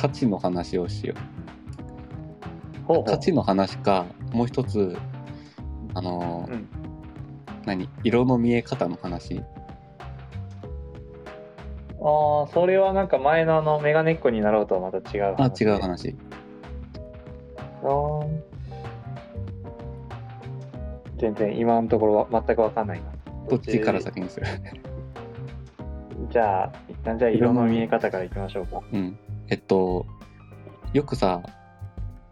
価値の話をしよほうほう。う価値の話かもう一つあのーうん。何色の見え方の話。ああ、それはなんか前のあのメガネっ子になろうとはまた違うあ話。違う話。あー。全然今のところは全くわかんないな。どっちから先にする？じゃあ、一旦じゃあ色の見え方からいきましょうか。うんえっとよくさ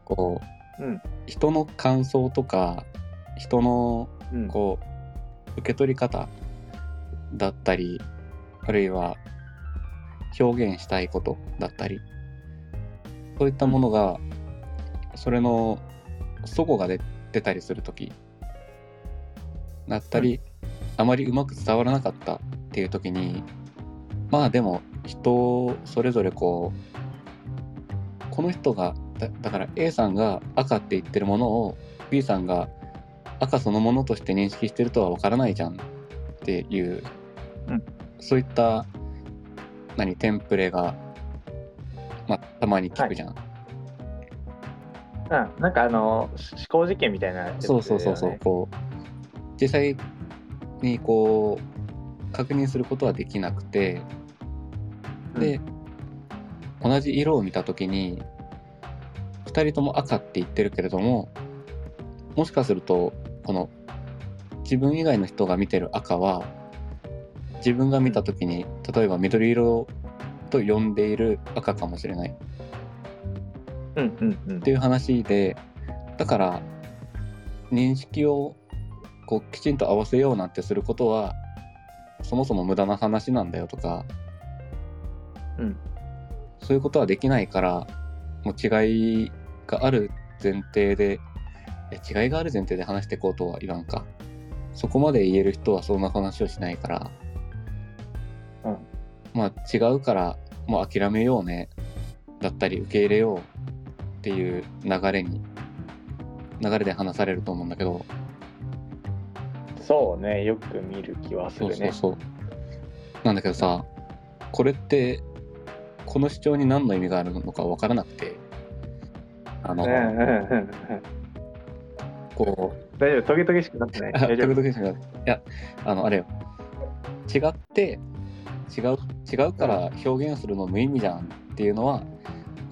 こううん。人の感想とか人のうん。こう受け取り方だったりあるいは表現したいことだったりそういったものがそれの齟齬が出出たりする時だったり、あまりうまく伝わらなかったっていう時にまあでも人それぞれこうこの人がだだから A さんが赤って言ってるものを B さんが赤そのものとして認識してるとは分からないじゃんっていう、うん。そういった何テンプレが、まあ、たまに聞くじゃん、うん、なんかあの、思考実験みたいなね、そうそうそうそうこう実際にこう確認することはできなくてで、同じ色を見た時に2人とも赤って言ってるけれどももしかするとこの自分以外の人が見てる赤は自分が見た時に例えば緑色と呼んでいる赤かもしれない。っうんうんうん。ていう話でだから認識をこうきちんと合わせようなんてすることはそもそも無駄な話なんだよとか、うんそういうことはできないからもう違いがある前提で違いがある前提で話していこうとは言わんか。そこまで言える人はそんな話をしないから、うん。まあ違うからもう諦めようね。だったり受け入れようっていう流れに流れで話されると思うんだけど。そうね、よく見る気はすそうるね。そうそう。なんだけどさこれってこの主張に何の意味があるのか分からなくてあの、こう大丈夫、トゲトゲしくなってない。あ大丈夫。時々しか いやあのあれよ違って違う違うから表現するの無意味じゃんっていうのは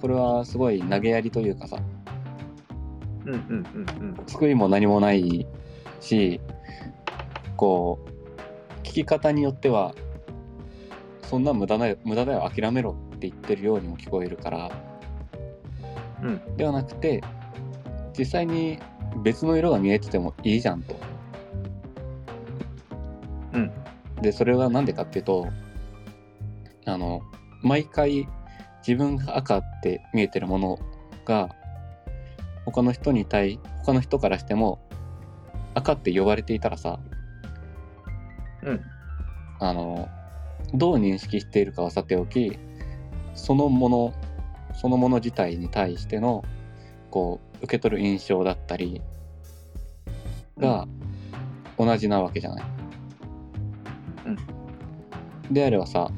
これはすごい投げやりというかさうんうんうんうん。作りも何もないしこう聞き方によってはそんな無駄だよ無駄だよ諦めろって言ってるようにも聞こえるから、うん。ではなくて実際に別の色が見えててもいいじゃんと。うん。でそれは何でかっていうとあの毎回自分が赤って見えてるものが他の人に対他の人からしても赤って呼ばれていたらさうん。あのどう認識しているかはさておきそのものそのもの自体に対してのこう受け取る印象だったりが同じなわけじゃない。であればさ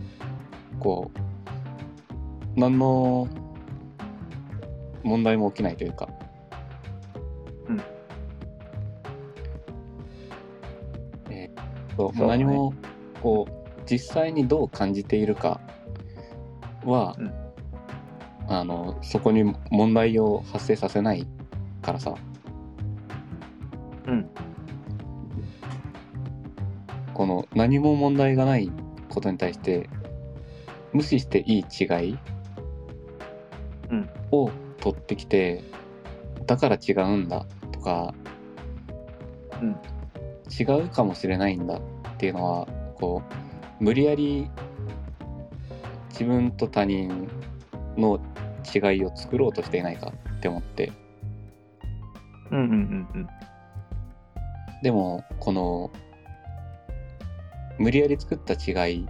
こう何の問題も起きないというか。うんえーと何もこう実際にどう感じているかは、うん。あのそこに問題を発生させないからさ。うん。この何も問題がないことに対して無視していい違いうん。を取ってきて、だから違うんだとか、うん。違うかもしれないんだっていうのはこう無理やり自分と他人の違いを作ろうとしていないかって思って。うんうんうんうん。でもこの無理やり作った違い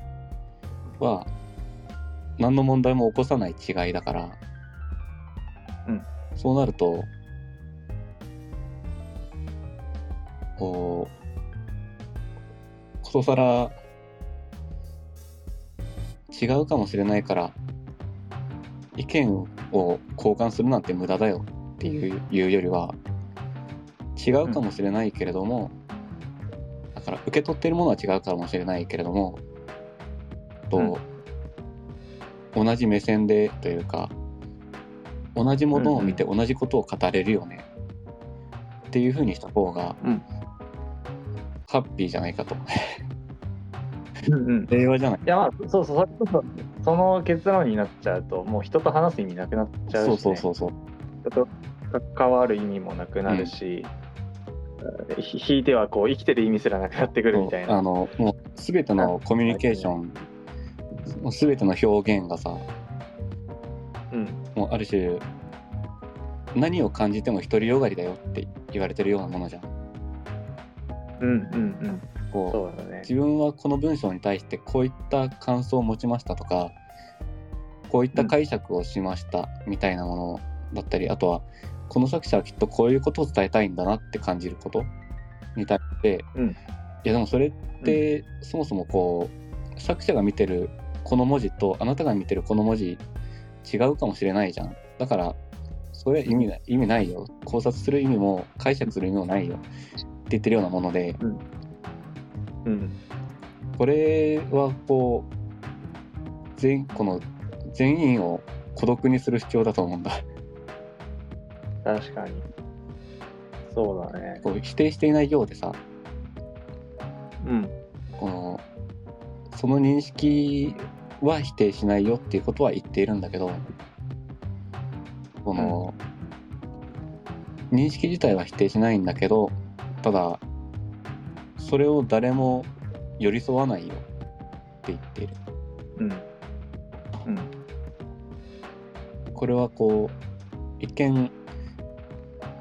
は何の問題も起こさない違いだから、うん。そうなるとこうことさら違うかもしれないから意見を交換するなんて無駄だよっていういうよりは違うかもしれないけれども、だから受け取っているものは違うかもしれないけれどもと、同じ目線でというか同じものを見て同じことを語れるよね、っていうふうにした方が、うん。ハッピーじゃないかとうんうん。平和じゃない？いやまあそうそうそれこそその結論になっちゃうともう人と話す意味なくなっちゃうし、ね、そうそうそうそう。人と関わる意味もなくなるし、ひ引いてはこう生きてる意味すらなくなってくるみたいな。あのもう全てのコミュニケーションもう全ての表現がさうん。もうある種何を感じても独りよがりだよって言われてるようなものじゃん。うんうんうん。こうね。自分はこの文章に対してこういった感想を持ちましたとかこういった解釈をしましたみたいなものだったり、あとはこの作者はきっとこういうことを伝えたいんだなって感じることに対して、うん。いやでもそれってそもそもこう作者が見てるこの文字とあなたが見てるこの文字違うかもしれないじゃん。だからそれ意味ない意味ないよ。考察する意味も解釈する意味もないよ。って言ってるようなもので、うんこれはこう全この全員を孤独にする必要だと思うんだ。確かに。そうだね。こう否定していないようでさ。うん。このその認識は否定しないよっていうことは言っているんだけどこの、認識自体は否定しないんだけどただそれを誰も寄り添わないよって言っているうんうんこれはこう一見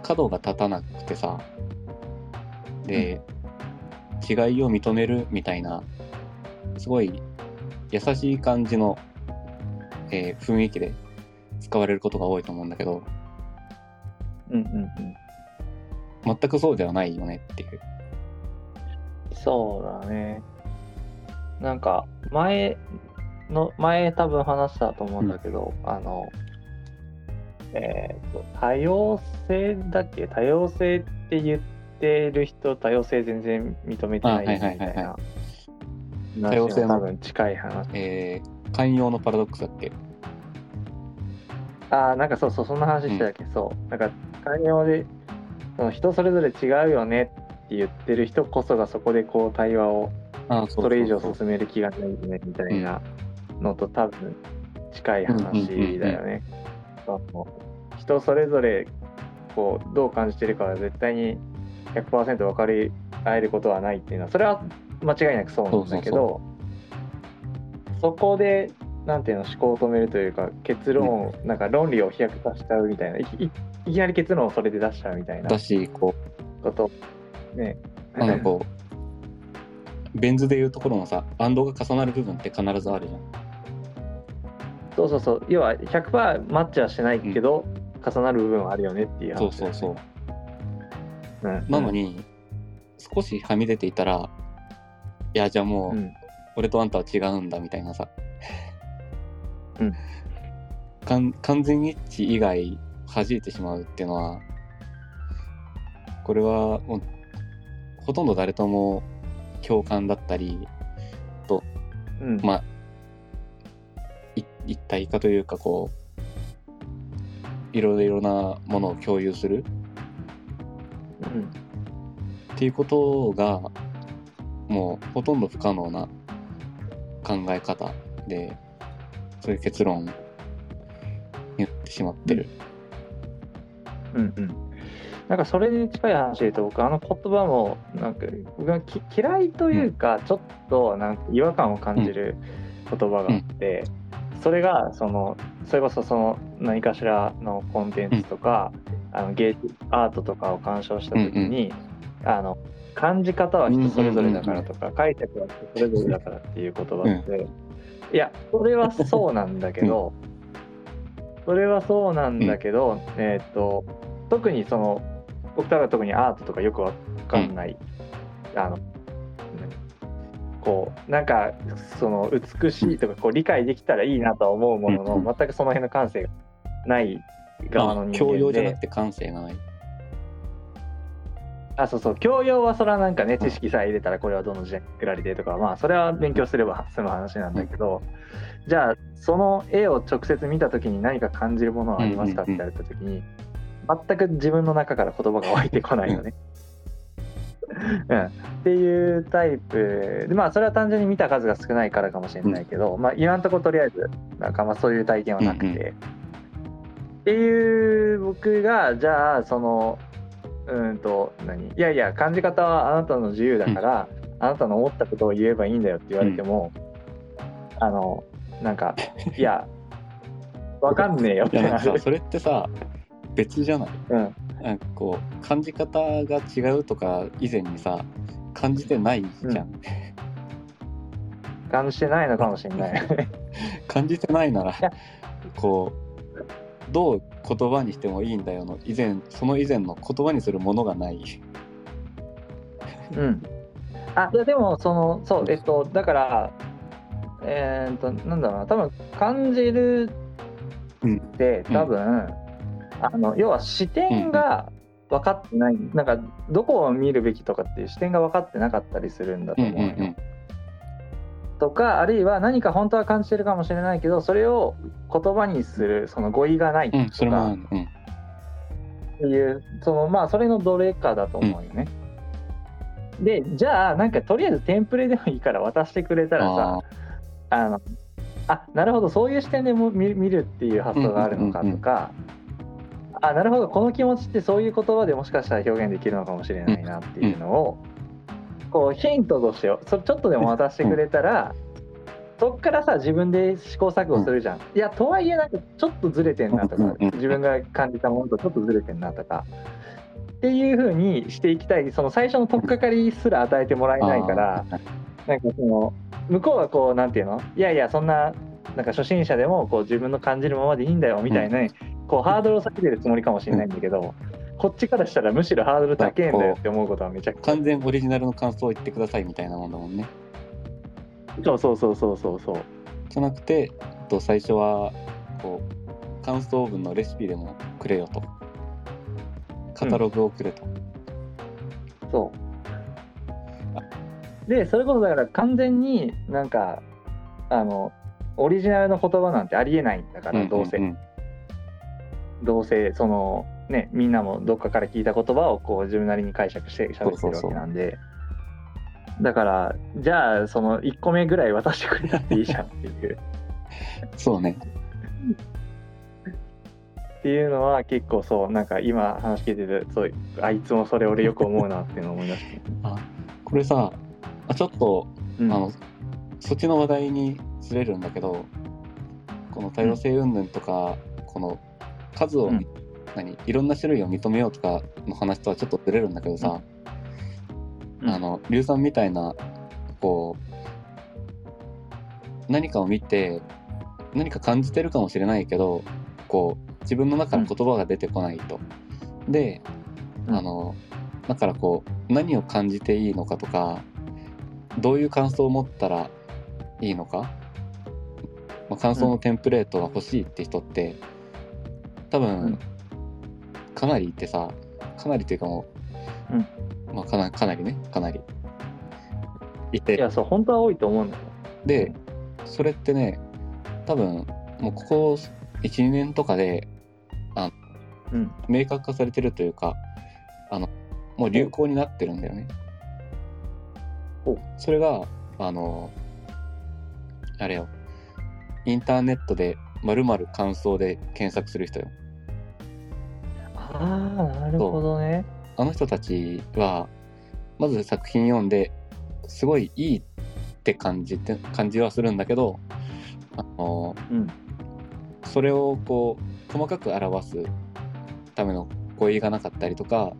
角が立たなくてさで、違いを認めるみたいなすごい優しい感じの、えー雰囲気で使われることが多いと思うんだけどうんうんうん。全くそうではないよねっていう。そうだね。なんか前の前多分話したと思うんだけど、あのえーと多様性だっけ？多様性って言ってる人多様性全然認めてないみたいあはいはいはいはな多様性の多分近い話。えー寛容のパラドックスだっけ？ああなんかそうそうそんな話してたっけ、そう。なんか寛容でその人それぞれ違うよねって言ってる人こそがそこでこう対話をあそれ以上進める気がないよねみたいなのと多分近い話だよね。人それぞれこうどう感じてるかは絶対に100%分かり合えることはないっていうのはそれは間違いなくそうなんだけどそこでなんていうの思考を止めるというか結論を、なんか論理を飛躍させちゃうみたいな。いいいいきなり結論をそれで出しちゃうみたいなだしこことね。うなんかこうベン図でいうところのさアンドが重なる部分って必ずあるじゃん。そうそうそう要は100%マッチはしないけど、重なる部分はあるよねっていう話そうそうそう。う、うん、なのに、少しはみ出ていたら、いや、じゃあもう、うん俺とあんたは違うんだみたいなさ。うんかん完全一致以外弾いてしまうっていうのは、これはもう、ほとんど誰とも共感だったり、うん。まあ、い一体化というか、こう、いろいろなものを共有する。うん。っていうことがもうほとんど不可能な考え方でそういう結論になってしまってる。うんうんなんかそれに近い話で言うと僕あの言葉もなんか僕がき嫌いというかちょっとなんか違和感を感じる言葉があって、それがそのそれこそその何かしらのコンテンツとか、あの芸術アートとかを鑑賞した時に、あの感じ方は人それぞれだからとか、解釈は人それぞれだからっていう言葉って、いやそれはそうなんだけど、それはそうなんだけど、えっ、と特にその僕らは特にアートとかよくわかんない、あのこうなんかその美しいとかこう理解できたらいいなとは思うものの、うんうん。全くその辺の感性がない側のあ人間で、教養じゃなくて感性がない。あそうそう。教養はそれはなんかね知識さえ入れたらこれはどの時代に作られてとかまあそれは勉強すれば済む話なんだけど、じゃあその絵を直接見た時に何か感じるものはありますかって言われた時に全く自分の中から言葉が湧いてこないよね。うん、っていうタイプでまあそれは単純に見た数が少ないからかもしれないけど、まあ今んところとりあえずなんかまあそういう体験はなくて、うんうん。っていう僕がじゃあそのうんと何？いやいや感じ方はあなたの自由だから、あなたの思ったことを言えばいいんだよって言われても、あのなんかいやわかんねえよって それってさ別じゃない。うん。なんかこう感じ方が違うとか以前にさ感じてないじゃん、感じてないのかもしれない。感じてないならや。こうどう言葉にしてもいいんだよの以前その以前の言葉にするものがない。うん。あ、いやでもそのそうえっとだからえーっとなんだろうな多分感じるってうん。多分、あの要は視点が分かってない、なんかどこを見るべきとかっていう視点が分かってなかったりするんだとうんう思うよ。ん。とかあるいは何か本当は感じてるかもしれないけどそれを言葉にするその語彙がないとか。うんっていうそのまあそれのどれかだと思うよね。でじゃあなんかとりあえずテンプレでもいいから渡してくれたらさあのあなるほどそういう視点でも見見るっていう発想があるのかとか、あなるほど。この気持ちってそういう言葉でもしかしたら表現できるのかもしれないなっていうのを、こうヒントとしてそれちょっとでも渡してくれたら、そっからさ自分で試行錯誤するじゃん。いやとはいえなんかちょっとずれてんなとかうんうんうん。自分が感じたものとちょっとずれてんなとか。っていう風にしていきたいその最初の取っかかりすら与えてもらえないから、なんかその向こうはこうなんていうの？いやいやそんななんか初心者でもこう自分の感じるままでいいんだよみたいな、こうハードルを下げてるつもりかもしれないんだけど、こっちからしたらむしろハードル高えんだよって思うことはめちゃくちゃ。完全オリジナルの感想を言ってくださいみたいなもんだもんね。そうそうそうそうそうそう。じゃなくてと最初はこう感想文のレシピでもくれよと。カタログをくれと、そう。でそれこそだから完全になんかあのオリジナルの言葉なんてありえないんだから、どうせん。んどうせそのねみんなもどっかから聞いた言葉をこう自分なりに解釈して喋ってるわけなんで。だからじゃあその1個目ぐらい渡してくれたっていいじゃんっていう。そうね。っていうのは結構そうなんか今話聞いててそうあいつもそれ俺よく思うなっていうのを思い出して、あこれさあちょっとうん。あのそっちの話題にずれるんだけどこの多様性云々とか、この数を、うん。何いろんな種類を認めようとかの話とはちょっとずれるんだけどさ、うん。あの硫酸みたいなこう何かを見て何か感じてるかもしれないけどこう自分の中から言葉が出てこないと。でうん。あのだからこう何を感じていいのかとかどういう感想を持ったらいいのか、まあ、感想のテンプレートが欲しいって人って多分、うん。かなりいてさかなりっていうかもう、まあ、かなかなりねかなり。いいてやそう本当は多いと思うんだよ。でそれってね多分もうここ12年とかでうん。明確化されてるというかあのもう流行になってるんだよね。お。それがあのあれよ。インターネットで〇〇感想で検索する人よ。ああなるほどね。あの人たちはまず作品読んですごいいいって感じて感じはするんだけどあのうん。それをこう細かく表すための語彙がなかったりとか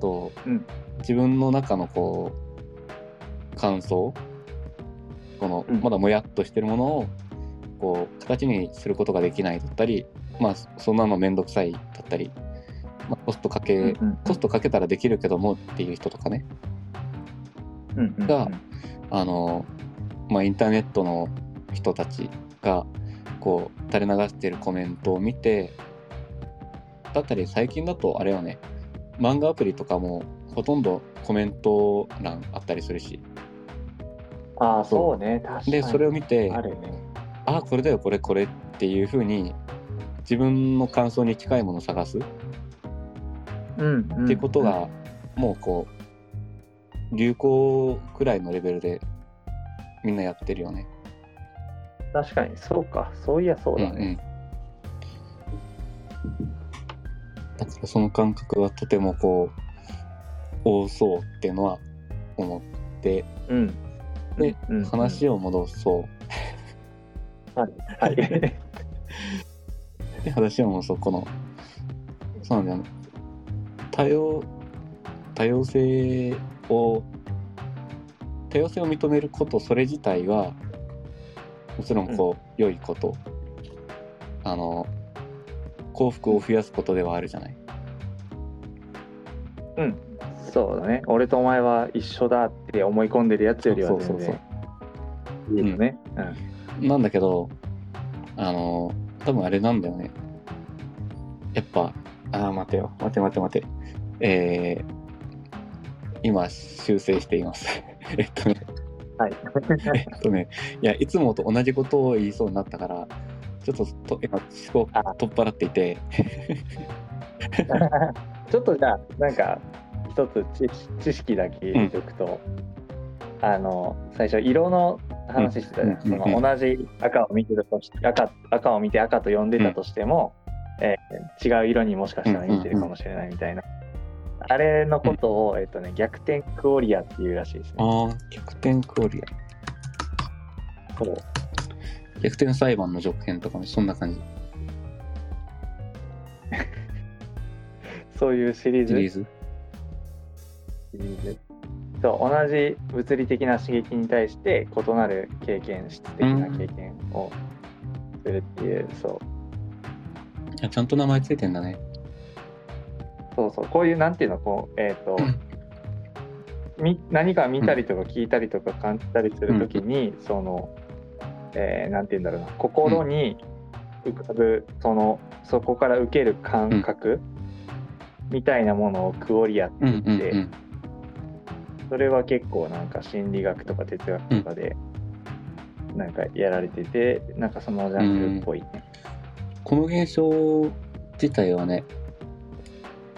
と、うん。自分の中のこう感想このうん。まだもやっとしてるものをこう形にすることができないだったりまあそんなのめんどくさいだったり、まあ、コストかけ、コストかけたらできるけどもっていう人とかねがあの、まあ、インターネットの人たちがこう垂れ流してるコメントを見てだったり最近だとあれはね漫画アプリとかもほとんどコメント欄あったりするしああ、そうね。確かに。でそれを見てあるね。あこれだよこれこれっていう風に自分の感想に近いものを探すっうん、うん。ていうことがもうこう流行くらいのレベルでみんなやってるよね。うん。確かに、そうか。そういや、そうだね。うんうん、だからその感覚はとてもこう多そうっていうのは思ってうん。で、うん、話を戻そう。はい。で話を戻そうこのそうなんだよね多様多様性を多様性を認めることそれ自体はもちろんこう、良いことあの幸福を増やすことではあるじゃない。うん。そうだね。俺とお前は一緒だって思い込んでるやつよりはそうそうそう全然いいよね。うん。なんだけど、あの、多分あれなんだよね。やっぱ、あー、待てよ。待て待て待て。えー、今、修正しています。えっとね、はい。えっとね、いや、いつもと同じことを言いそうになったから、ちょっとと今、思考あ取っ払っていて、ちょっとじゃあ、なんか、一つ知知識だけ言っておくと、あの、最初、色の話してたじゃん。うんうんその同じ赤を見てたと赤、赤を見て赤と呼んでたとしても、えー違う色にもしかしたら見てるかもしれないみたいな。あれのことを、えっとね、逆転クオリアっていうらしいですね。ああ、逆転クオリア。そう逆転裁判の続編とかもそんな感じ。そういうシリーズ？シリーズ？シリーズそう同じ物理的な刺激に対して異なる経験質的な経験をするっていう、そういやちゃんと名前ついてんだね。そうそうこういうなんていうのこうえっ、と み何か見たりとか聞いたりとか感じたりするときに、その、えーなんていうんだろうな心に浮かぶそのそこから受ける感覚、みたいなものをクオリアってうん言って、うんうん。それは結構なんか心理学とか哲学とかでなんかやられてて、なんかそのジャンルっぽいね。この現象自体はね、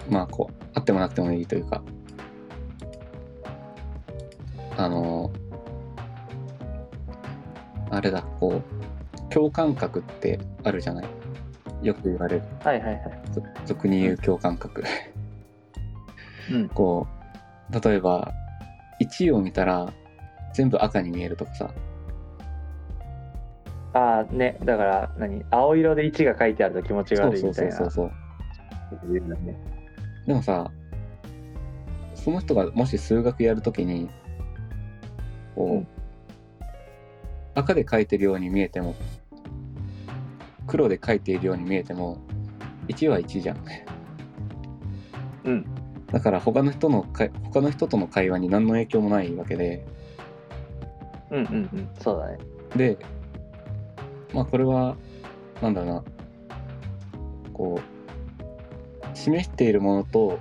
まあこう、あってもなくてもいいというか、あの、あれだ、こう、共感覚ってあるじゃない？よく言われる。はいはいはい。俗俗に言う共感覚。うん。こう、例えば、1を見たら全部赤に見えるとかさ、ああね、だから何？青色で1が書いてあると気持ちが悪いみたいな。うそうそうそう。言うね。でもさ、その人がもし数学やるときに、こう、うん赤で書いてるように見えても、黒で書いているように見えても、1は1じゃん。うん。だから他の人のか、他の人との会話に何の影響もないわけで、うんうんうん。そうだね。で、まあこれは、なんだろうな、こう、示しているものと、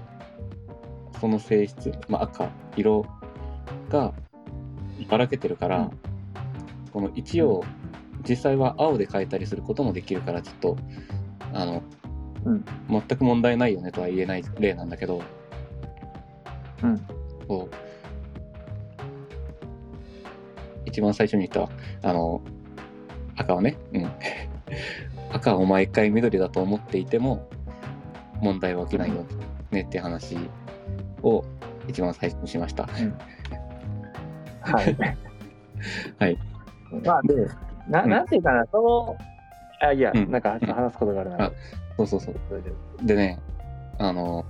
その性質、まあ赤、色がばらけてるから、うん。この1を実際は青で書いたりすることもできるから、ちょっと、あの、うん。全く問題ないよねとは言えない例なんだけど、うん。こう一番最初に言ったあの赤はね、うん、赤を毎回緑だと思っていても問題は起きないよねっていう話を一番最初にしました。はい。はい。まあで、なうんなんていうかな、その、あ、いや、うんなんかうん話すことがあるな。あそうそうそう。それででね、あの、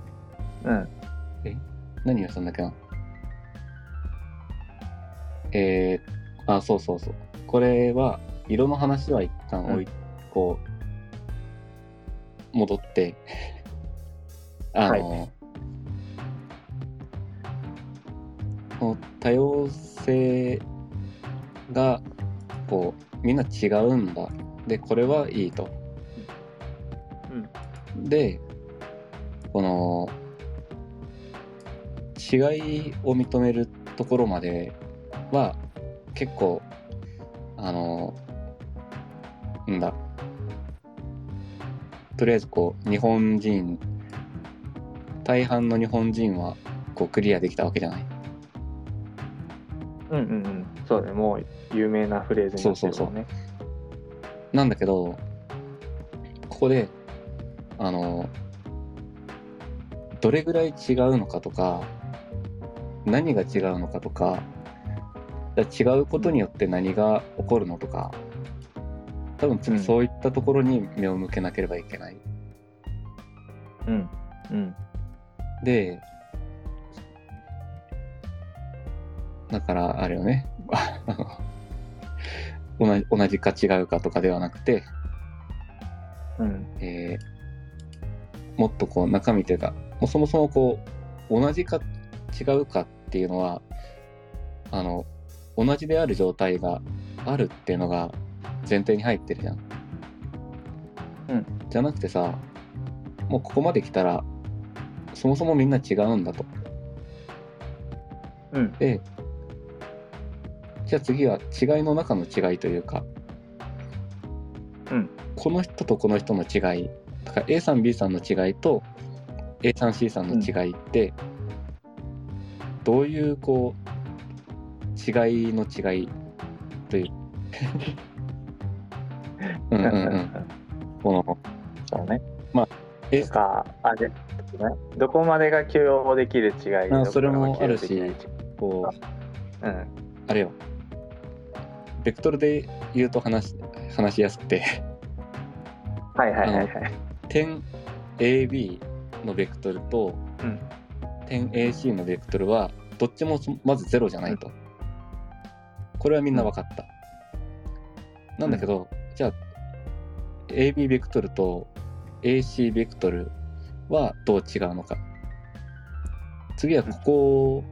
うん。何をしたんだっけな。えー、あ、そうそうそう。これは、色の話は一旦置い、こう、戻って、あの、その多様性がこうみんな違うんだでこれはいいと。でこの違いを認めるところまでは結構あのなんだ。とりあえずこう日本人大半の日本人はこうクリアできたわけじゃない？うんうんうん。そうね。もう有名なフレーズになってるもんね。なんだけどここであのどれぐらい違うのかとか何が違うのかとかじゃあ違うことによって何が起こるのとか多分次そういったところに目を向けなければいけない。うん。うん。でだからあれよね。同じ同じか違うかとかではなくて、うん。えーもっとこう中身というかもうそもそもこう同じか違うかっていうのはあの同じである状態があるっていうのが前提に入ってるじゃん。うん、じゃなくてさもうここまで来たらそもそもみんな違うんだと。うんでじゃあ次は違いの中の違いというか、うんこの人とこの人の違いだから A さん B さんの違いと A さん C さんの違いって、どういうこう違いの違いという。うんうんうん。このそうね。A とか、あれ、ね、どこまでが許容できる違いあそれもあるしこううん。あれよ。ベクトルで言うと話し話しやすくて。はいはいはいはい。点 AB のベクトルと、うん点 AC のベクトルはどっちもそまずゼロじゃないと、これはみんな分かった、なんだけど、じゃあ AB ベクトルと AC ベクトルはどう違うのか。次はここ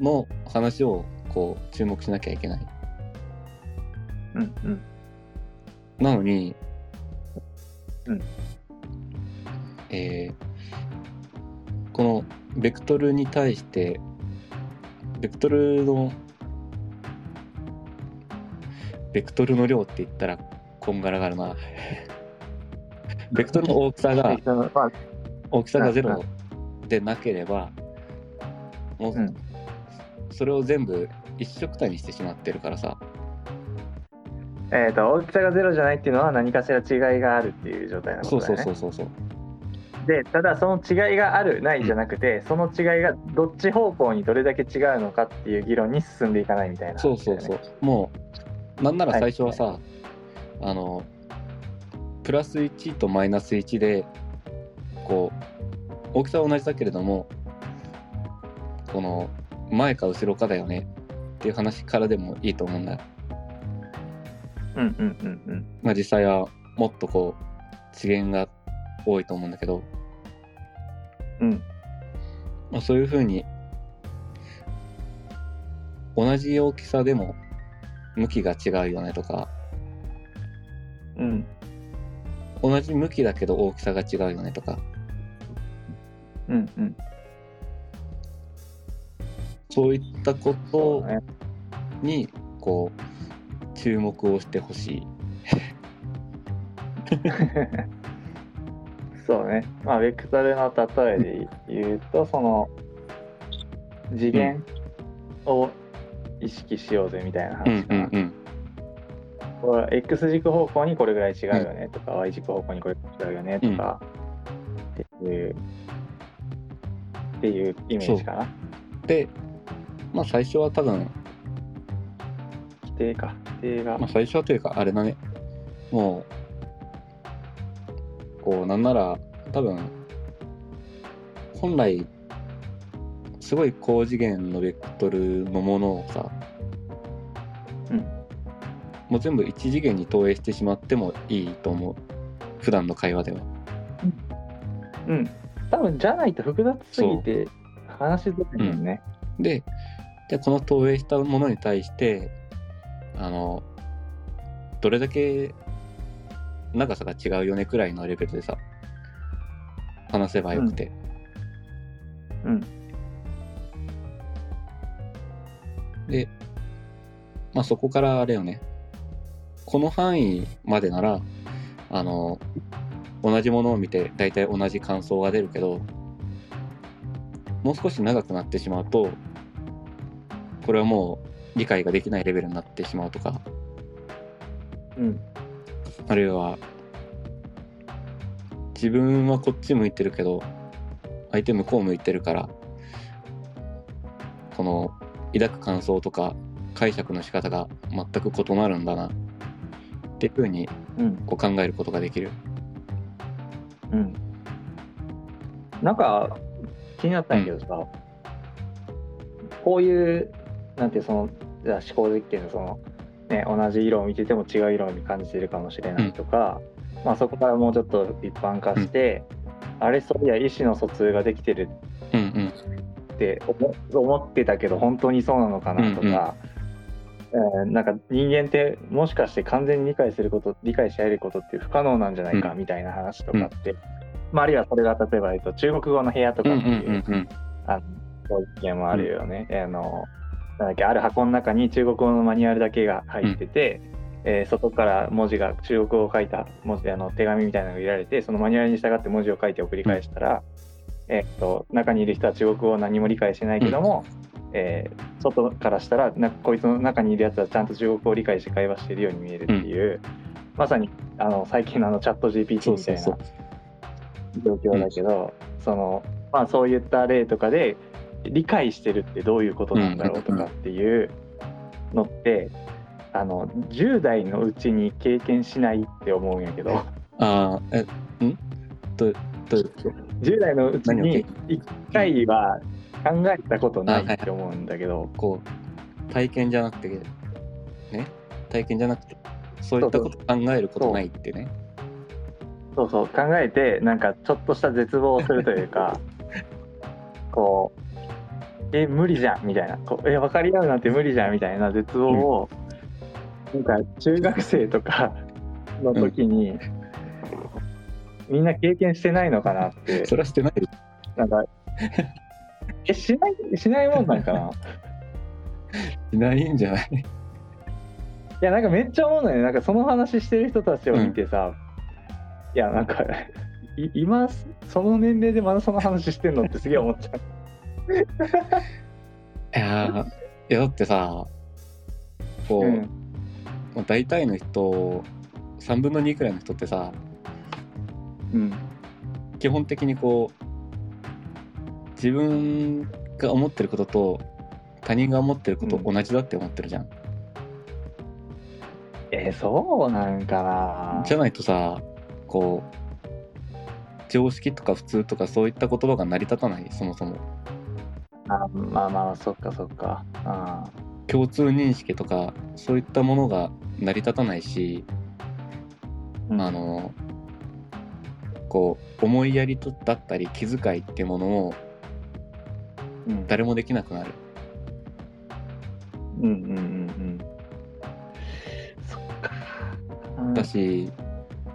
の話をこう注目しなきゃいけない。うんうん。なのに、うん。えーこのベクトルに対してベクトルのベクトルの量って言ったらこんがらがるな。ベクトルの大きさが 大きさがゼうんロでなければもううん。それを全部一色体にしてしまってるからさ。えっ、と、大きさがゼロじゃないっていうのは何かしら違いがあるっていう状態なこそう。そうそうそうそうで、ただその違いがある、ないじゃなくて、その違いがどっち方向にどれだけ違うのかっていう議論に進んでいかないみたいな、そうそうそう。もうなんなら最初はさ、はあのプラス1とマイナス1でこう大きさは同じだけれどもこの前か後ろかだよねっていう話からでもいいと思うんだよ。うんうんうんうん。まあ実際はもっとこう次元が多いと思うんだけど、うん。まあ、そういうふうに同じ大きさでも向きが違うよねとか。うん。同じ向きだけど大きさが違うよねとか。うんうん。そういったことにこう注目をしてほしい。そうね。まあ、ベクトルの例えで言うと、その次元を意識しようぜみたいなうん話かな。うんうんこれ X 軸方向にこれぐらい違うよねとか、Y 軸方向にこれぐらい違うよねとか、っていう、っていうイメージかな。でまあ最初は多分、規定か。規定が。まあ、最初はというかあれだねもうこうなんなら多分本来すごい高次元のベクトルのものをさ、うんもう全部一次元に投影してしまってもいいと思う普段の会話では。うん。多分じゃないと複雑すぎて話しづらいもんね。ででこの投影したものに対してあのどれだけ長さが違うよねくらいのレベルでさ話せばよくて、うん。でまあそこからあれよね。この範囲までならあの同じものを見て大体同じ感想が出るけどもう少し長くなってしまうとこれはもう理解ができないレベルになってしまうとか。うんあるいは自分はこっち向いてるけど相手向こう向いてるからこの抱く感想とか解釈の仕方が全く異なるんだなっていうふうにうん。こう考えることができる。うん。なんか気になったんやけどさ、こういうなんていうそのじゃあ思考実験のその、ね、同じ色を見てても違う色に感じてるかもしれないとか、まあ、そこからもうちょっと一般化して、あれそういや意思の疎通ができてるうんうん。って思思ってたけど本当にそうなのかなとか、えーなんか人間ってもしかして完全に理解すること理解し合えることって不可能なんじゃないかうみたいな話とかって、まあ、あるいはそれが例えば、えっと、中国語の部屋とうんうんかっていううんうんあのそういう意見もあるよね。あのなんだっけある箱の中に中国語のマニュアルだけが入ってて、えー外から文字が中国語を書いた文字あの手紙みたいなのが入れられてそのマニュアルに従って文字を書いて送り返したら、えーっと中にいる人は中国語を何も理解してないけども、えー外からしたらなこいつの中にいるやつはちゃんと中国語を理解して会話しているように見えるっていう、まさにあの最近のあのチャット GPT みたいな状況だけど、そのまあそういった例とかで理解してるってどういうことなんだろうとかっていうのって、あの10代のうちに経験しないって思うんやけど。ああえん？どうどういうこと？10代のうちに1回は考えたことないって思うんだけど、こう体験じゃなくてね？体験じゃなくてそういったこと考えることないってね。そうそう。考えてなんかちょっとした絶望をするというか こうえ無理じゃんみたいな。こうえ分かり合うなんて無理じゃんみたいな絶望を、なんか中学生とかの時に、みんな経験してないのかなって。それはしてないなんかえしないしないもんなんかな？しないんじゃない？いやなんかめっちゃ思うのよなんかその話してる人たちを見てさ、いやなんかい今その年齢でまだその話してんのってすげえ思っちゃういやーいやだってさこう、うん。大体の人3分の2くらいの人ってさうん。基本的にこう自分が思ってることと他人が思ってることうん。同じだって思ってるじゃん、えーそうなんかな。じゃないとさこう常識とか普通とかそういった言葉が成り立たないそもそもあまあまあそっかそっか。あ共通認識とかそういったものが成り立たないし、うん。あのこう思いやりとだったり気遣いってものをうん。誰もできなくなる。うんうんうんうん。そっか。うん。だし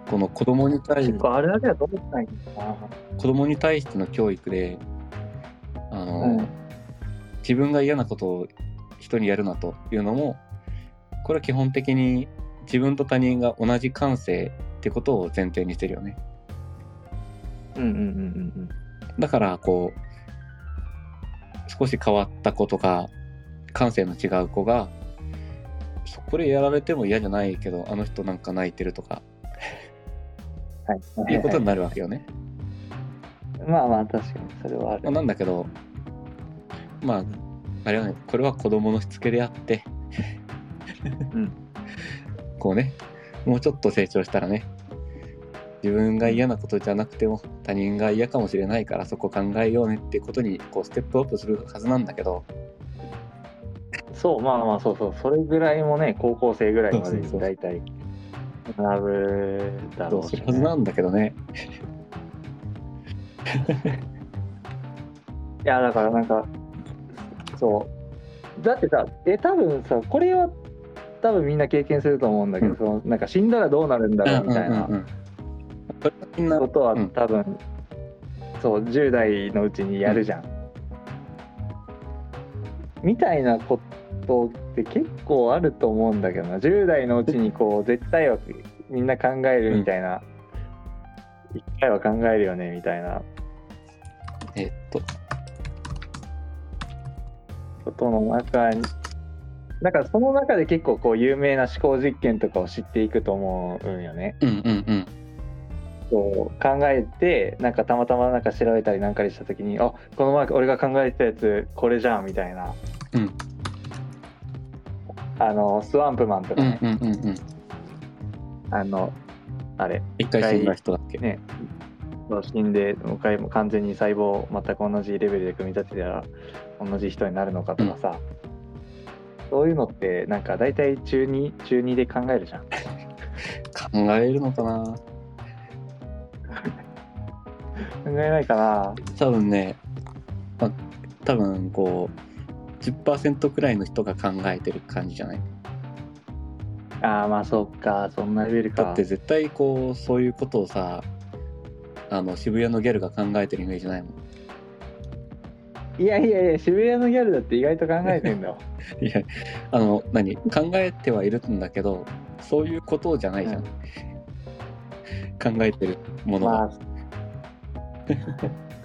この子供に対結構あれだけはどうしたいんだな。子供に対しての教育であの、うん自分が嫌なことを人にやるなというのもこれは基本的に自分と他人が同じ感性ってことを前提にしてるよね。うんうんうんうんだからこう少し変わった子とか感性の違う子がそこれやられても嫌じゃないけどあの人なんか泣いてるとかはい。いうことになるわけよね。まあまあ確かにそれはある。まあ、なんだけどまああれはねこれは子供のしつけであって、うん。こうねもうちょっと成長したらね自分が嫌なことじゃなくても他人が嫌かもしれないからそこ考えようねってことにこうステップアップするはずなんだけど。そうまあまあそうそう。それぐらいもね高校生ぐらいまで大体学ぶだどろうし、ね、うするはずなんだけどね。いやだからなんかそう。だってさえ多分さこれは多分みんな経験すると思うんだけど、うん。そのなんか死んだらどうなるんだろうみたいな。ことはうん多分、そう10代のうちにやるじゃん。みたいなことって結構あると思うんだけどな。10代のうちにこう絶対はみんな考えるみたいな、一回は考えるよねみたいな。えっとことの中にだからその中で結構こう有名な思考実験とかを知っていくと思うんよね。うんうんうん。そう考えてなんかたまたまなんか調べたりなんかにした時にあこの前俺が考えてたやつこれじゃんみたいな。うん。あのスワンプマンとかうんね、うんうんうん。あのあれ。一回死んだ人だっけ？ねそう死んでもう一回も完全に細胞全く同じレベルで組み立てたら同じ人になるのかとかさ、そういうのってなんか大体中2中2で考えるじゃん。考えるのかな。考えないかな。多分ね、まあ、多分こう10%くらいの人が考えてる感じじゃない？あーまあそっかそんなレベルか。だって絶対こうそういうことをさあの渋谷のギャルが考えてるイメージないもん。いやいやいや渋谷のギャルだって意外と考えてんだよ。いやあの何？考えてはいるんだけどそういうことじゃないじゃん、うん考えてるものが、まあそっ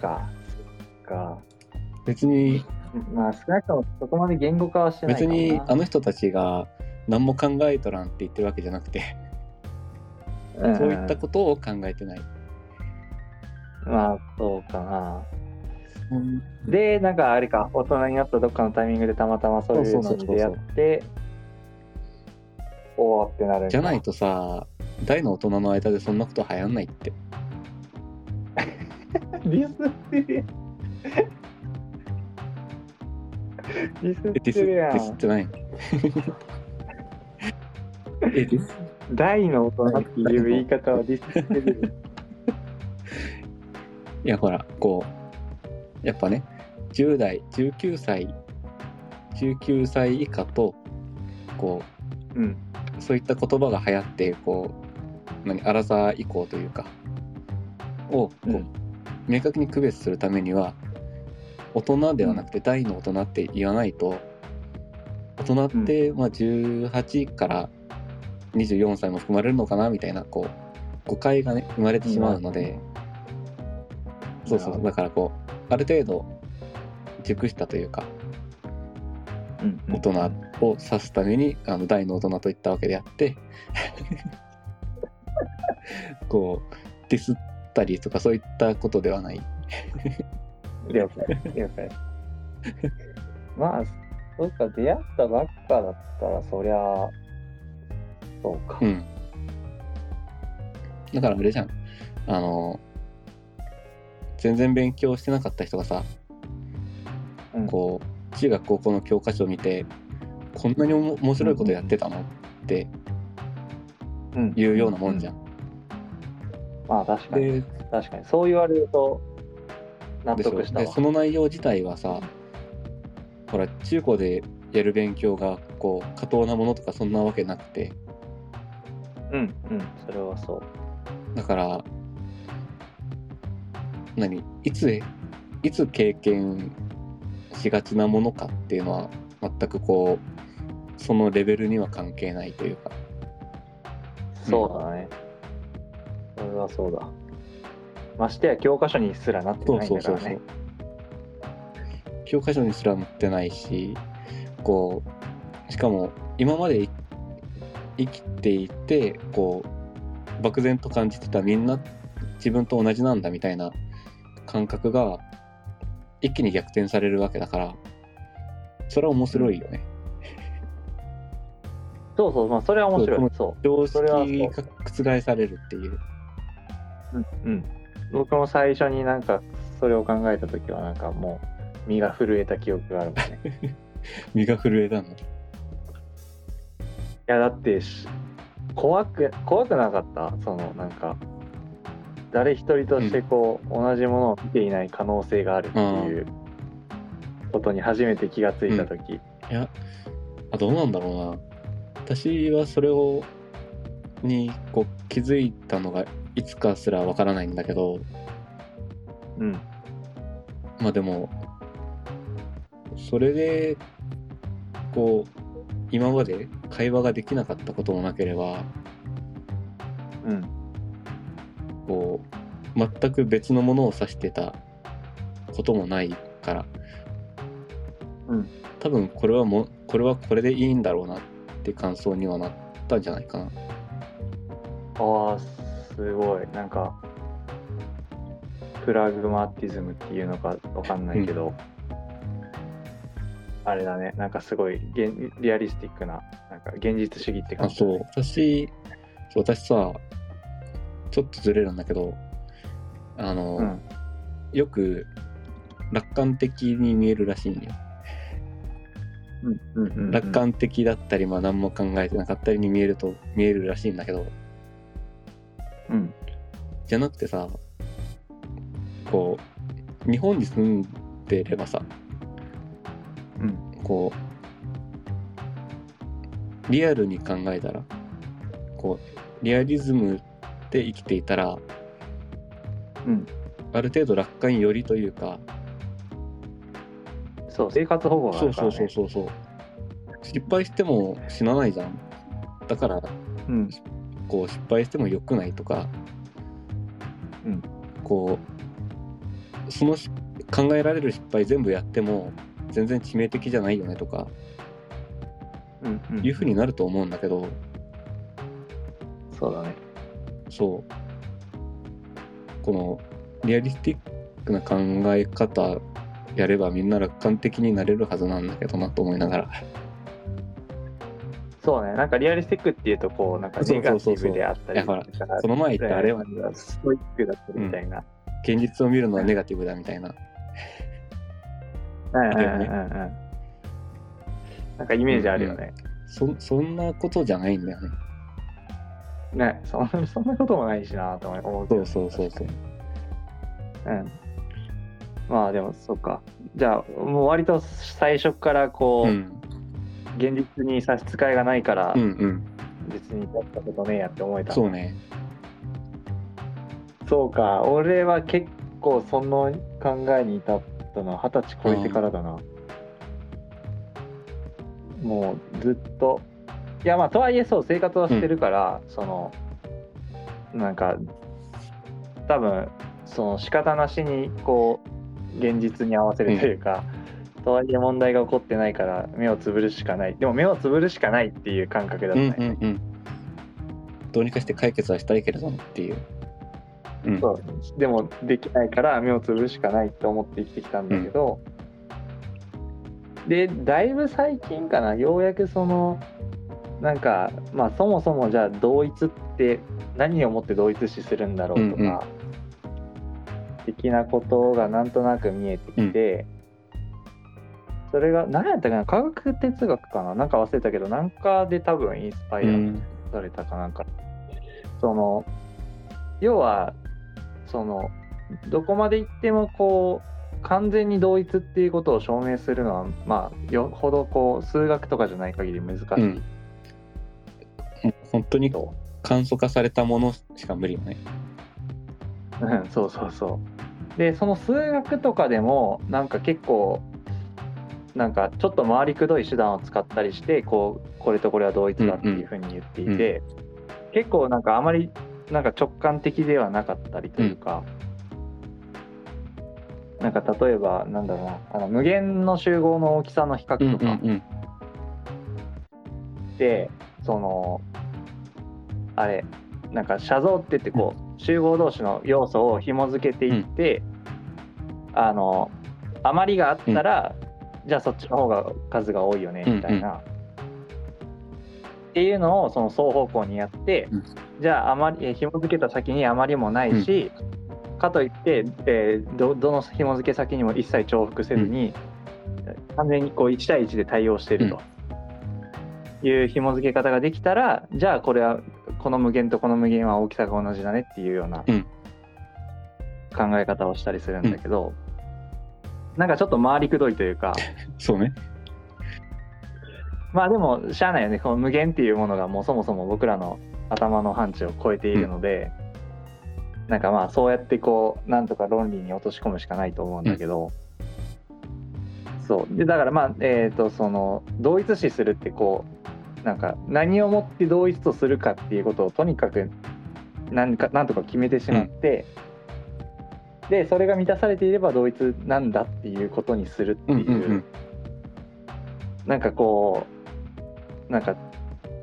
か。そっか。別にまあ少なくともそこまで言語化はしてないか別にあの人たちが何も考えとらんって言ってるわけじゃなくて、うん。そういったことを考えてない、まあそうかな。でなんかあれか大人になったどっかのタイミングでたまたまそういうのに出会っておおってなるんだ。じゃないとさ大の大人の間でそんなこと流行んないって。ディスってるやん。ディスっえディスディスってない？の えディス？大の大人っていう言い方はディスってるいやほらこうやっぱね10代19歳19歳以下とこうん。うそういった言葉が流行ってこう何アラサー以降というかをこう、うん。明確に区別するためには大人ではなくて大の大人って言わないと大人ってまあ18から24歳も含まれるのかなみたいなこう誤解がね生まれてしまうので、そうそう。だからこうある程度熟したというかうん。大人を指すためにあの大の大人と言ったわけであって こうディスったりとかそういったことではない。了解。了解。まあそうか。出会ったばっかだったらそりゃそうか。うん。だからあれじゃん。あの全然勉強してなかった人がさうん。こう中学高校の教科書を見てこんなに面白いことやってたの？ってうん。いうようなもんじゃん。まあ確かに。で確かに。そう言われると納得したわ。でその内容自体はさほら中高でやる勉強がこう過当なものとかそんなわけなくて。うんうん。それはそう。だから何？いついつ経験しがちなものかっていうのは全くこうそのレベルには関係ないというか。そうだね、それはそうだ。ましてや教科書にすらなってそうないんそうそうそうだからね教科書にすら載ってないしこうしかも今までい生きていてこう漠然と感じてたみんな自分と同じなんだみたいな感覚が一気に逆転されるわけだからそれは面白いよね。そうそうまあそれは面白いそ常それはそう識が覆されるっていう。ううん、うん、僕も最初になんかそれを考えた時はなんかもう身が震えた記憶があるもんね 身が震えたの？いやだってし怖く怖くなかった？そのなんか誰一人としてこう、同じものを見ていない可能性があるっていうことに初めて気がついた時、いや、あ、どうなんだろうな。私はそれを、に、こう、気づいたのが、いつかすらわからないんだけど、うん。まあでも、それで、こう、今まで会話ができなかったこともなければ、うんこう、全く別のものを指してたこともないから、うん。多分これはもう、これはこれでいいんだろうなって感想にはなったんじゃないかな。ああすごい。なんかプラグマティズムっていうのかわかんないけど、あれだね。なんかすごい現リアリスティックななんか現実主義って感あ、じそう。私、そう私さ、ちょっとずれるんだけど、あの、うん。よく楽観的に見えるらしいんよ。うんうんうんうん。楽観的だったり、まあ何も考えてなかったりに見えると、見えるらしいんだけど、うん。じゃなくてさ、こう、日本に住んでればさ、うん。こう、リアルに考えたら、こう、リアリズムで生きていたら、うん。ある程度楽観寄りというか、そう生活保護があそうそうそうそうそう。失敗しても死なないじゃん。だから、うん。こう、失敗しても良くないとか、うん。こう、そのし考えられる失敗全部やっても、全然致命的じゃないよねとか、うんうん。いうふうになると思うんだけど、そう。このリアリスティックな考え方やればみんな楽観的になれるはずなんだけどなと思いながら。そうねなんかリアリスティックっていうとこうなんかネガティブであったりそうそうそうだからこの前言ったあれはストイックだったりみたいな、現実を見るのはネガティブだみたいな。うんうんうんうんなんかイメージあるよね、そそんなことじゃないんだよね。ねそんそんなこともないしなと思うけどそうそうそうそう。うんまあでもそうかじゃあもう割と最初からこう、うん。現実に差し支えがないから、うんうん。別にやったことねえやって思えたそうね。そうか俺は結構その考えに至ったのは二十歳超えてからだな、もうずっといやまあとはいえそう生活はしてるから、そのなんか多分その仕方なしにこう現実に合わせるというか、とはいえ問題が起こってないから目をつぶるしかない。でも目をつぶるしかないっていう感覚だったうんね、うんうん。どうにかして解決はしたいけれどもっていう。うん。そう。でもできないから目をつぶるしかないと思って生きてきたんだけど、でだいぶ最近かな。ようやくそのなんかまあそもそもじゃあ同一って何をもって同一視するんだろうとか、うんうん。的なことがなんとなく見えてきて、それが何やったかな科学哲学かななんか忘れたけどなんかで多分インスパイアうん。されたかなんか。その要はそのどこまで行ってもこう完全に同一っていうことを証明するのはまあよほどこう数学とかじゃない限り難しい、本当にと簡素化されたものしか無理よね。うんそうそうそうでその数学とかでもなんか結構なんかちょっと回りくどい手段を使ったりしてこうこれとこれは同一だっていうふうに言っていて、結構なんかあまりなんか直感的ではなかったりというか、なんか例えばなんだろうなあの無限の集合の大きさの比較うんとかうんうん。で、そのあれなんか写像って言ってこう、集合同士の要素を紐付けていって、あの余りがあったら、じゃあそっちの方が数が多いよねみたいな、っていうのをその双方向にやって、うん。じゃあ余りえー紐付けた先に余りもないし、かといって、えーどどの紐付け先にも一切重複せずに、完全にこう1対1で対応していると。いう紐付け方ができたらじゃあこれはこの無限とこの無限は大きさが同じだねっていうようなうん。考え方をしたりするんだけど、なんかちょっと回りくどいというか。そうね。まあでもしゃあないよね。この無限っていうものがもうそもそも僕らの頭の範疇を超えているので、うん、なんかまあそうやってこうなんとか論理に落とし込むしかないと思うんだけど、うん、そう。でだからまあえっ、ー、とその同一視するってこうなんか何をもって同一とするかっていうことをとにかく何か何とか決めてしまって、うん、でそれが満たされていれば同一なんだっていうことにするっていう,、うんうんうん、なんかこうなんか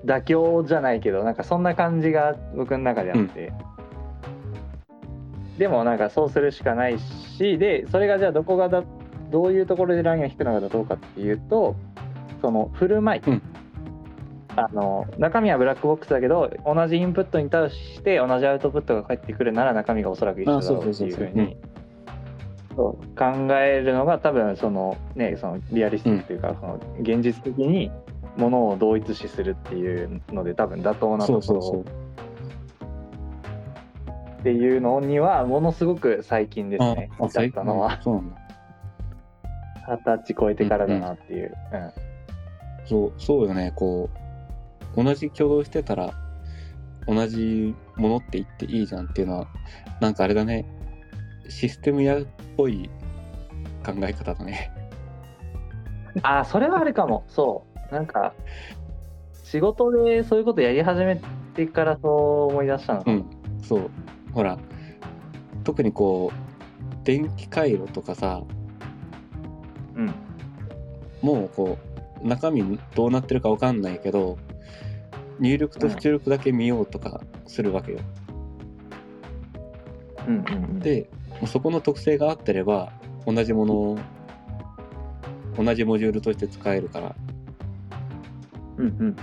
妥協じゃないけどなんかそんな感じが僕の中であって、うん、でもなんかそうするしかないしでそれがじゃあどこがだどういうところでラインが引くのかどうかっていうとその振る舞い、うんあの中身はブラックボックスだけど同じインプットに対して同じアウトプットが返ってくるなら中身がおそらく一緒だろうっていうふうに考えるのが多分そのねそのリアリスティックというか、その現実的にものを同一視するっていうので多分妥当なところ。っていうのにはものすごく最近ですね至ったのは。二十歳超えてからだなっていう、うん、うん、そうそうよねこう同じ挙動してたら同じものって言っていいじゃんっていうのはなんかあれだね。システム屋っぽい考え方だね。ああそれはあるかも。そう。なんか仕事でそういうことやり始めてからそう思い出したのうん。そう。ほら特にこう電気回路とかさうん。もうこう中身どうなってるか分かんないけど入力と出力だけ見ようとかするわけよ。うんうんうん、でそこの特性が合ってれば同じものを同じモジュールとして使えるから。うんうん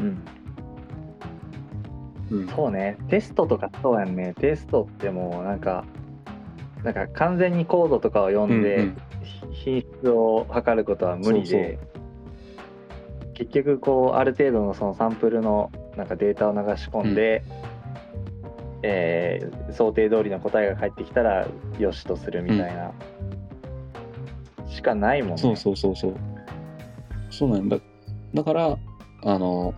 うん。うん、そうねテストとかそうやんねテストってもうなんかなんか完全にコードとかを読んで、うんうん、品質を測ることは無理で結局こうある程度のそのサンプルのなんかデータを流し込んで、うん、えー、想定通りの答えが返ってきたらよしとするみたいな、うん、しかないもんね。そうそうそうそう。そうなんだ。だから、あの、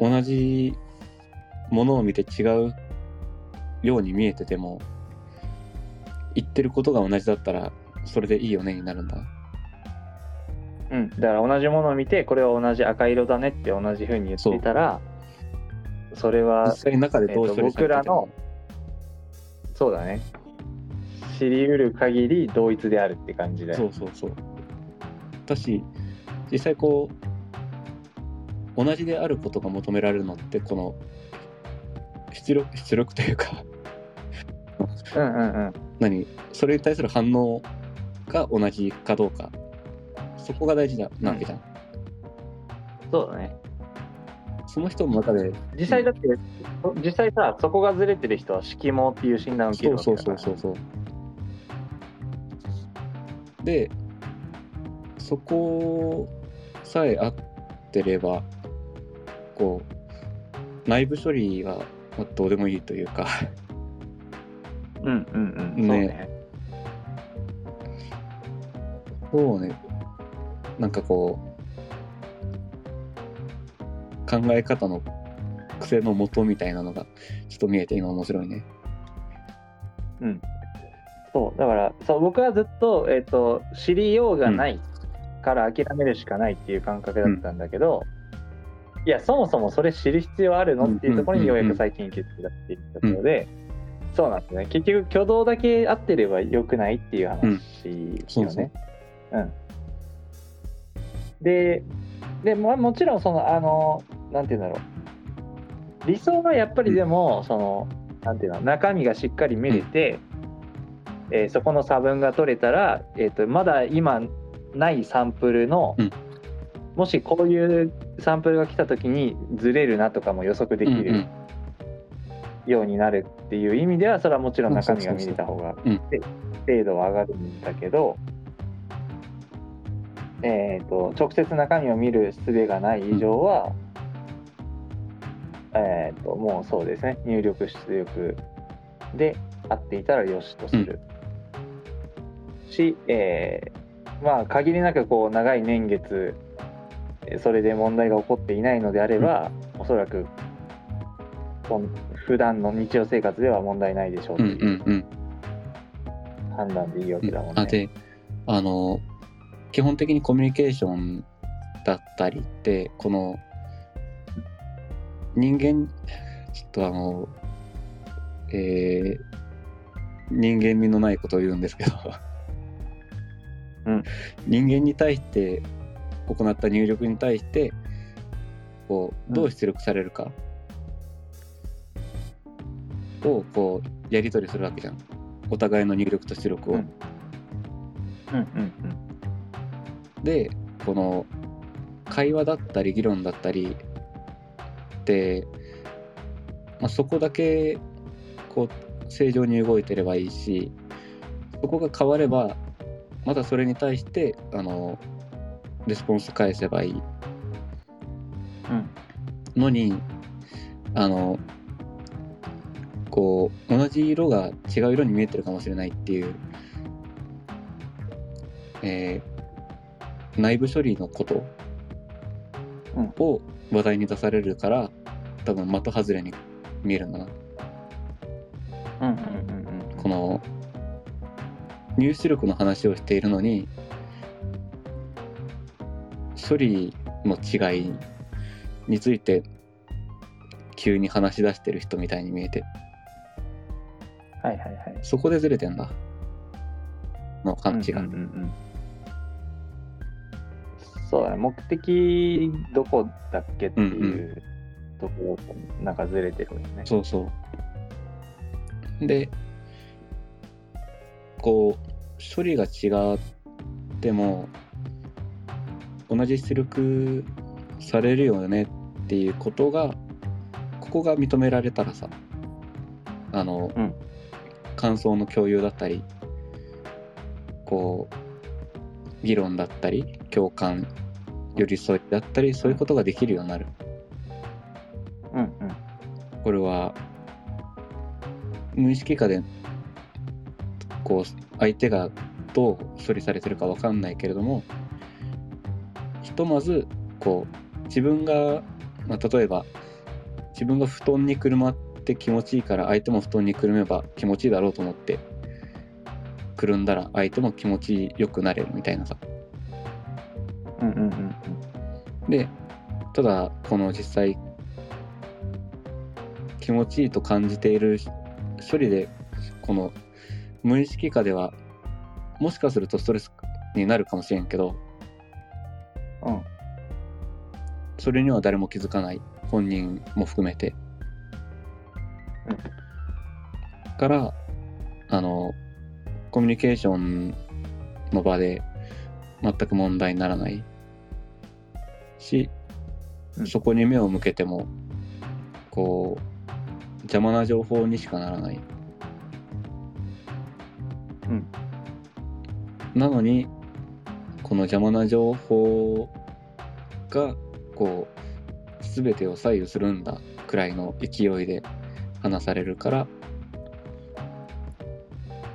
同じものを見て違うように見えてても、言ってることが同じだったら、それでいいよねになるんだ。うん、だから同じものを見てこれは同じ赤色だねって同じふうに言ってたらそれは中でどう、えー、僕らのそうだね。知りうる限り同一であるって感じでそうそうそう。だし実際こう同じであることが求められるのってこの出力出力というかうんうんうん。何？それに対する反応が同じかどうかそこが大事なわけじゃん。そうだね。その人の中で。実際だって、うん、実際さ、そこがずれてる人は色毛っていう診断を受けるわけだから、そうそうそうそうで、そこさえあってれば、こう、内部処理はどうでもいいというかうんうんうん。ね。そうね。なんかこう、考え方の癖のもとみたいなのがちょっと見えて今面白いね。うん。そう、だから、そう僕はずっと、えっ、ー、と、知りようがないから諦めるしかないっていう感覚だったんだけど、うん、いや、そもそもそれ知る必要あるのっていうところにようやく最近気づいたっていうところで、そうなんですね。結局、挙動だけ合ってればよくないっていう話よね。うん、そうそううんででももちろんそのあのなんて言うんだろう。理想はやっぱりでも、そのなんていうの中身がしっかり見れて、うん、えー、そこの差分が取れたら、えーと、まだ今ないサンプルの、うん、もしこういうサンプルが来た時にずれるなとかも予測できるようになるっていう意味ではそれはもちろん。中身が見れた方が精度は上がるんだけど。えーと、直接中身を見る術がない以上は、うん、えーと、もうそうですね。入力出力で合っていたらよしとする、うん、し、えー、まあ限りなくこう長い年月でそれで問題が起こっていないのであれば、おそらく普段の日常生活では問題ないでしょうとうんいううんうん。判断でいいわけだもんね。あであの基本的にコミュニケーションだったりってこの人間ちょっとあのえー人間味のないことを言うんですけど、うん。人間に対して行った入力に対してこうどう出力されるか。をこうやり取りするわけじゃん。お互いの入力と出力を。うんうんうんでこの会話だったり議論だったりって、まあ、そこだけこう正常に動いてればいいしそこが変わればまたそれに対してあのレスポンス返せばいい。うん。のにあのこう同じ色が違う色に見えてるかもしれないっていう、えー内部処理のことうん。を話題に出されるから多分的外れに見えるんだな。うんうんうんうん。この入出力の話をしているのに処理の違いについて急に話し出してる人みたいに見えて。はいはいはい。そこでずれてんだ。の感じが、うんうんうんうんそうだね。目的どこだっけっていうところとなんかずれてるよね。そうそう。でこう処理が違っても同じ出力されるよねっていうことがここが認められたらさあの、うん。感想の共有だったりこう議論だったり共感寄り添いだったりそういうことができるようになる。うんうん。これは無意識下でこう相手がどう処理されてるかわかんないけれどもひとまずこう自分が、まあ、例えば自分が布団にくるまって気持ちいいから相手も布団にくるめば気持ちいいだろうと思ってくるんだら相手も気持ちよくなれるみたいなさ。うんうんうんでただこの実際気持ちいいと感じている処理でこの無意識下ではもしかするとストレスになるかもしれんけどうん。それには誰も気づかない。本人も含めて、うんからあのコミュニケーションの場で全く問題にならないし、うん。そこに目を向けてもこう邪魔な情報にしかならない、うん。なのにこの邪魔な情報がこう全てを左右するんだくらいの勢いで話されるから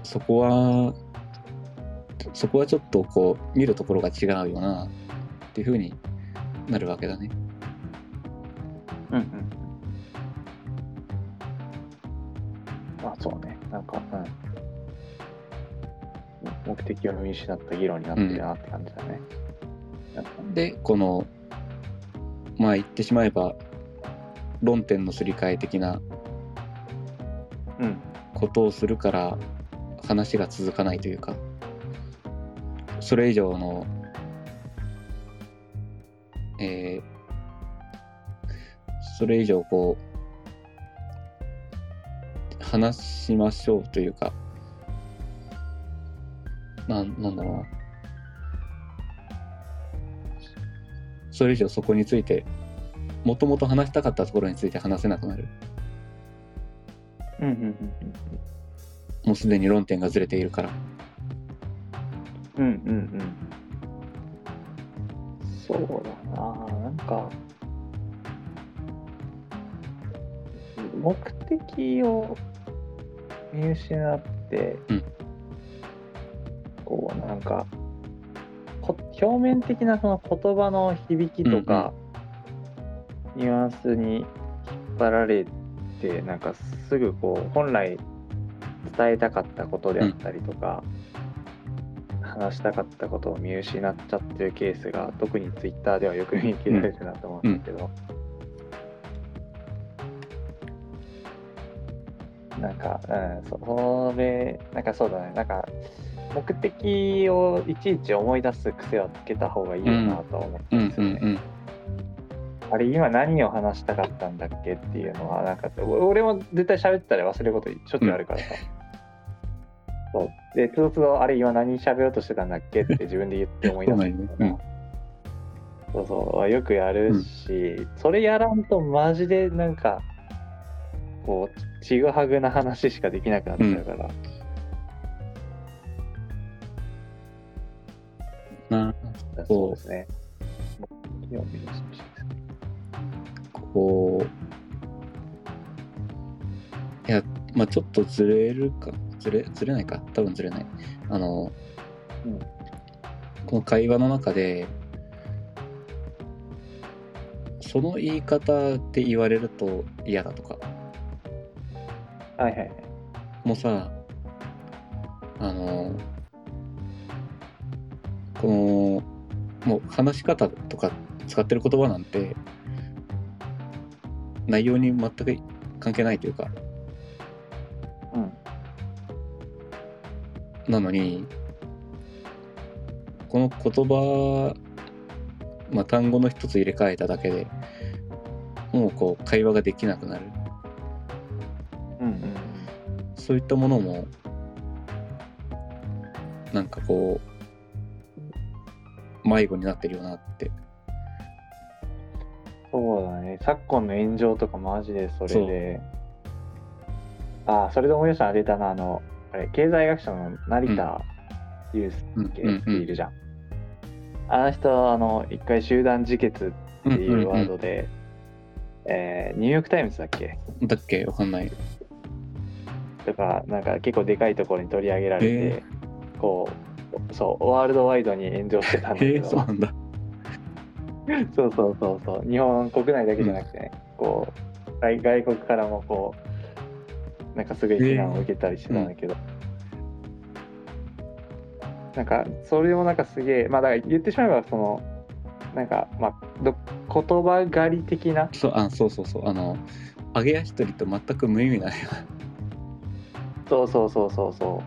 そこはそこはちょっとこう見るところが違うよなっていう風になるわけだね。うんうんまあそうね。なんか、うん、目的を見失った議論になってるなって感じだね。なんかでこのまあ言ってしまえば論点のすり替え的なうん。ことをするから話が続かないというかそれ以上のえーそれ以上こう話しましょうというかなんなんだろうな。それ以上そこについてもともと話したかったところについて話せなくなる。うんうんもうすでに論点がずれているから。うんうんうんうんそうだな。なんか目的を見失って、うん。こうなんかこ表面的なその言葉の響きとか、ニュアンスに引っ張られてなんかすぐこう本来伝えたかったことであったりとか、話したかったことを見失っちゃってるケースが特にツイッターではよく見受けられるなと思うんですけど、なんか、うん、そそれなんかそうだね。なんか目的をいちいち思い出す癖はつけた方がいいよなとは思ってうんんですよね。うんうんあれ今何を話したかったんだっけっていうのはなんかお俺も絶対喋ってたら忘れることしょっちゅうあるからさ、そう。でつどつどあれ今何喋ろうとしてたんだっけ？って自分で言って思い出す。ね。うん。そうそう。よくやるし、それやらんとマジでなんかこうちぐはぐな話しかできなくなっちゃうから、なそうですね。こう。いやまあちょっとずれるかずれずれないか？多分ずれない。あの、うん。この会話の中でその言い方って言われると嫌だとか。はいはいはい。もうさあのこのもう話し方とか使ってる言葉なんて内容に全く関係ないというかなのにこの言葉、まあ、単語の一つ入れ替えただけでもうこう会話ができなくなる。うんうんそういったものもなんかこう迷子になってるよなって。そうだね。昨今の炎上とかマジでそれで。ああそれで思い出したのあれだな。あのあれ経済学者の成田悠介っているじゃん、あの人あの一回集団自決っていうワードで、えーニューヨーク・タイムズだっけ？だっけ？わかんない。とかなんか結構でかいところに取り上げられて、こうそうワールドワイドに炎上してたんだけど。そうなんだ。そうそうそうそう。日本国内だけじゃなくてね、こう外外国からもこうなんかすごい非難を受けたりしてたんだけど、なんかそれもなんかすげえまあだから言ってしまえばそのなんかまあど言葉狩り的な？そうあそうそうそう。あの揚げ足取りと全く無意味なそうそうそうそうそ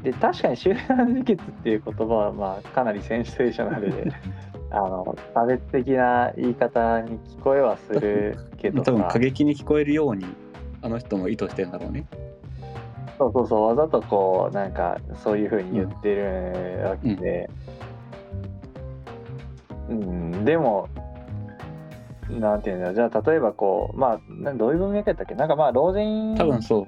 う。で確かに集団自決っていう言葉はまあかなりセンセーショナルで あの差別的な言い方に聞こえはするけど多分さ過激に聞こえるようにあの人も意図してんだろうね。そうそうそうわざとこうなんかそういうふうに言ってるわけで、うんでもなんていうんだじゃあ例えばこうまあなどういう文脈やったっけ？なんかまあ老人多分そう。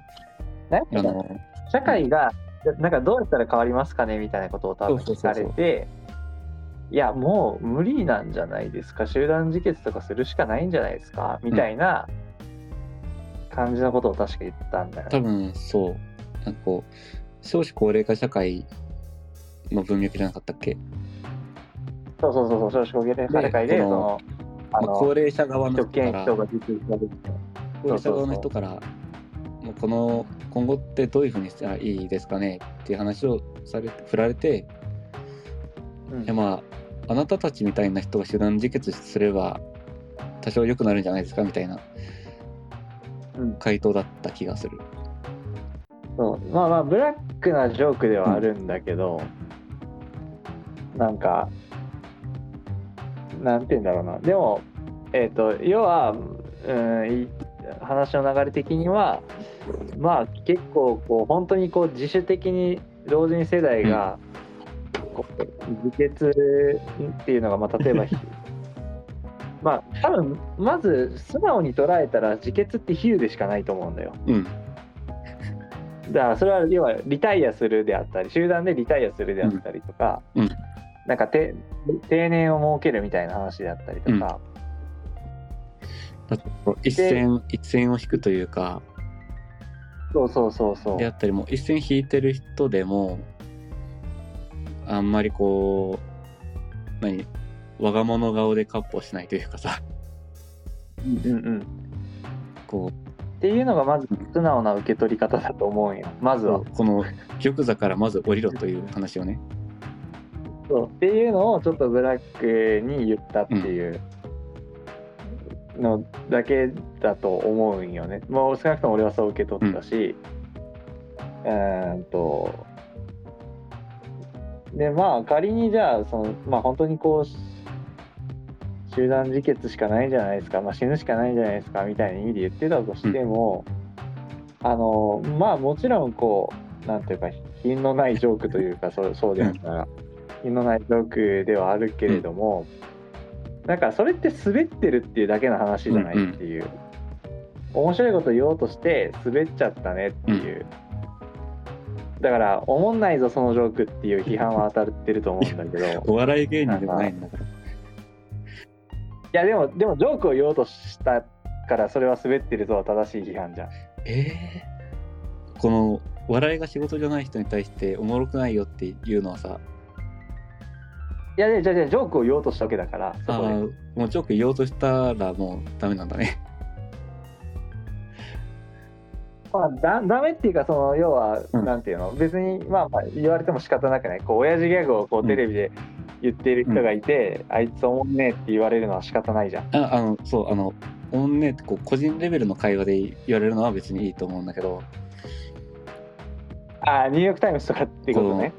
社会がなんかどうやったら変わりますかね？みたいなことを多分聞かれて。いやもう無理なんじゃないですか？集団自決とかするしかないんじゃないですか？みたいな感じのことを確か言ったんだよね。多分そう。なんかこう少子高齢化社会の文脈じゃなかったっけ、そうそうそうそう少子高齢化社会ででそのあまあ、の高齢者側の人人から高齢者側の人からもうこの今後ってどういうふうにしたらいいですかね？っていう話をされて振られてうん。いやまああなたたちみたいな人が集団自決すれば多少良くなるんじゃないですか？みたいな。うん回答だった気がする。そう。まあまあブラックなジョークではあるんだけど、なんかなんて言うんだろうな。でもえっ、と要は、うん、い話の流れ的にはまあ結構こう本当にこう自主的に老人世代が、こう自決っていうのが、まあ、例えばまあ多分まず素直に捉えたら自決って比喩でしかないと思うんだよ。うん。だからそれは要はリタイアするであったり集団でリタイアするであったりとか、うん。うん。なんかて定年を設けるみたいな話であったりとか、う一線一線を引くというか。そうそうそうそう。であったりもう一線引いてる人でもあんまりこ何？我が物顔でカッポしないというかさ。うんうんこっていうのがまず素直な受け取り方だと思うんよ。まずは。う。この玉座からまず降りろという話をね。そう。っていうのをちょっとブラックに言ったっていう。のだけだと思うんよね。もう少なくとも俺はそう受け取ったし、うーんと。でまあ仮にじゃあそのまあ本当にこう集団自決しかないじゃないですか、まあ、死ぬしかないんじゃないですかみたいな意味で言ってたとしても、あのまあもちろんこうなんていうか品のないジョークというかそうそうであったら、品のないジョークではあるけれども、なんかそれって滑ってるっていうだけの話じゃないっていう、面白いこと言おうとして滑っちゃったねっていう、だからおもんないぞそのジョークっていう批判は当たってると思うんだけど。お笑い芸人でもないんだからやでもでもジョークを言おうとしたからそれは滑ってるとは正しい批判じゃん。えー、この笑いが仕事じゃない人に対しておもろくないよっていうのはさ。いやでじゃあじゃあジョークを言おうとしたわけだからそこで。あーもうジョーク言おうとしたらもうダメなんだねまあ、だダメっていうかその要は、うん。なんていうの？別にまあまあ言われても仕方なくない。こう親父ギャグをこううんテレビで言っている人がいて、あいつおもんねえって言われるのは仕方ないじゃん。ああのそうあのおんねってこう個人レベルの会話で言われるのは別にいいと思うんだけど。ああニューヨーク・タイムズとかっていうことね。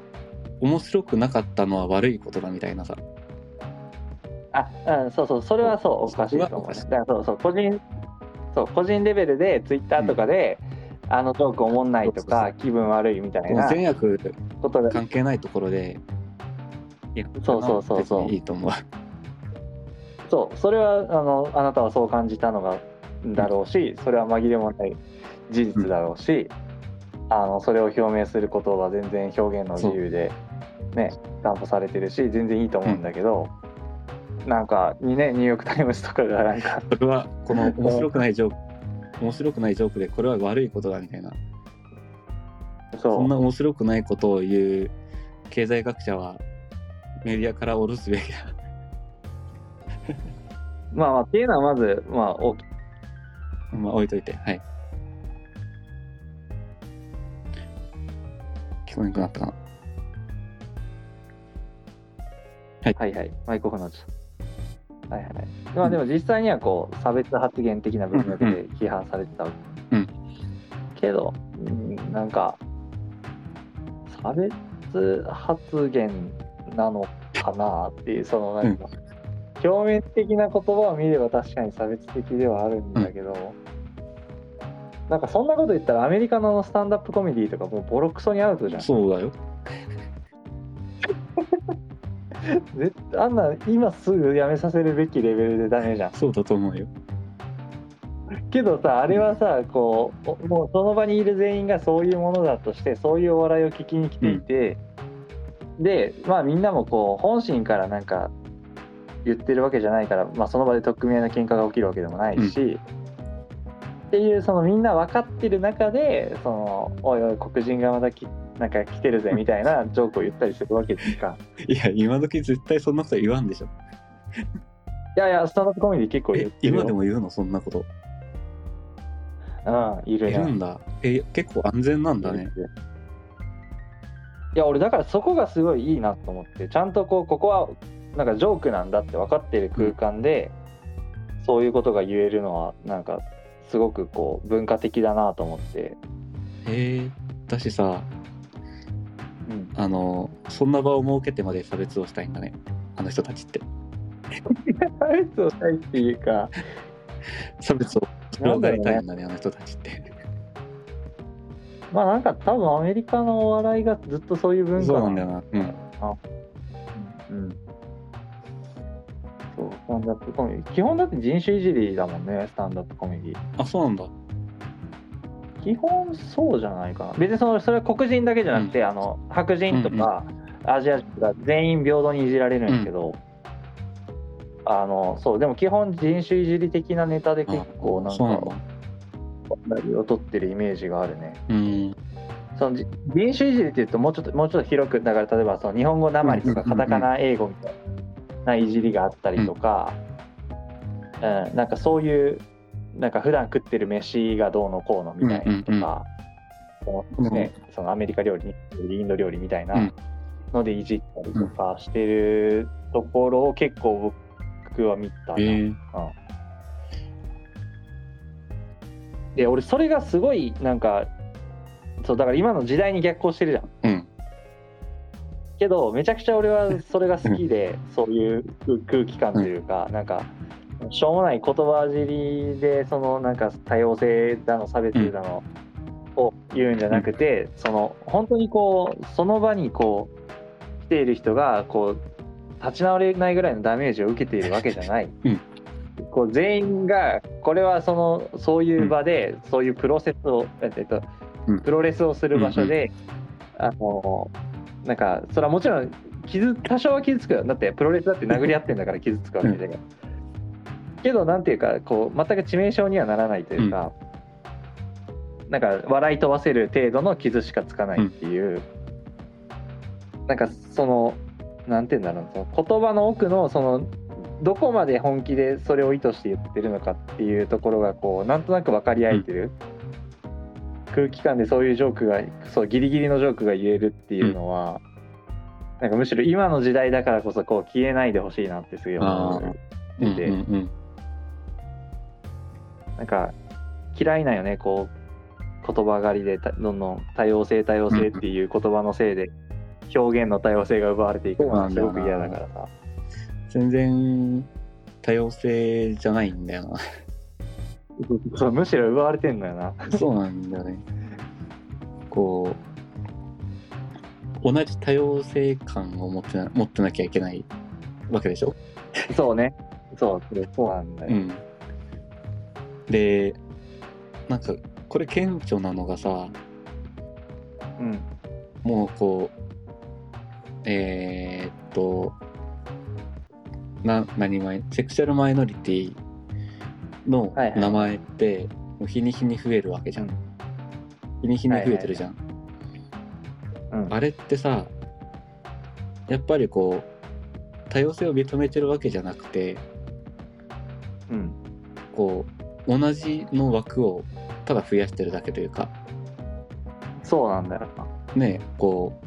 面白くなかったのは悪いことだみたいなさ。あうんそうそう。それはそうおかしいと思う、ね、そだからそうそう個人そう個人レベルでツイッターとかで、あのジョークおもんないとか気分悪いみたいな。善悪ことで。関係ないところでそうそうそうそう。いいと思う。そう。それはあのあなたはそう感じたのがだろうし、それは紛れもない事実だろうし、あのそれを表明することは全然表現の自由でね担保されてるし全然いいと思うんだけど、なんかにねニューヨーク・タイムズとかがなんかそれはこの面白くないジョーク面白くないジョークでこれは悪いことだみたいな。そそんな面白くないことを言う経済学者はメディアから下ろすべきだ。まあまあっていうのはまずまあおまあ置いといてはい。聞こえなくなったかな。はい。はいマイクオフのちはいはい。まあでも実際にはこう差別発言的な文脈で批判されてたわけ、うん。けど、うん、なんか差別発言なのかなっていうそのなんか、表面的な言葉を見れば確かに差別的ではあるんだけど、なんかそんなこと言ったらアメリカのスタンダップコメディとかもうボロクソにアウトじゃん。そうだよ 絶対あんな今すぐやめさせるべきレベルでダメじゃん。そうだと思うよ。けどさあれはさこうおもうその場にいる全員がそういうものだとしてそういうお笑いを聞きに来ていて、でまあみんなもこう本心からなんか言ってるわけじゃないから、まあ、その場で取っ組み合いの喧嘩が起きるわけでもないし、っていうそのみんな分かってる中でそのおいおい黒人がまたきなんか来てるぜみたいな ジョークを言ったりするわけですか？いや今時絶対そんなこと言わんでしょ。いやいやスタンダップコメディ結構言えって今でも言うのそんなこと？うん、いるね。いるんだ。え結構安全なんだね。いや俺だからそこがすごいいいなと思ってちゃんとこうここはなんかジョークなんだって分かってる空間で、そういうことが言えるのはなんかすごくこう文化的だなと思って、へえだしさうん、あのそんな場を設けてまで差別をしたいんだね。あの人たちって。差別をしたいっていうか。差別を広がりたいんだねあの人たちって。まあなんか多分アメリカのお笑いがずっとそういう文化。そうなんだよな。うん。うん。そう。スタンダップコメディ。基本だって人種いじりだもんねスタンダップコメディ。あそうなんだ基本そうじゃないかな。別にそのそれは黒人だけじゃなくて、あの白人とか、アジア人とか全員平等にいじられるんやけど、あのそうでも基本人種いじり的なネタで結構なんか話題を取ってるイメージがあるね。うん。そのじ人種いじりっていうともうちょっともうちょっと広くだから例えばその日本語なまりとかうんうんうんうん。カタカナ英語みたいないじりがあったりとか、うん。なんかそういうなんか普段食ってる飯がどうのこうのみたいなとか、このね、そのアメリカ料理インド料理みたいなのでいじったりとかしてるところを結構僕は見たな。え。ーうん。で俺それがすごいなんかそうだから今の時代に逆行してるじゃん。うん。けどめちゃくちゃ俺はそれが好きでそういう空気感というか、なんかしょうもない言葉尻でそのなんか多様性だの差別だのを言うんじゃなくて、その本当にこうその場にこう来ている人がこう立ち直れないぐらいのダメージを受けているわけじゃない。うん。こう全員がこれはそのそういう場で、そういうプロセスを、えっとうん。プロレスをする場所で、あのなんかそれはもちろん傷多少は傷つくよ。だってプロレスだって殴り合ってんだから傷つくわけで、けどなんていうかこう全く致命傷にはならないというか、なんか笑い飛ばせる程度の傷しかつかないっていう、なんかそのなんて言うんだろうその言葉の奥のそのどこまで本気でそれを意図して言ってるのかっていうところがこうなんとなく分かり合えてる、空気感でそういうジョークがそうギリギリのジョークが言えるっていうのは、なんかむしろ今の時代だからこそこう消えないでほしいなってすげえ思あううんで、うんうんなんか嫌いなよねこう言葉狩りでたどんどん多様性多様性っていう言葉のせいで表現の多様性が奪われていくのはすごく嫌だからさ。全然多様性じゃないんだよな そうむしろ奪われてんのよな。そうなんだよねこう同じ多様性感を持ってな持ってなきゃいけないわけでしょ？そうね。そう、それそうなんだよ。うんでなんかこれ顕著なのがさうん。もうこうえー、っとな何マイセクシャルマイノリティのはいはい名前ってもう日に日に増えるわけじゃん、うん日に日に増えてるじゃん、うん。あれってさやっぱりこう多様性を認めてるわけじゃなくてうん。こう同じの枠をただ増やしてるだけというかそうなんだよな。ねこ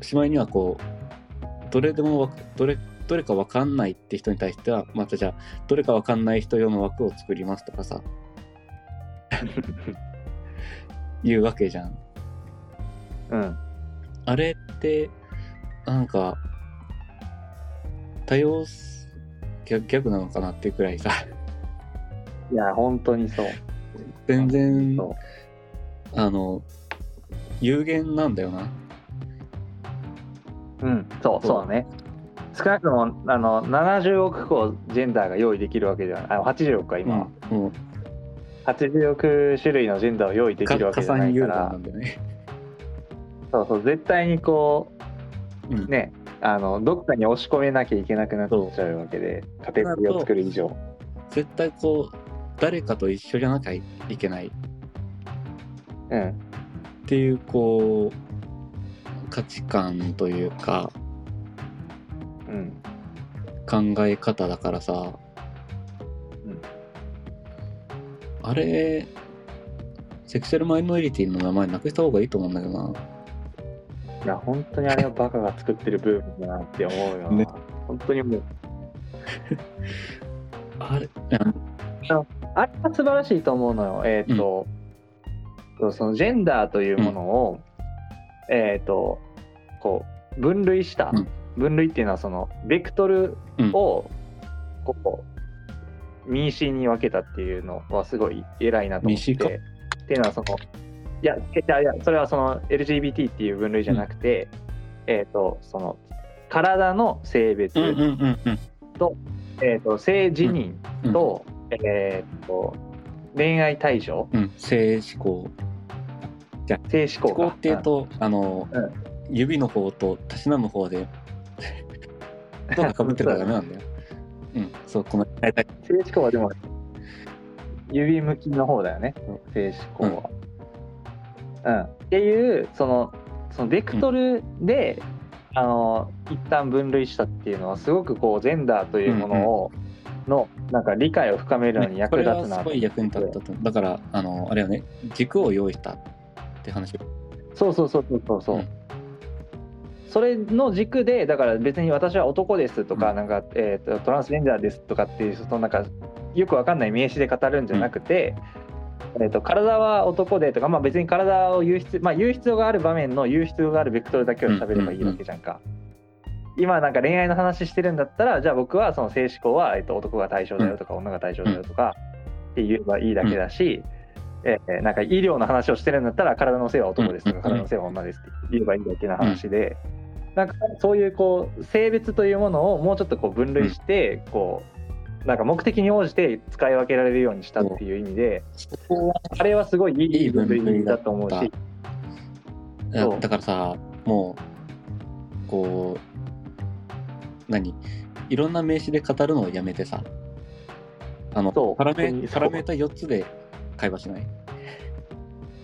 うしまいにはこうどれでもわどれどれか分かんないって人に対してはまたじゃあどれか分かんない人用の枠を作りますとかさ 言うわけじゃんうん。あれってなんか多様逆なのかなっていうくらいさいや、本当にそう。全然そあの有限なんだよなう。うん。そう、そうだね。少なくともあの70億個ジェンダーが用意できるわけじゃない。あ80億か今、うん、もう80億種類のジェンダーを用意できるわけ加じゃないからねそうそう、絶対にこうんう、ね、あの、どっかに押し込めなきゃいけなくなっちゃうわけで、カテゴリーを作る以上。絶対こう誰かと一緒じゃなきゃいけないっうん。ていうこう価値観というかうん。考え方だからさ、うんあれセクシャルマイノリティの名前なくした方がいいと思うんだけどないや、本当にあれはバカが作ってる部分だなって思うよな。ね本当にもう、あれあれは素晴らしいと思うのよ。えっ、と、そうそのジェンダーというものを、えっ、と、こう、分類した、うん。分類っていうのは、その、ベクトルうん。を、ここ、民進に分けたっていうのはすごい偉いなと思って。っていうのは、その、いや、いや、いや、それはその LGBT っていう分類じゃなくて、えっ、と、その、体の性別、うんうんうんうん。えー、と性自認と,、えー、と恋愛対象？うん性思考。性思考か。思考っていうと、あの、うん。指の方とたしなむ方で どがかぶってるからダメなんだよ。うんそうこの性思考はでも指向きの方だよね。うん。性思考は。うん。っていうそのそのベクトルで、あの一旦分類したっていうのはすごくこうジェンダーというものを、のなんか理解を深めるのに役立つなこれはすごい役に立ったと。だからあのあれよね軸を用意したって話そうそうそうそうそうそう、うん。それの軸でだから別に私は男ですとか、うん。なんか、えーとトランスジェンダーですとかっていうそのなんかよくわかんない名詞で語るんじゃなくて、えー、と体は男でとか、まあ、別に体を言う必要、まあ、言う必要がある場面の言う必要があるベクトルだけを喋ればいいわけじゃんか。今なんか恋愛の話してるんだったらじゃあ僕はその性思考は、えー、と男が対象だよとか女が対象だよとかって言えばいいだけだし、えーなんか医療の話をしてるんだったら体の性は男ですとかうん体の性は女ですって言えばいいだけな話で、なんかそういうこう性別というものをもうちょっとこう分類して、こうなんか目的に応じて使い分けられるようにしたっていう意味で、あれはすごいいいいい分分類類だと思う。し、だからさもうこう何？いろんな名詞で語るのをやめてさ。あのそう。パラメ本当にそう。パラメータ4つで会話しない？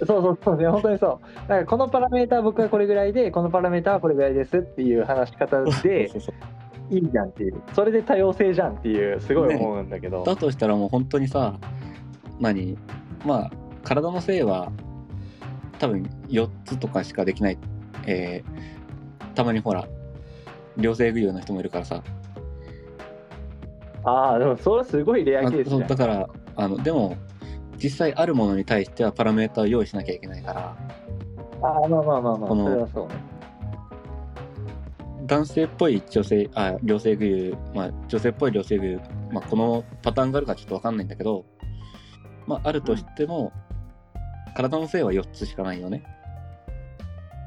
そうそうそう。ね本当にそう。だからこのパラメータは僕はこれぐらいでこのパラメータはこれぐらいですっていう話し方で そうそうそう。いいじゃんっていう。それで多様性じゃんっていうすごい思うんだけど、だとしたらもう本当にさ何？まあ体の性は多分4つとかしかできない、えーたまにほら両性具有の人もいるからさ。ああでもそれはすごいレアあケースだからあのでも実際あるものに対してはパラメータを用意しなきゃいけないから。ああまあまあまあまあそれはそうね。男性っぽい女性あ両性具有、まあ、女性っぽい両性具有、まあ、このパターンがあるかちょっと分かんないんだけど、まあ、あるとしても、体の性は4つしかないよね。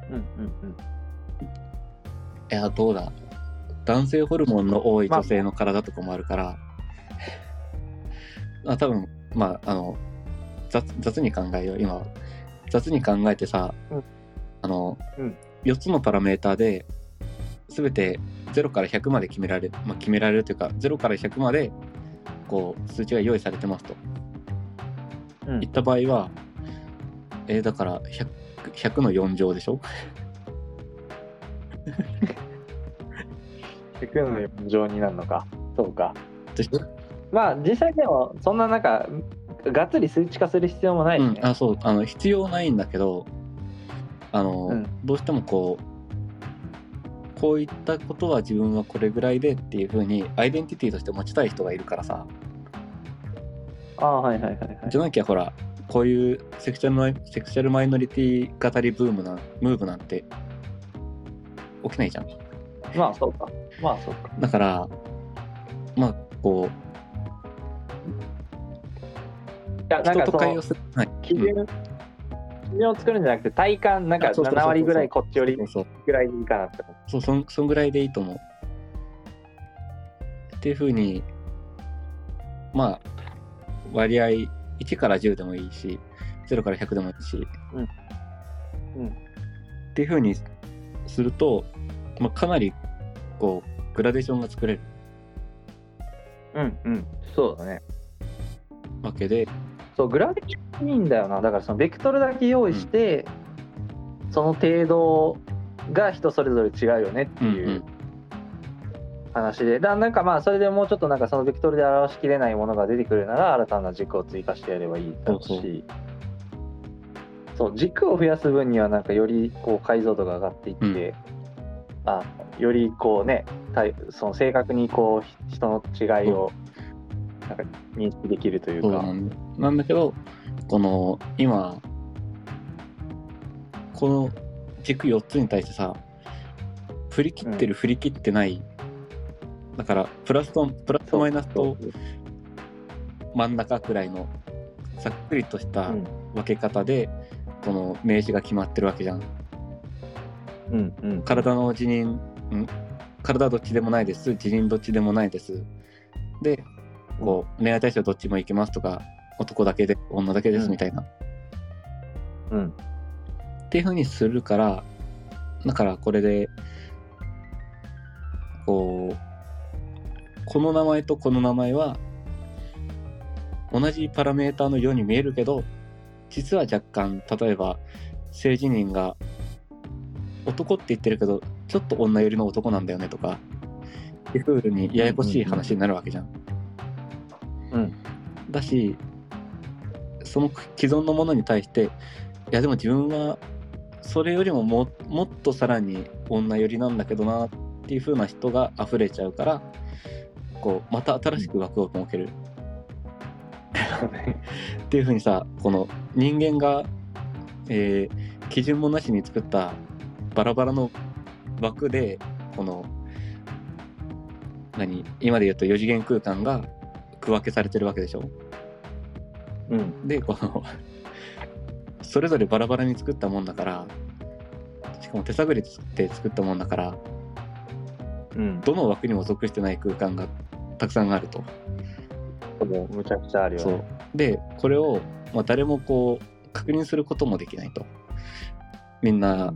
うんうんうんいやどうだ。男性ホルモンの多い女性の体とかもあるから、あ、多分まああの雑雑に考えよう。今は雑に考えてさ、うん。あの、うん。4つのパラメーターで全て0から100まで決められる、まあ、決められるというか0から100までこう数値が用意されてますと。うん。いった場合はえーだから 100, 100の4乗でしょ？100の4乗になるのか。そうか。まあ実際でもそんななんかがっつり数値化する必要もないしね、うん、あそう。あの必要ないんだけどあの、うん。どうしてもこうこういったことは自分はこれぐらいでっていう風にアイデンティティとして持ちたい人がいるからさ。ああはいはいはいはい。じゃなきゃほらこういうセクシャルマイセクシャルマイノリティ語りブームなムーブなんて起きないじゃん。まあそうか。まあそうか。だからまあこいやう人となんかその会話する、はい、基準、基準を作るんじゃなくて体感なんかあそうそうそうそう。7割ぐらいこっちよりぐらいでいいかなってそうそんそんぐらいでいいと思う。っていうふうにまあ割合1から10でもいいし0から100でもいいし、うん。うん。っていうふうにすると、まあ、かなりこうグラデーションが作れる。うんうん。そうだね。わけで。そうグラデーションいいんだよな。だからそのベクトルだけ用意して、その程度が人それぞれ違うよねってうんいううん話で、だなんかまあそれでもうちょっとなんかそのベクトルで表しきれないものが出てくるなら新たな軸を追加してやればいいだろうし。そうそう軸を増やす分にはなんかよりこう解像度が上がっていって、あよりこうね対その正確にこう人の違いをなんか認識できるというか。そうなんだ。けどこの今この軸4つに対してさ振り切ってる、振り切ってないだからプラスとプラスとマイナスと真ん中くらいのさっくりとしたうん。分け方で、この名詞が決まってるわけじゃん。うんうん、体の辞任ん？体どっちでもないです。辞任どっちでもないです。でこう恋愛対象どっちもいけますとか男だけで女だけですみたいな、うん。っていう風にするからだからこれでこうこの名前とこの名前は同じパラメーターのように見えるけど実は若干例えば性自認が男って言ってるけどちょっと女寄りの男なんだよねとかいうふうにややこしい話になるわけじゃん。うんだしその既存のものに対していやでも自分はそれよりもももっとさらに女寄りなんだけどなっていう風な人が溢れちゃうからこうまた新しく枠を設ける っていう風にさこの人間が、えー基準もなしに作ったバラバラの枠でこの何今で言うと4次元空間が区分けされてるわけでしょ？うん。でこのそれぞれバラバラに作ったもんだからしかも手探りで作ったもんだからうん。どの枠にも属してない空間がたくさんあると。もうむちゃくちゃあるよねでこれを、まあ、誰もこう確認することもできないと。みんな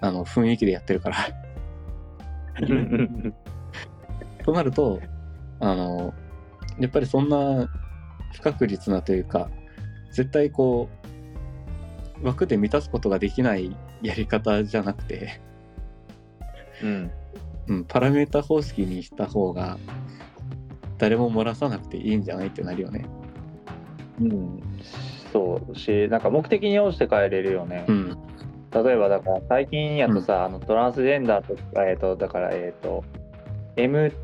あの雰囲気でやってるから。となるとあのやっぱりそんな不確実なというか絶対こう枠で満たすことができないやり方じゃなくて、うんうん、パラメータ方式にした方が誰も漏らさなくていいんじゃないってなるよね。うん。そう。しなんか目的に応じて変えれるよね、うん。例えばだから最近やとさ、あのトランスジェンダーとかえっ、とだからえっ、と MTF、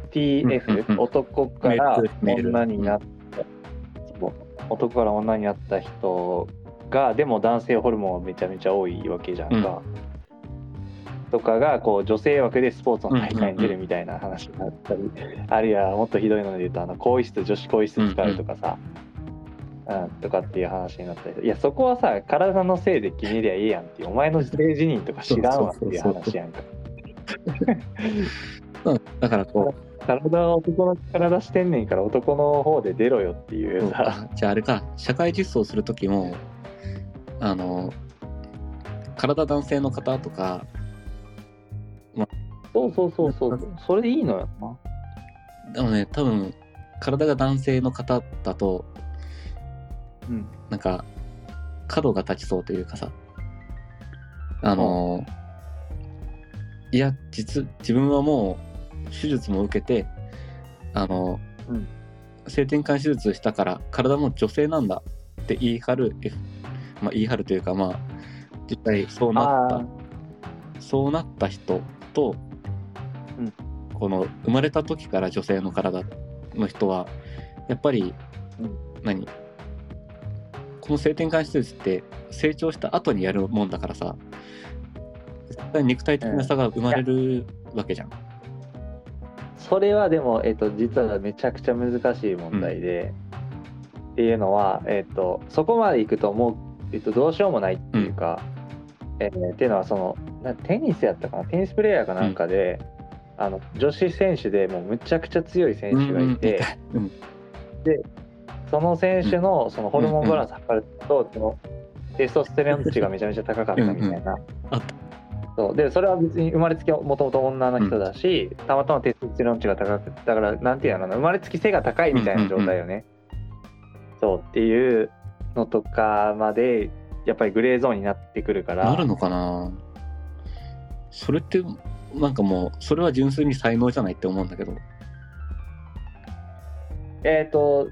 うんうんうん。男から女になった、そう男から女になった人がでも男性ホルモンめちゃめちゃ多いわけじゃんか、とかがこう女性枠でスポーツの大会に出るみたいな話があったり、あるいはもっとひどいので言うとあの更衣室女子更衣室使うとかさ、うんとかっていう話になったりいやそこはさ体のせいで決めりゃいいやんっていうお前の性自認とか知らんわっていう話やんか。うん。だからこ体は男の体してんねんから男の方で出ろよっていううさじゃああれか。社会実装する時もあの体男性の方とかそうそうそうそう。それでいいのよな。でもね多分体が男性の方だとうん。なんか角が立ちそうというかさ。あのいや実自分はもう手術も受けてあの、うん。性転換手術したから体も女性なんだって言い張る、まあ、言い張るというかまあ実際そうなっあたそうなった人と、うんこの生まれた時から女性の体の人はやっぱり、うん何？この性転換手術って成長した後にやるもんだからさ絶対肉体的な差が生まれるわけじゃん。それはでも、えっと実はめちゃくちゃ難しい問題で、っていうのは、えっとそこまでいくともう、えっとどうしようもないっていうか、えーっていうのはそのなテニスやったかな？テニスプレーヤーかなんかで、あの女子選手でもうむちゃくちゃ強い選手がいて、うんうんその選手のそのホルモンバランス測ると、そのテストステロン値がめちゃめちゃ高かったみたいな。そう。でそれは別に生まれつきはもともと女の人だし、たまたまテストステロン値が高くてだからなんていうの生まれつき背が高いみたいな状態よね。そうっていうのとかまでやっぱりグレーゾーンになってくるから。なるのかな。それってなんかもうそれは純粋に才能じゃないって思うんだけど。えっ、と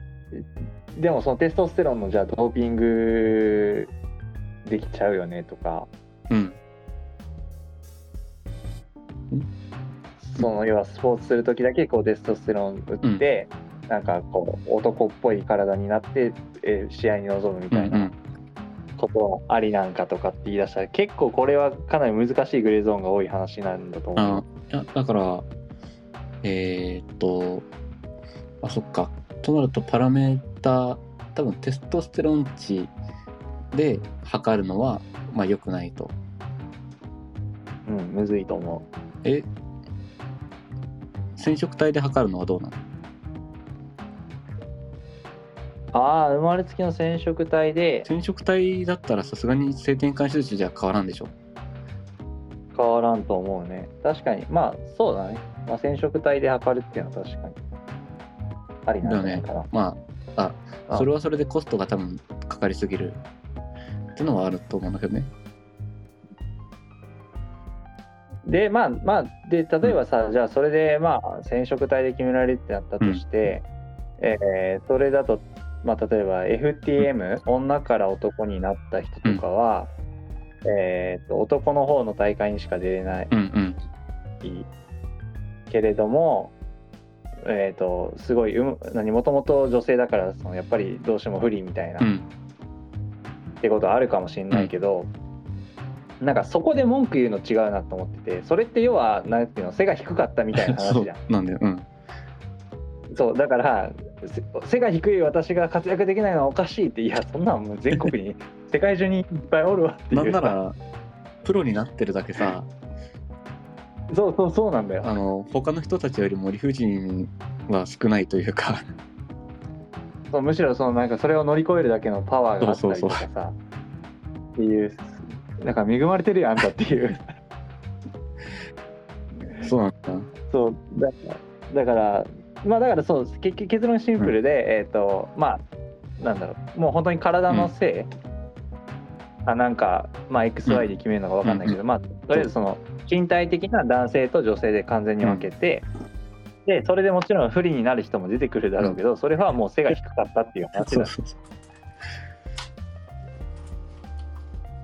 でもそのテストステロンのじゃあドーピングできちゃうよねとか。うん。その要はスポーツする時だけこうテストステロン打って、なんかこう男っぽい体になって、えー試合に臨むみたいなこありなんかとかって言い出したら結構これはかなり難しいグレーゾーンが多い話なんだと思あう。いやだからえーっとあそっか。となるとパラメータ多分テストステロン値で測るのはまあ良くないと。うん、むずいと思え染色体で測るのはどうなの？ああ生まれつきの染色体で。染色体だったらさすがに性転換手術じゃ変わらんでしょ？変わらんと思うね。確かに。まあそうだね。まあ、染色体で測るっていうのは確かに。ありなんじゃないかな。まあああ。それはそれでコストが多分かかりすぎる。っていうのはあると思うんだけどね。でまあまあで例えばさ、じゃあそれでまあ染色体で決められるってなったとして、えーそれだと、まあ、例えば FTM、女から男になった人とかは、えーと男の方の大会にしか出れないうんうん。けれども、えー、とすごいうん何もともと女性だからそのやっぱりどうしても不利みたいな、っうん。てことはあるかもしれないけど、なんかそこで文句言うの違うなと思っててそれって要はなんていうの背が低かったみたいなそう話じゃん。なんだよ。うん。そうだからせ背が低い私が活躍できないのはおかしいっていやそんなんもう全国に 世界中にいっぱいおるわっていう。なんならプロになってるだけさそうそうそうなんだよ。あの他の人たちよりも理不尽は少ないというか。そうむしろそのなんかそれを乗り越えるだけのパワーがあったりとかさ。そうっていうなんか恵まれてるよあんたっていう。そうなんだ。そうだだからまあだからそう結局結論シンプルで、えっ、とまあなんだろうもう本当に体のせい、あなんかまあ XY で決めるのか分かんないけど、まあとりあえずその身体的な男性と女性で完全に分けて、でそれでもちろん不利になる人も出てくるだろうけど、それはもう背が低かったっていう話だ。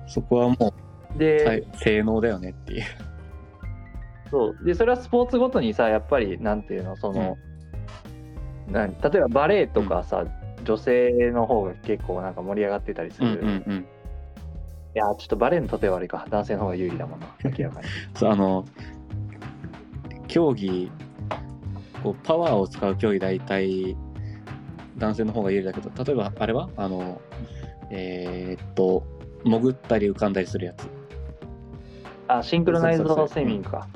そこはもで、う、はい、性能だよねっていう。そう。でそれはスポーツごとにさやっぱりなんていうのその、何？例えばバレエとかさ、女性の方が結構なんか盛り上がってたりする、うんうんうん。いやちょっとバレエの例え悪いか。男性の方が有利だもんな 明らかに。そうあの競技こうパワーを使う競技大体男性の方が有利だけど例えばあれは？あのえーっと潜ったり浮かんだりするやつ。あシンクロナイズドスイミングか。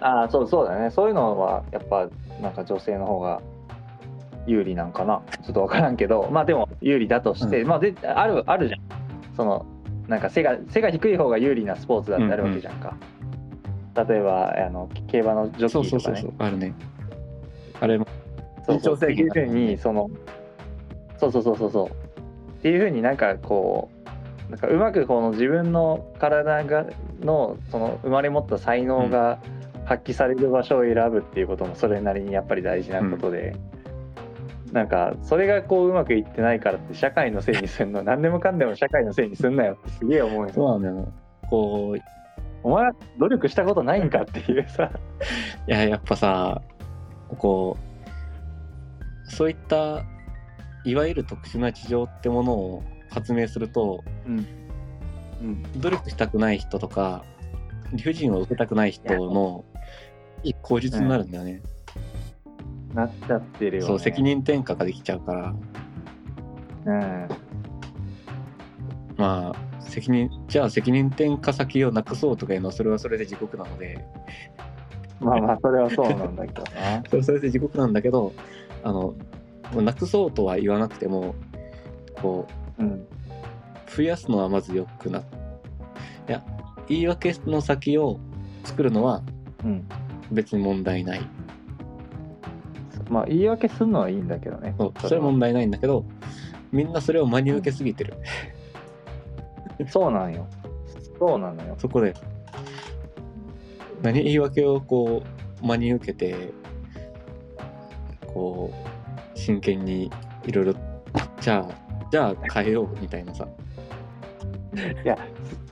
あそうそうだね。そういうのはやっぱなんか女性の方が有利なんかな？ちょっと分からんけど。まあでも有利だとして、うまあであるあるじゃん。そのなんか背が背が低い方が有利なスポーツだってあるわけじゃんか、例えばあの競馬のジョッそうキーとかね。そうそうそうあるね。あれも。そうそう。身長制限っていうふうにそのそうそうそうそうそう。っていうふうになんかこうなんかうまくこの自分の体がのその生まれ持った才能が発揮される場所を選ぶっていうこともそれなりにやっぱり大事なことで、なんかそれがこううまくいってないからって社会のせいにすんの何でもかんでも社会のせいにすんなよってすげえ思うよ。そうなんだよなこういお前は努力したことないんかっていうさ。ややっぱさこうそういったいわゆる特殊な事情ってものを発明するとうん。うん。努力したくない人とか理不尽を受けたくない人のいい口実になるんだよね、なっちゃってるよ、ね、そう責任転嫁ができちゃうから。うん。まあ責任じゃあ責任転嫁先をなくそうとかいうのはそれはそれで地獄なので。まあまあそれはそうなんだけどな それはそれで地獄なんだけどあのなくそうとは言わなくてもこうん。う増やすのはまず良くないや言い訳の先を作るのはうん。別に問題ないまあ言い訳するのはいいんだけどね。そうそれは。問題ないんだけどみんなそれを真に受けすぎてる。そうなんよ。そうなのよ。そこで何言い訳をこう真に受けてこう真剣にいろいろじゃあじゃあ変えようみたいなさ。いや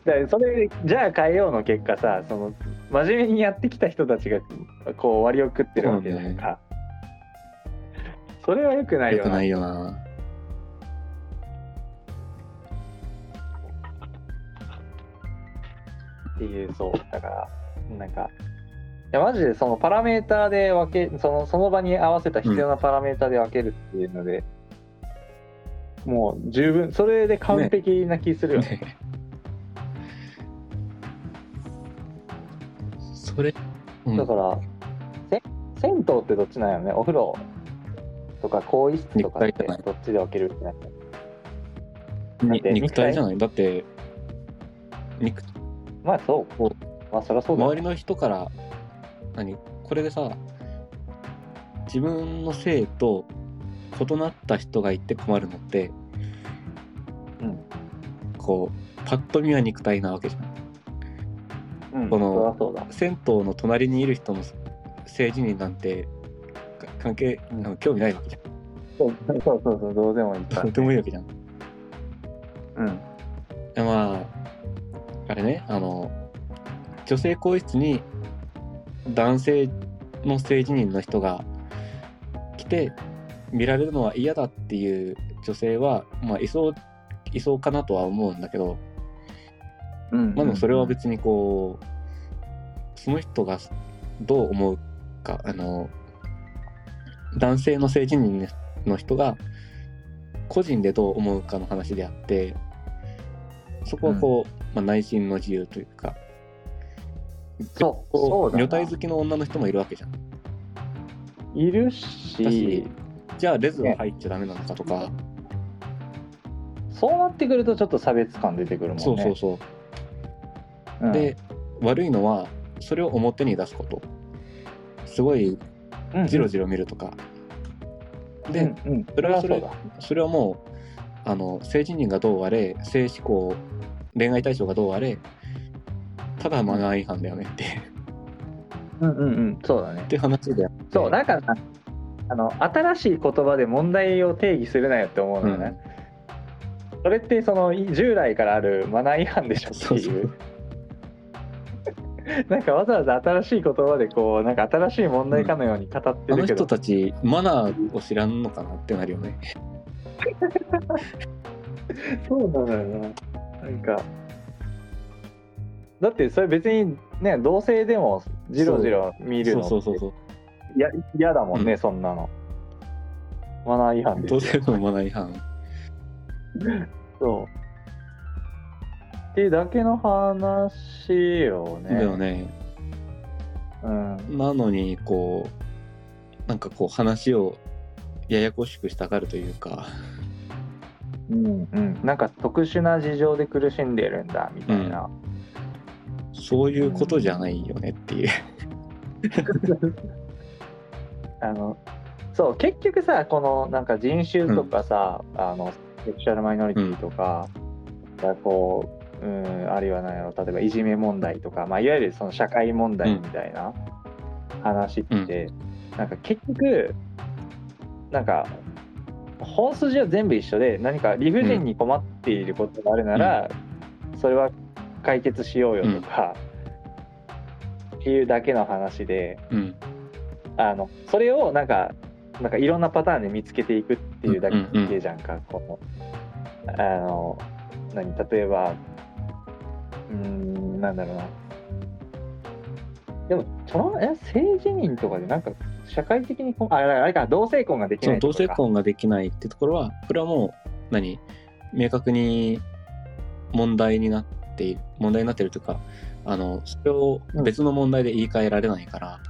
だそれじゃあ変えようの結果さその真面目にやってきた人たちがこう割を食ってるわけじゃんかそれはよくないよな。よくないよな。っていうそうだからなんかいやマジでそのパラメーターで分けそのその場に合わせた必要なパラメーターで分けるっていうので、もう十分それで完璧な気するよね。ね。それ、うん。だからせ銭湯ってどっちなんやろね。お風呂とか更衣室とかってどっちで分けるってなったにだって肉体じゃない。だって肉まあそう。こまあそりゃそうだよ。周りの人から何？これでさ自分の性と異なった人がいて困るのってうん。こうパッと見は肉体なわけじゃん。うん、この銭湯の隣にいる人の政治人なんてか関係、うんあの興味ないわけじゃん。そうそうそうそうどうでもいいからどうでもいいわけじゃん。うんでまああれねあの女性更衣室に男性の性自認の人が来て見られるのは嫌だっていう女性はまあいそういそうかなとは思うんだけど、うんまあでもそれは別にこうその人がどう思うかあの男性の性自認の人が個人でどう思うかの話であってそこはこう、まあ、内心の自由というかそうこそう女体好きの女の人もいるわけじゃん。いるだししじゃあレズは入っちゃダメなのかとか、そうなってくるとちょっと差別感出てくるもんね。そうそうそう。うん。で悪いのはそれを表に出すこと。すごいうんジロジロ見るとか、で、うんうん、それはそれそれはもうあの性自認がどうあれ性思考恋愛対象がどうあれただマナー違反だよねって。うんうんうん。そうだね。って話でそうだからあの新しい言葉で問題を定義するなよって思うのよね、それってそのい従来からあるマナー違反でしょってそう。そういう なんかわざわざ新しい言葉でこうなんか新しい問題かのように語ってあのるけど、人たちマナーを知らんのかなってなるよね。そうなのよな。なんか。だってそれ別にね同性でもジロジロ見るのそうそうそう嫌だもんね、うん。そんなの。マナー違反ですよ。どうせのマナー違反。そう。ってだけの話よね。だよねうん。なのにこうなんかこう話をややこしくしたがるというかうんうん。なんか特殊な事情で苦しんでるんだみたいな。そういうことじゃないよねっていう あの、そう、結局さ、このなんか人種とかさ、あの、セクシャルマイノリティとか、がこう、うん、あるいは何やろ、例えばいじめ問題とか、まあ、いわゆるその社会問題みたいな話って、なんか結局、なんか、本筋は全部一緒で、何か理不尽に困っていることがあるなら、それは解決しようよとか、っていうだけの話で、うん。あのそれをなんかなんかいろんなパターンで見つけていくっていうだけじゃんか、このあの何例えばうーんなんだろうな。でもそのえ性自認とかでなんか社会的にこああれあれか同性婚ができないってことか性婚ができないってところはこれはもう何？明確に問題になっている問題になっているというかあのそれを別の問題で言い換えられないから、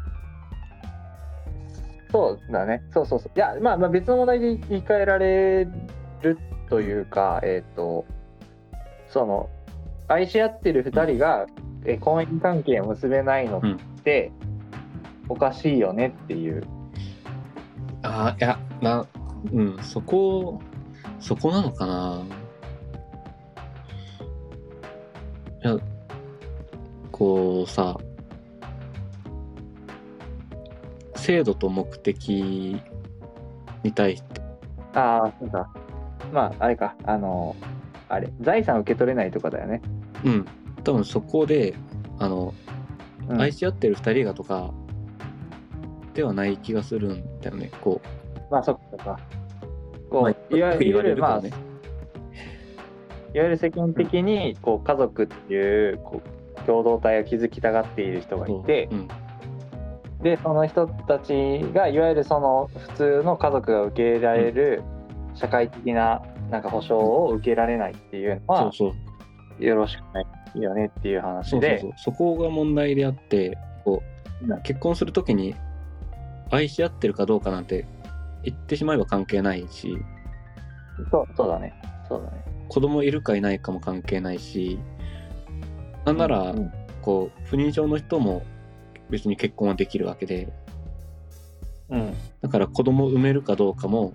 そうだね。そうそうそう。いやまあまあ別の問題で言い換えられるというかえっ、とその愛し合ってる2人がえ婚姻関係を結べないのって、おかしいよねっていう。ああいやなうんそこそこなのかな。いやこうさ制度と目的に対して。ああそうか。まああれか。あのあれ財産受け取れないとかだよね、うん。多分そこであの、うん。愛し合ってる2人がとかではない気がするんだよね。こまあそっかこう、まあいわゆるまあ、ねいわゆる世間的にこう家族っていうこう共同体を築きたがっている人がいて、う。ん。でその人たちがいわゆるその普通の家族が受け入れられる社会的ななんか保障を受けられないっていうのはそうそう。よろしくないよねっていう話そうそうでそう。そこが問題であってこうう結婚するときに愛し合ってるかどうかなんて言ってしまえば関係ないし。そうそうだね。そうだね。子供いるかいないかも関係ないし。なんなら、うん。こう不妊症の人も別に結婚はできるわけで。うん。だから子供を産めるかどうかも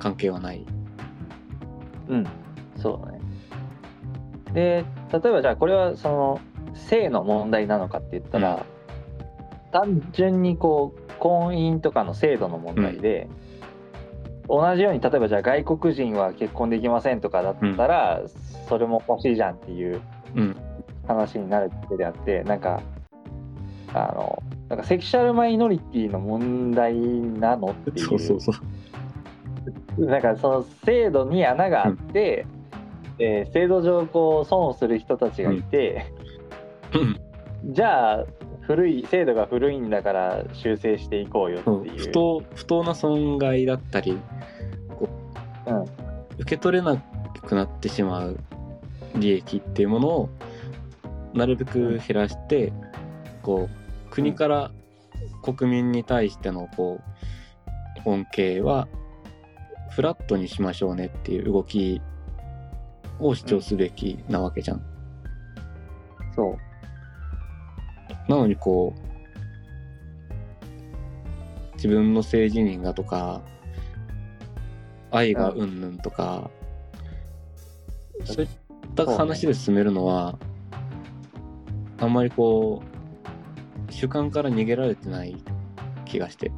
関係はない。うん、そうだね。で、例えばじゃあこれはその性の問題なのかって言ったら、単純にこう婚姻とかの制度の問題で、同じように例えばじゃあ外国人は結婚できませんとかだったら、それもおかしいじゃんっていううん。話になるだけであってなんかあのなんかセクシャルマイノリティの問題なのっていう。そうそうそうなんかその制度に穴があって、えー制度上こう損をする人たちがいて、うん。じゃあ古い制度が古いんだから修正していこうよっていう。不当不当な損害だったりうん。受け取れなくなってしまう利益っていうものをなるべく減らして、こう国から国民に対してのこう恩恵はフラットにしましょうねっていう動きを主張すべきなわけじゃん。そう。なのにこう自分の性自認がとか愛がうん。ぬんとか、そういった話で進めるのは、あんまりこう主観から逃げられてない気がして。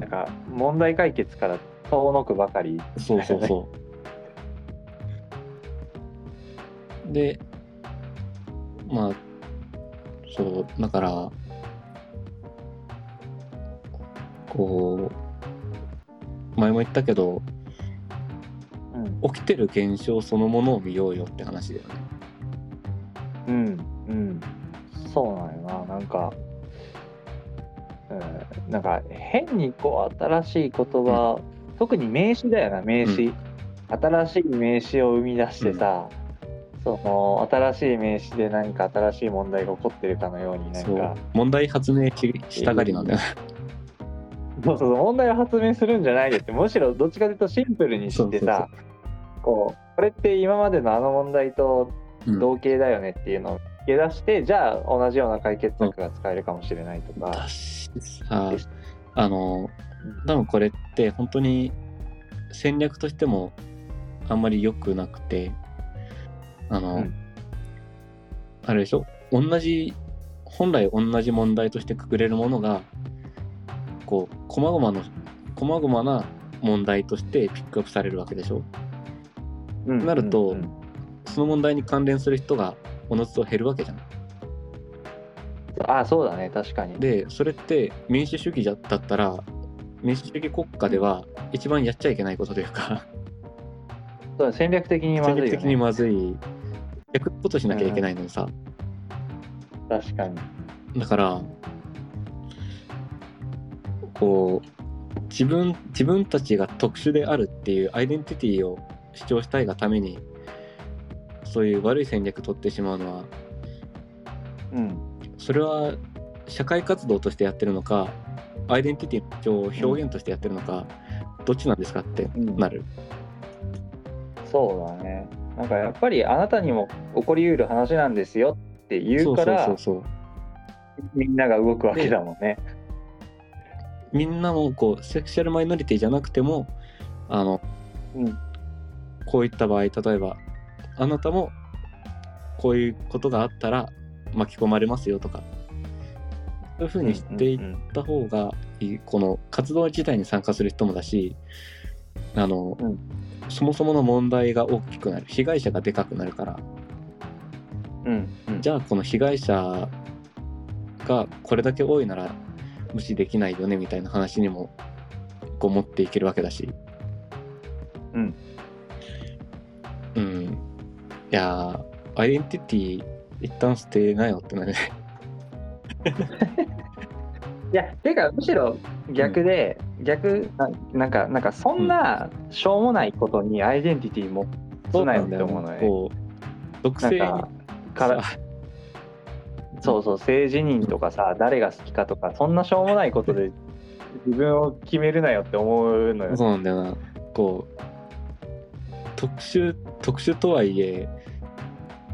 なんか問題解決から遠のくばかり。そうそうそう。でまあそうだからこう前も言ったけどうん。起きてる現象そのものを見ようよって話だよね。うんうん。そうなんよな。なんか、うん、なんか変にこう新しい言葉、特に名詞だよな名詞、新しい名詞を生み出してさ、その新しい名詞で何か新しい問題が起こってるかのようになんか。問題発明ししたがりなんだよね。そうそうそう問題を発明するんじゃないでってむしろどっちかというとシンプルにしてさこうこれって今までのあの問題とうん。同型だよねっていうのを見出して、じゃあ同じような解決策が使えるかもしれないとか、あの多分これって本当に戦略としてもあんまり良くなくてあの、うん。あれでしょ？同じ本来同じ問題としてくくれるものがこう細々の細々な問題としてピックアップされるわけでしょ？うん。なるとうんうん。その問題に関連する人がおのずと減るわけじゃん。あそうだね。確かに。でそれって民主主義じゃだったら民主主義国家では一番やっちゃいけないことというかそう戦略的にまずいよ、ね、戦略的にまずい。逆のことしなきゃいけないのにさ、確かに。だからこう自分自分たちが特殊であるっていうアイデンティティを主張したいがためにそういう悪い戦略取ってしまうのはうん。それは社会活動としてやってるのかアイデンティティを表現としてやってるのか、どっちなんですかってなる、そうだね。なんかやっぱりあなたにも起こりうる話なんですよって言うからそうそうそうみんなが動くわけだもんね。みんなもこうセクシャルマイノリティじゃなくてもあのうん。こういった場合例えばあなたもこういうことがあったら巻き込まれますよとかそういうふうにしていった方がいい、この活動自体に参加する人もだしあの、うん。そもそもの問題が大きくなる。被害者がでかくなるから。うんうん。じゃあこの被害者がこれだけ多いなら無視できないよねみたいな話にもこう持っていけるわけだし。うん。うん。いやーアイデンティティ一旦捨てなよってなるね いやてかむしろ逆で、逆ななんかなんかそんなしょうもないことにアイデンティティ持つなよって思うのね。こうかそう。そう性自認とかさ誰が好きかとかそんなしょうもないことで 自分を決めるなよって思うのよそうなんだよな。こう特殊特殊とはいえ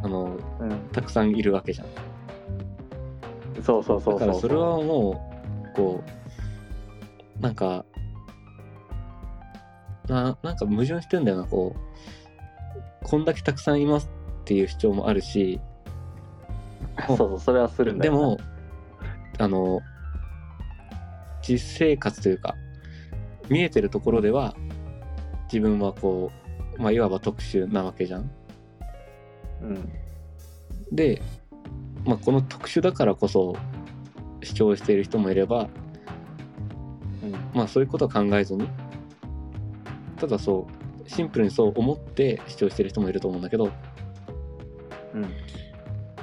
あのうん、たくさんいるわけじゃんそうそうそうそう。だからそれはもうこうなんかななんか矛盾してんだよなこうこんだけたくさんいますっていう主張もあるし。そうそうそれはするんだでもあの実生活というか見えてるところでは自分はこう、まあ、いわば特殊なわけじゃん。うん。で、まあ、この特殊だからこそ主張している人もいれば、うんまあ、そういうことは考えずにただそうシンプルにそう思って主張している人もいると思うんだけどう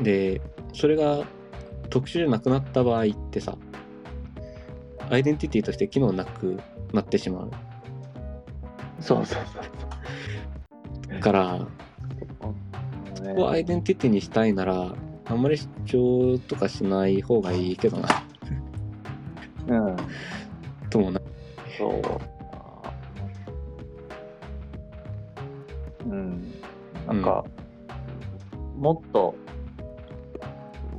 ん。でそれが特殊じゃなくなった場合ってさアイデンティティとして機能なくなってしまう。そうそうそうからそこをアイデンティティにしたいならあんまり主張とかしない方がいいけどな。うんともな。そう。うん。なんか、もっと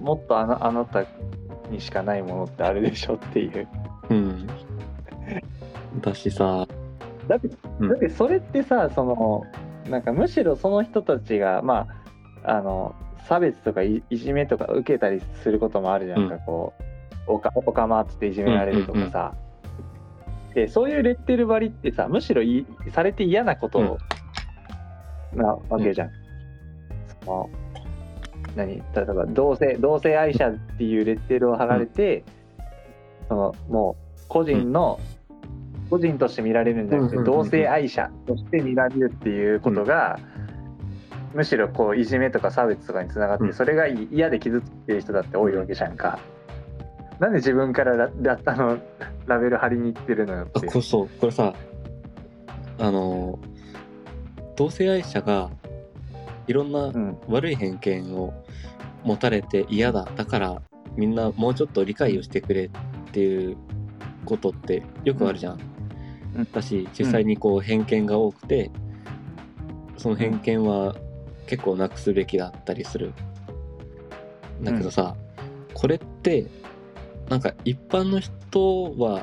もっとあなあなたにしかないものってあるでしょっていう。うん。だしさ。だってうん。だってそれってさそのなんかむしろその人たちがまああの差別とかいいじめとか受けたりすることもあるじゃんか、うん。こうおかおかまっつっていじめられるとかさ、でそういうレッテル張りってさむしろいされて嫌なことなわけじゃん。その何？例えば同性同性愛者っていうレッテルを貼られて、そのもう個人の、個人として見られるんじゃなくて、うんうんうんうん。同性愛者として見られるっていうことが、むしろこういじめとか差別とかにつながって、うんそれが嫌で傷ついてる人だって多いわけじゃんか。なんで自分からララあのラベル貼りに行ってるのよってこ。そうこれさあの同性愛者がいろんなうん悪い偏見を持たれて嫌だだからみんなもうちょっと理解をしてくれっていうことってよくあるじゃん。うんだし実際にこう偏見が多くてその偏見は結構なくすべきだったりする。だけどさ、これってなんか一般の人は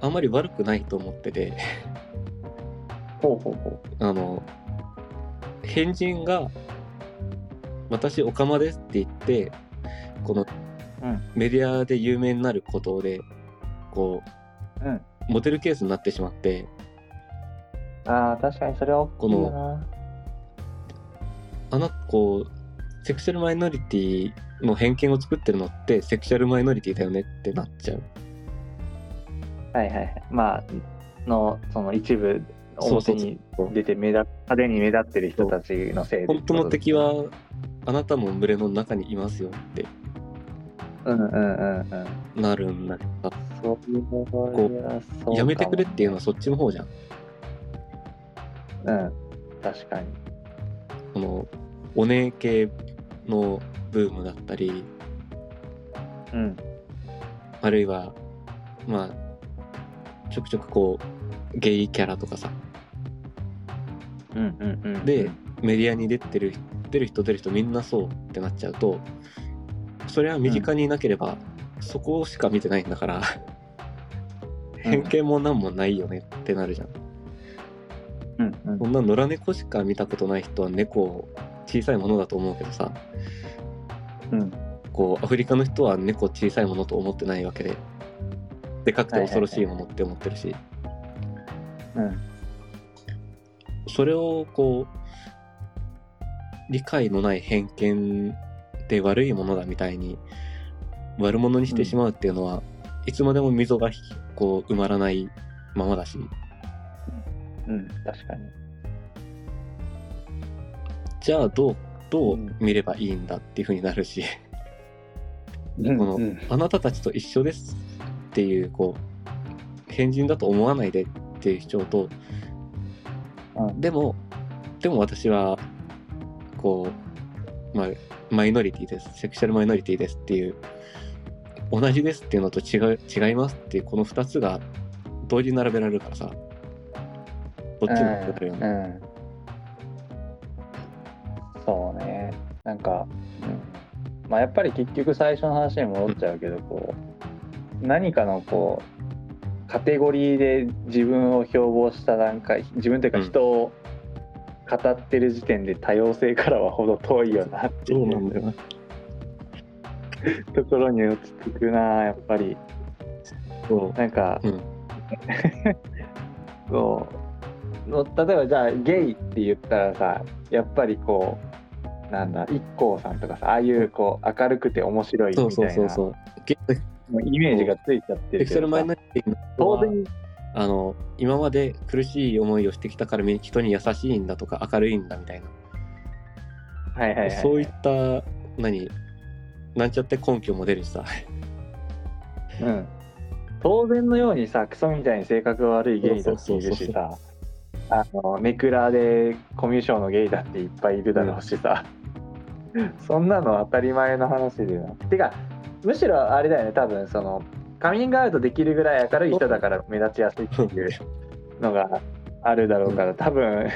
あんまり悪くないと思っててほうほうほあの変人が「私オカマです」って言ってこのうんメディアで有名になることでこう、うんモデルケースになってしまってう。ああ確かにそれは大きいよな。あなこうセクシャルマイノリティの偏見を作ってるのってセクシャルマイノリティだよねってなっちゃう。はいはいはい。まあ、の、その一部、表に出て目立派手に目立ってる人たちのせいで。本当の敵はあなたの群れの中にいますよってうんうんうんうん。なるんだけどそうやめてくれっていうのはそっちの方じゃん。うん。確かに。このお姉系のブームだったりうん。あるいはまあちょくちょくこうゲイキャラとかさうんうんうん。でメディアに出てる出る人出る人みんなそうってなっちゃうとそれは身近にいなければ、そこしか見てないんだから偏見もなんもないよねってなるじゃん。うんうんこんな野良猫しか見たことない人は猫を小さいものだと思うけどさうん。こうアフリカの人は猫小さいものと思ってないわけででかくて恐ろしいものって思ってるし、うん。それをこう理解のない偏見で悪いものだみたいに悪者にしてしまうっていうのは、いつまでも溝がこう埋まらないままだしうん。確かに。じゃあどうどう見ればいいんだっていう風になるし、うん。このうん。あなたたちと一緒ですっていうこう変人だと思わないでっていう主張と、うんでもでも私はこう、まあ、マイノリティです。セクシャルマイノリティですっていう同じですっていうのと違う違いますっていうこの2つが同時に並べられるからさ。どっちもってなるよね。うん。うんそうね。なんか、うん。まあやっぱり結局最初の話に戻っちゃうけどこう何かのこうカテゴリーで自分を標榜した段階自分というかうん。人を語ってる時点で多様性からはほど遠いよなっていそうなんだよな。ところに落ち着くなやっぱり。そう。なんか、うん。そうの例えばじゃあゲイって言ったらさやっぱりこうなんだ IKKO さんとかさああいうこう明るくて面白いみたそいうな。そうそうそうゲもうイメージがついちゃってるけど当然あの今まで苦しい思いをしてきたから人に優しいんだとか明るいんだみたいな、はいはいはい、そういった何なんちゃって根拠も出るしさ。うん、当然のようにさクソみたいに性格が悪いゲイだっているしさ。あのネクラでコミュ障のゲイだっていっぱいいるだろうしさ、そんなの当たり前の話でなて。かむしろあれだよね。多分そのカミングアウトできるぐらい明るい人だから目立ちやすいっていうのがあるだろうから。多分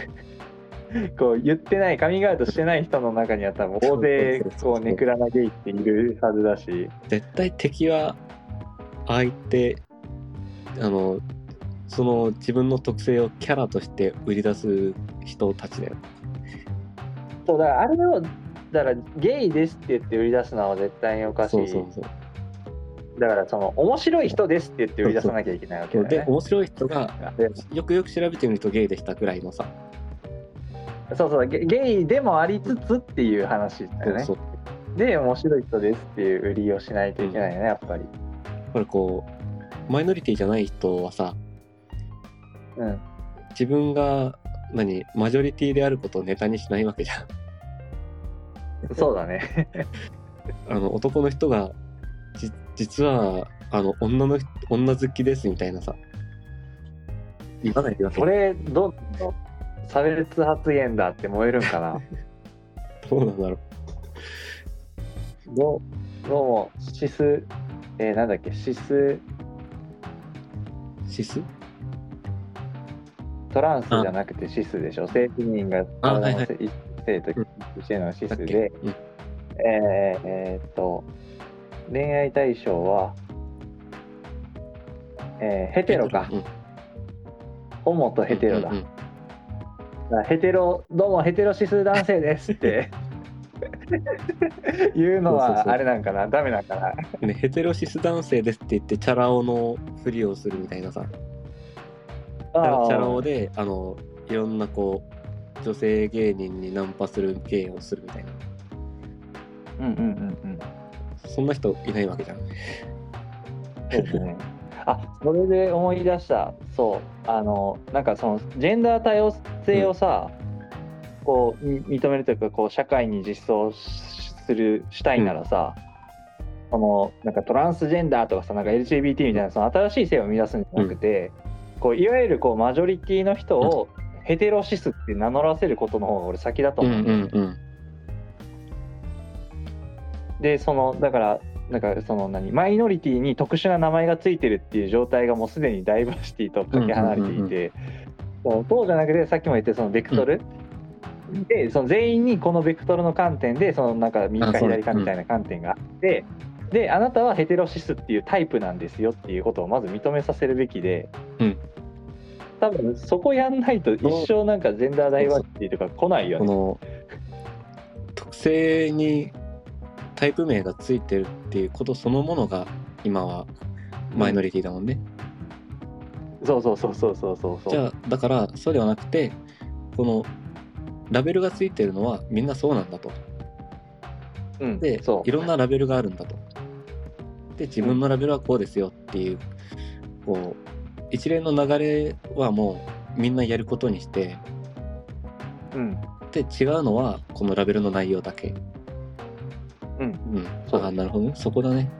こう言ってないカミングアウトしてない人の中には多分大勢こうネクラなゲイっているはずだし。絶対敵は相手あのその自分の特性をキャラとして売り出す人たちだよ。そうだからあれをだからゲイですって言って売り出すのは絶対におかしい。そうそうそう。だからその面白い人ですって言って売り出さなきゃいけないわけだよね。で面白い人がでよくよく調べてみるとゲイでしたぐらいのさ、そうそうゲゲイでもありつつっていう話だよね。そうで面白い人ですっていう売りをしないといけないよねやっぱり。これこうマイノリティじゃない人はさうん。自分が何マジョリティであることをネタにしないわけじゃんそうだね。あの男の人がじ実はあの女の人女好きですみたいなさ。言わないわけそれどんどん差別発言だって燃えるんかな。どうなんだろう。どうどうもシスえー、なんだっけシス？シス？トランスじゃなくてシスでしょ？性自認があはいはい性性としてるのがシだっけ？スで、うん。えーえーっと恋愛対象は、えーヘテロか、うん。ホモとヘテロだ,、うんうんヘテロどうもヘテロシス男性ですって。言うのはあれなんかな？ダメなんかな？ね、ヘテロシス男性ですって言ってチャラ男のふりをするみたいなさ。チャラチャラ男であのいろんなこう女性芸人にナンパする芸をするみたいな。うんうんうんうん。そんな人いないわけじゃん。そうですね。あそれで思い出した。そう。あのなんかそのジェンダー多様性をさ、こうみ認めるというかこう社会に実装しするしたいならさ、このなんかトランスジェンダーとかさなんか LGBT みたいなその新しい性を生み出すんじゃなくて、こういわゆるこうマジョリティの人をヘテロシスって名乗らせることの方が俺先だとうん思うだよね。うんんうん。でそのだからなんかその何マイノリティに特殊な名前がついてるっていう状態がもうすでにダイバーシティとかけ離れていて、そうそうじゃなくてさっきも言ったそのベクトル、でその全員にこのベクトルの観点でそのなんか右か左かみたいな観点があって、であなたはヘテロシスっていうタイプなんですよっていうことをまず認めさせるべきで、うん多分そこやんないと一生なんかジェンダーダイバーシティとか来ないよね。この特性にタイプ名がついてるっていうことそのものが今はマイノリティだもんね、そうそうそうそうそうそうそう。じゃあだからそうではなくてこのラベルがついてるのはみんなそうなんだとうん、でいろんなラベルがあるんだとで自分のラベルはこうですよっていうこう一連の流れはもうみんなやることにしてうん。で違うのはこのラベルの内容だけ。うん。うん。そうあなるほどね。そこだね。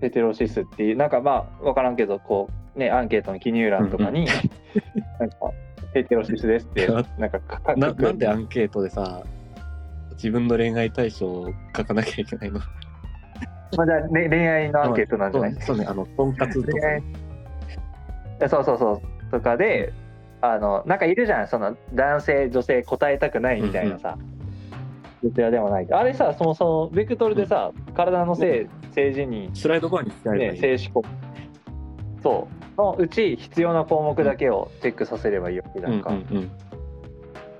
ヘテロシスっていうなんかまあ分からんけどこうねアンケートの記入欄とかに なんかヘテロシスですってなんか書く。なんでアンケートでさ自分の恋愛対象を書かなきゃいけないの？まあ、じゃあ、ね、恋愛のアンケートなんじゃない？そうねそうね。あのとんかつとか。恋愛えそうそうそう。とかであのなんかいるじゃん。その男性女性答えたくないみたいなさ、どちらでもない。あれさそもそもベクトルでさ、体の性性自認スライドバーに使えばいね、い、性思考そう。のうち必要な項目だけをチェックさせればいいわけじゃうんうん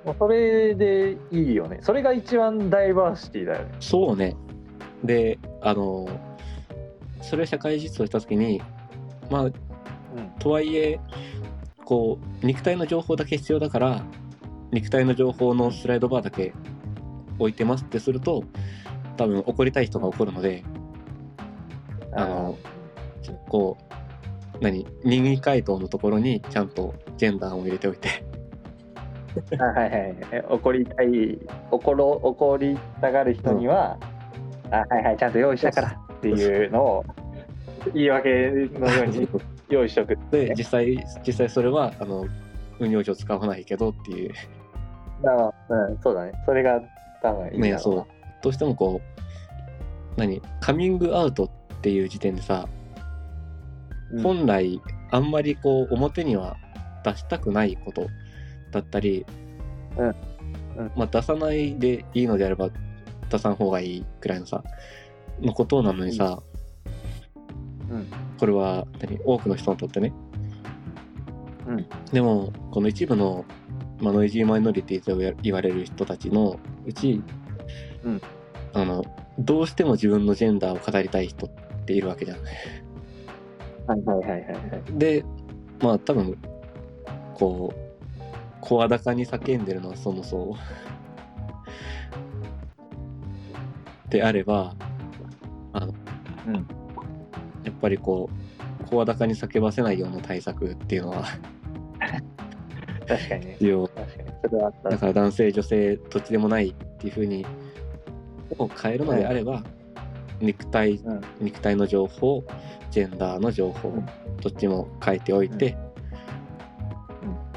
うん。それでいいよね。それが一番ダイバーシティだよね。そうね。であのそれを社会実装した時にまあうん。とはいえこう肉体の情報だけ必要だから肉体の情報のスライドバーだけ置いてますってすると多分怒りたい人が怒るのであのこう何任意回答のところにちゃんとジェンダーを入れておいて。あはいはいはい。怒りたい怒ろ怒りたがる人には、あはいはいちゃんと用意したからっていうのを言い訳のように 用意しとくで実際実際それはあの運用上使わないけどっていう。あうん、そうだね。それが多分いいねそう。どうしてもこう何カミングアウトっていう時点でさ、うん。本来あんまりこう表には出したくないことだったり、うん。うん。まあ、出さないでいいのであれば出さん方がいいくらいのさのことなのにさ、うんこれは何？多くの人にとってね、うん。でもこの一部の、まあ、ノイジーマイノリティと言われる人たちのうち、うん。あのどうしても自分のジェンダーを語りたい人っているわけじゃん。はいはいはいはいはい。でまあ多分こう声高に叫んでるのはそもそも。であればあの、うんやっぱりこう声高に叫ばせないような対策っていうのは確かにね。必要。だから男性女性どっちでもないっていうふうにを変えるのであれば、肉体うん。肉体の情報ジェンダーの情報、うん。どっちも書いておいて、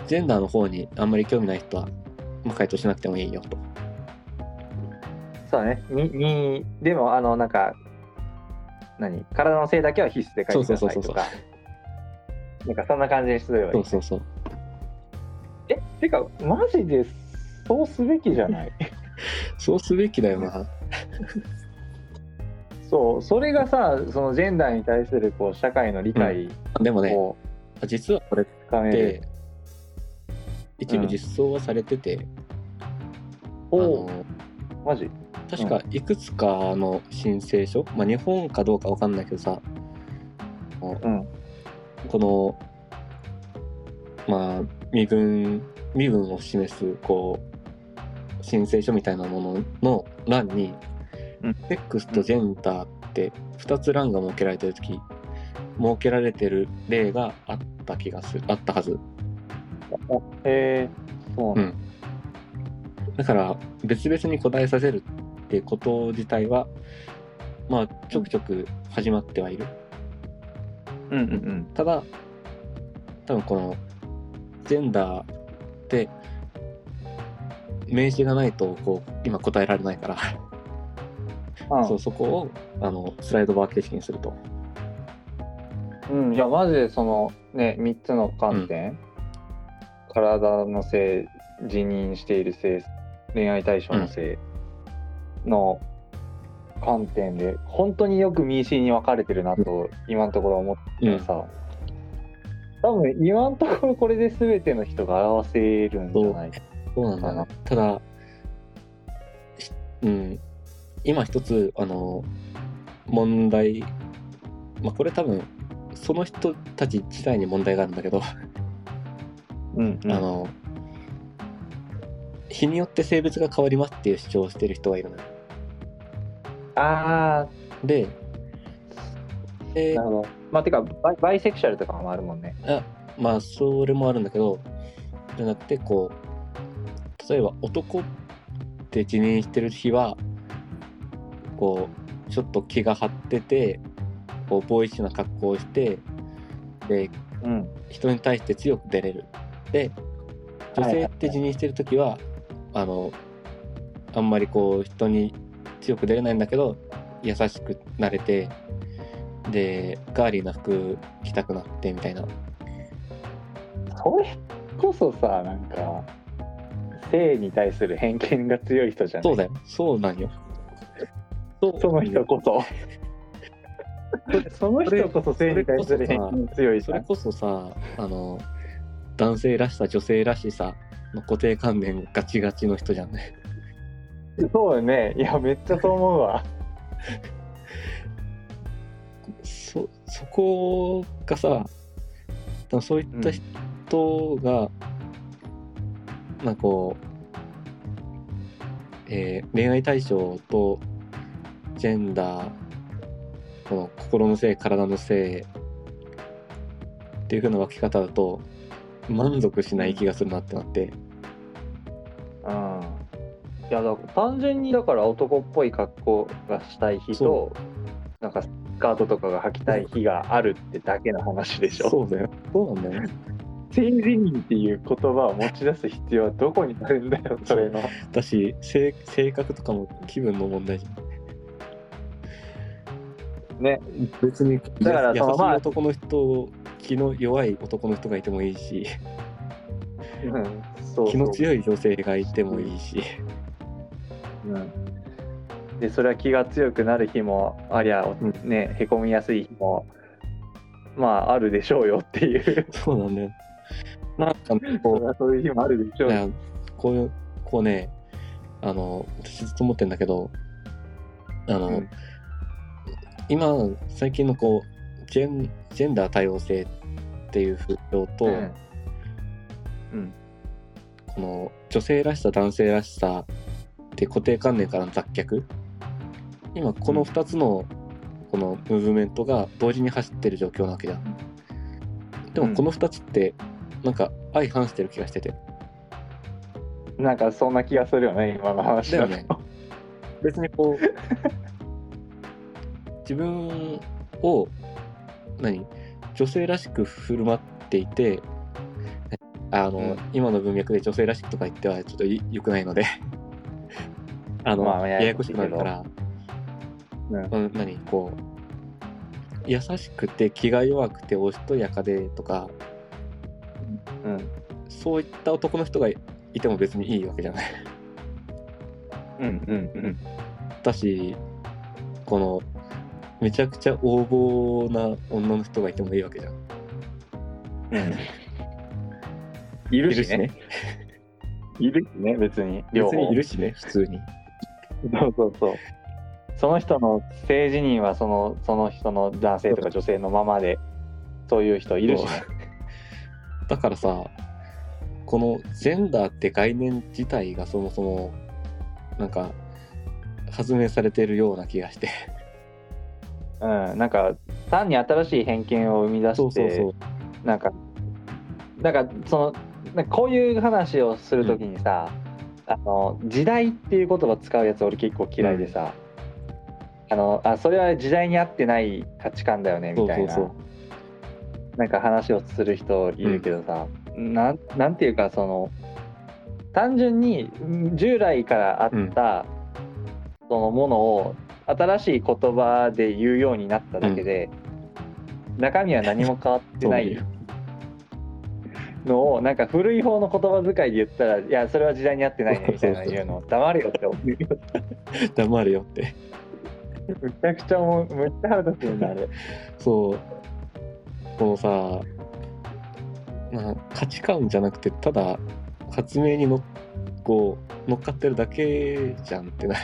ジェンダーの方にあんまり興味ない人は、まあ、回答しなくてもいいよと。そうだね。ににでもあのなんか何？体の性だけは必須で書いてくださいとか。なんかそんな感じにすればいい。うそそうそう。えてかマジでそうすべきじゃない？そうすべきだよな。そうそれがさそのジェンダーに対するこう社会の理解でもね、を実はこれって、一部実装はされてて、おあおのマジ？確かいくつかの申請書、まあ、日本かどうかわかんないけどさ、うん。この、まあ、身分、身分を示す、こう、申請書みたいなものの欄に、うん。セックスとジェンダーって2つ欄が設けられてるとき、設けられてる例があった気がする、あったはず。へえそうなんだ。だから、別々に答えさせるってこと自体は、まあ、ちょくちょく始まってはいる。うんうんうん。ただ多分このジェンダーって名詞がないとこう今答えられないから、あそうそこをあのスライドバー形式にすると。うん、いやマジでそのね3つの観点、体の性自認している性恋愛対象の性の観点で本当によく民主に分かれてるなと今のところ思ってさ、多分今のところこれで全ての人が表せるんじゃないそう。なんだよな。ただしうん。今一つあの問題。まあこれ多分その人たち自体に問題があるんだけど、うんうん。あの日によって性別が変わりますっていう主張をしてる人がいるのよあででー。なるほど。まあてかバイバイセクシャルとかもあるもんね。あまあそれもあるんだけどじゃなくてこう例えば男って自認してる日はこうちょっと気が張っててこうボーイッシュな格好をしてでうん。人に対して強く出れる。で女性って自認してる時はあのあんまりこう人に強く出れないんだけど優しくなれてでガーリーな服着たくなってみたいな。それこそさなんか性に対する偏見が強い人じゃない？そうだよ。そうなんよ。そうその人こそ。その人こそ性に対する偏見強いそれこそさあの男性らしさ女性らしさの固定観念ガチガチの人じゃんね そうよね。いやめっちゃそう思うわ。そこがさそういった人が、なんかこう、えー恋愛対象とジェンダーこの心の性体の性っていう風な分け方だと満足しない気がするなってなって。うんいやだ単純にだから男っぽい格好がしたい日となんかスカートとかが履きたい日があるってだけの話でしょ。そうだよ。そうなんだよね。性自認っていう言葉を持ち出す必要はどこにあるんだよそれの。だし性性格とかも気分の問題じゃん。ね。別にだから優しいそのまあ男の人気の弱い男の人がいてもいいし。うん。そう。気の強い女性がいてもいいしうん、でそれは気が強くなる日もありゃうん。ねへこみやすい日もまああるでしょうよっていう。そうなんだよなんかこりゃ そういう日もあるでしょう。こういうこうねあの私ずっと思ってんだけどあの、うん。今最近のこうジェンジェンダー多様性っていう風潮と、うん。うんこの女性らしさ男性らしさって固定観念からの脱却。今この2つのこのムーブメントが同時に走ってる状況なわけじゃん。でもこの2つってなんか相反してる気がしてて。なんかそんな気がするよね今の話だよね。別にこう 自分を何女性らしく振る舞っていてあの、うん。今の文脈で女性らしくとか言ってはちょっとい良くないのであの、まあややこしくなるから、うん。うん、何こう優しくて気が弱くておしとやかでとかうん。そういった男の人がいても別にいいわけじゃない。うんうんうん。だしこのめちゃくちゃ横暴な女の人がいてもいいわけじゃん。うん。いるしね。いるしね。別に。別にいるしね普通にそうそうそう。その人の性自認はそのその人の男性とか女性のままでそういう人いるしね。だからさこのジェンダーって概念自体がそもそもなんか発明されてるような気がして。うんなんか単に新しい偏見を生み出してなんかなんかそのこういう話をするときにさ、あの時代っていう言葉使うやつ俺結構嫌いでさ、あのあそれは時代に合ってない価値観だよねみたいな。そなんか話をする人いるけどさ、なんなんていうかその単純にん従来からあった、そのものを新しい言葉で言うようになっただけで、中身は何も変わってないのをなんか古い方の言葉遣いで言ったらいやそれは時代に合ってないねみたいな言うの黙れよって思う黙るよって。むちゃくちゃ思うむっちゃ腹立つよねあれ。そう。このさまあ価値観じゃなくてただ発明にのこう乗っかってるだけじゃんってな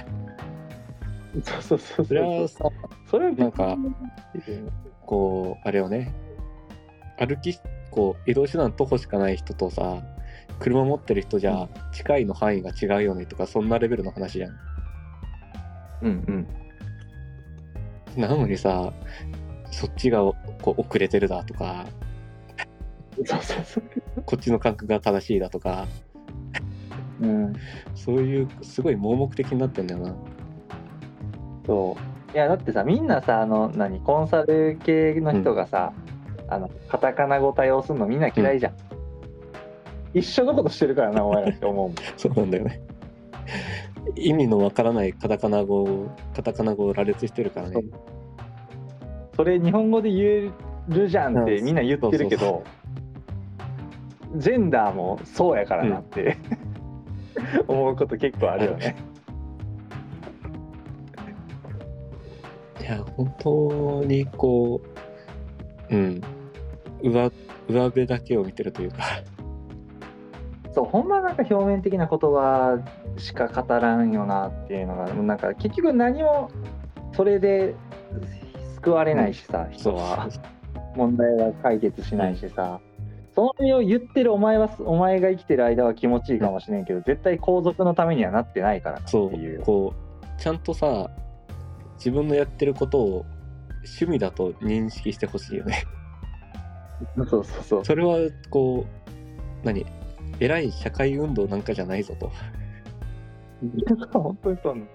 そうそうそうそれはさそれはなんかこうあれよね。歩きこう移動手段徒歩しかない人とさ車持ってる人じゃ近いの範囲が違うよねとかそんなレベルの話じゃん。うんうん。なのにさそっちがこう遅れてるだとかこっちの感覚が正しいだとかうん。そういうすごい盲目的になってんだよな。そう。いやだってさみんなさあの何コンサル系の人がさ、あのカタカナ語対応するのみんな嫌いじゃん、一緒のことしてるからなお前らって思うもん。そうなんだよね。意味のわからないカタカナ語をカタカナ語を羅列してるからね。それ日本語で言えるじゃんってみんな言ってるけどジェンダーもそうやからなって、思うこと結構あるよね。いや本当にこううん上上辺だけを見てるというか。そうほんまなんか表面的な言葉しか語らんよなっていうのがなんか結局何もそれで救われないしさ、人は。そう問題は解決しないしさ、それを言ってるお前はお前が生きてる間は気持ちいいかもしれんけど、絶対皇族のためにはなってないからなってそう。こうちゃんとさ自分のやってることを趣味だと認識してほしいよねそうそうそう。それはこう何偉い社会運動なんかじゃないぞと。本当にそうなの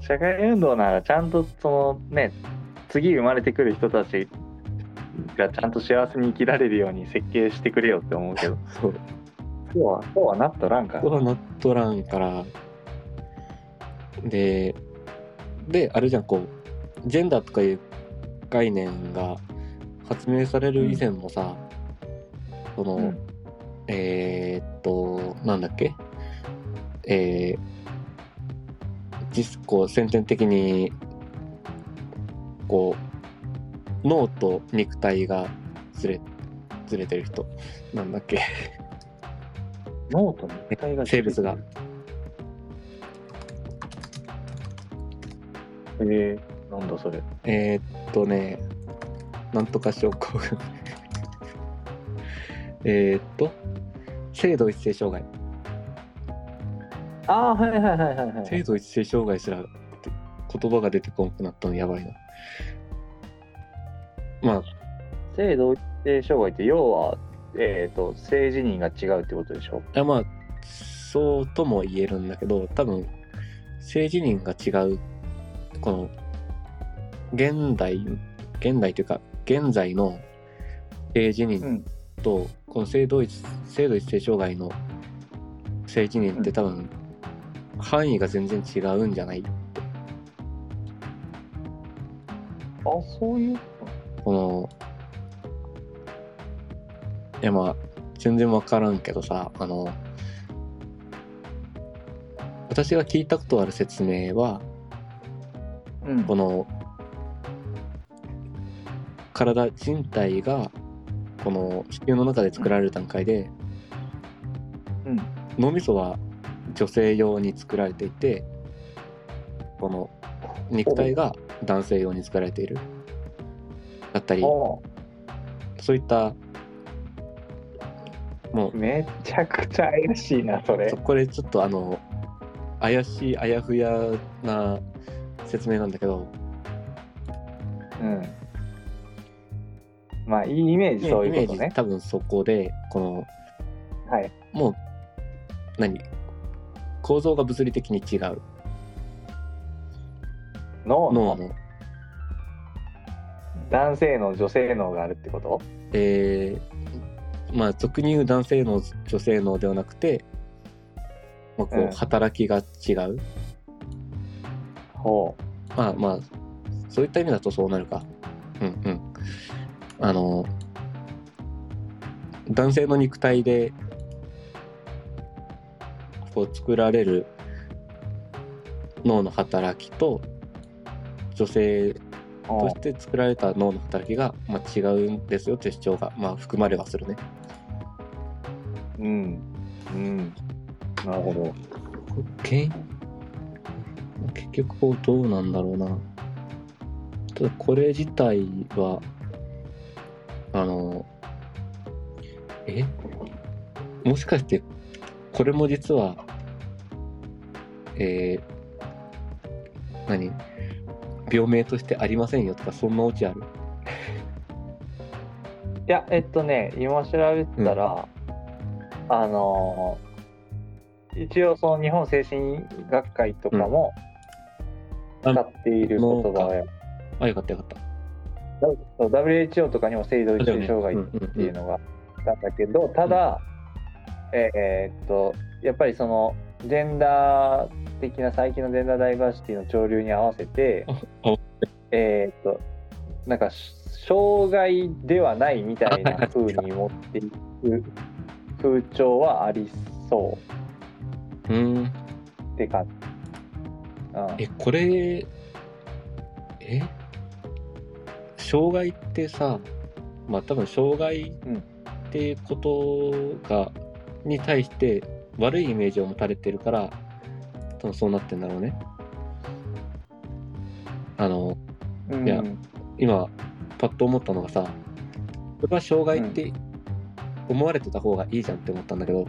社会運動ならちゃんとそのね次生まれてくる人たちがちゃんと幸せに生きられるように設計してくれよって思うけど。そう。そうはそうはなっとらんから。ここはなっとらんから。でであれじゃんこうジェンダーとかいう概念が発明される以前もさ、その、うん。えーっとなんだっけ？えー、実こう先天的にこう脳と肉体がずれずれてる人。なんだっけ？脳と肉体が生物が。えー、なんだそれ。えーっとね、なんとか症候群。えーっと、性同一性障害。ああーはいはいはいはいはい性同一性障害すら言葉が出てこなくなったのやばいな。まあ、性同一性障害って要は、えー、と性自認が違うってことでしょ？いやまあ、そうとも言えるんだけど、多分、性自認が違う、この、現代、現代というか、現在の性自認うん。と、この性同一性同一性障害の性自認って多分、範囲が全然違うんじゃない？あそういう？このいやまあ全然分からんけどさあの私が聞いたことある説明はうん。この体人体がこの子宮の中で作られる段階でうん。脳みそは女性用に作られていてこの肉体が男性用に作られている。だったりあそういったもうめちゃくちゃ怪しいなそれ。そこれちょっとあの怪しいあやふやな説明なんだけどうんまあいいイメージそういうことね。ジ多分そこでこのはい。もう何？構造が物理的に違う。脳の？男性脳女性脳があるってこと？えーまあ俗に言う男性脳女性脳ではなくて、まあ、こうん。う働きが違う、ほまあまあそういった意味だとそうなるか。うんうんあの男性の肉体でこう作られる脳の働きと女性うとほして作られた脳の働きが、まあ、違うんですよって主張が、まあ、含まれはするね。ううんうんなるほどけ結局こうどうなんだろうな。ただこれ自体はあのえ？もしかしてこれも実はえー、何？病名としてありませんよとかそんなオチある？いやえっとね今調べたら、あのー一応その日本精神学会とかもうん。使っている言葉や、あよかったよかった。WHO とかにも性同一性障害っっていうのがあったんだけど、ただ、えーっとやっぱりそのジェンダー的な最近のジェンダーダイバーシティの潮流に合わせて えーっとなんか障害ではないみたいな風に持っていく風潮はありそうんうって感じ。うん。えこれえ？障害ってさまあ多分障害うん。っていうことが、に対して悪いイメージを持たれてるから多分そうなってんだろうね。あのうん。いや今パッと思ったのがさそれは障害って思われてた方がいいじゃんって思ったんだけど、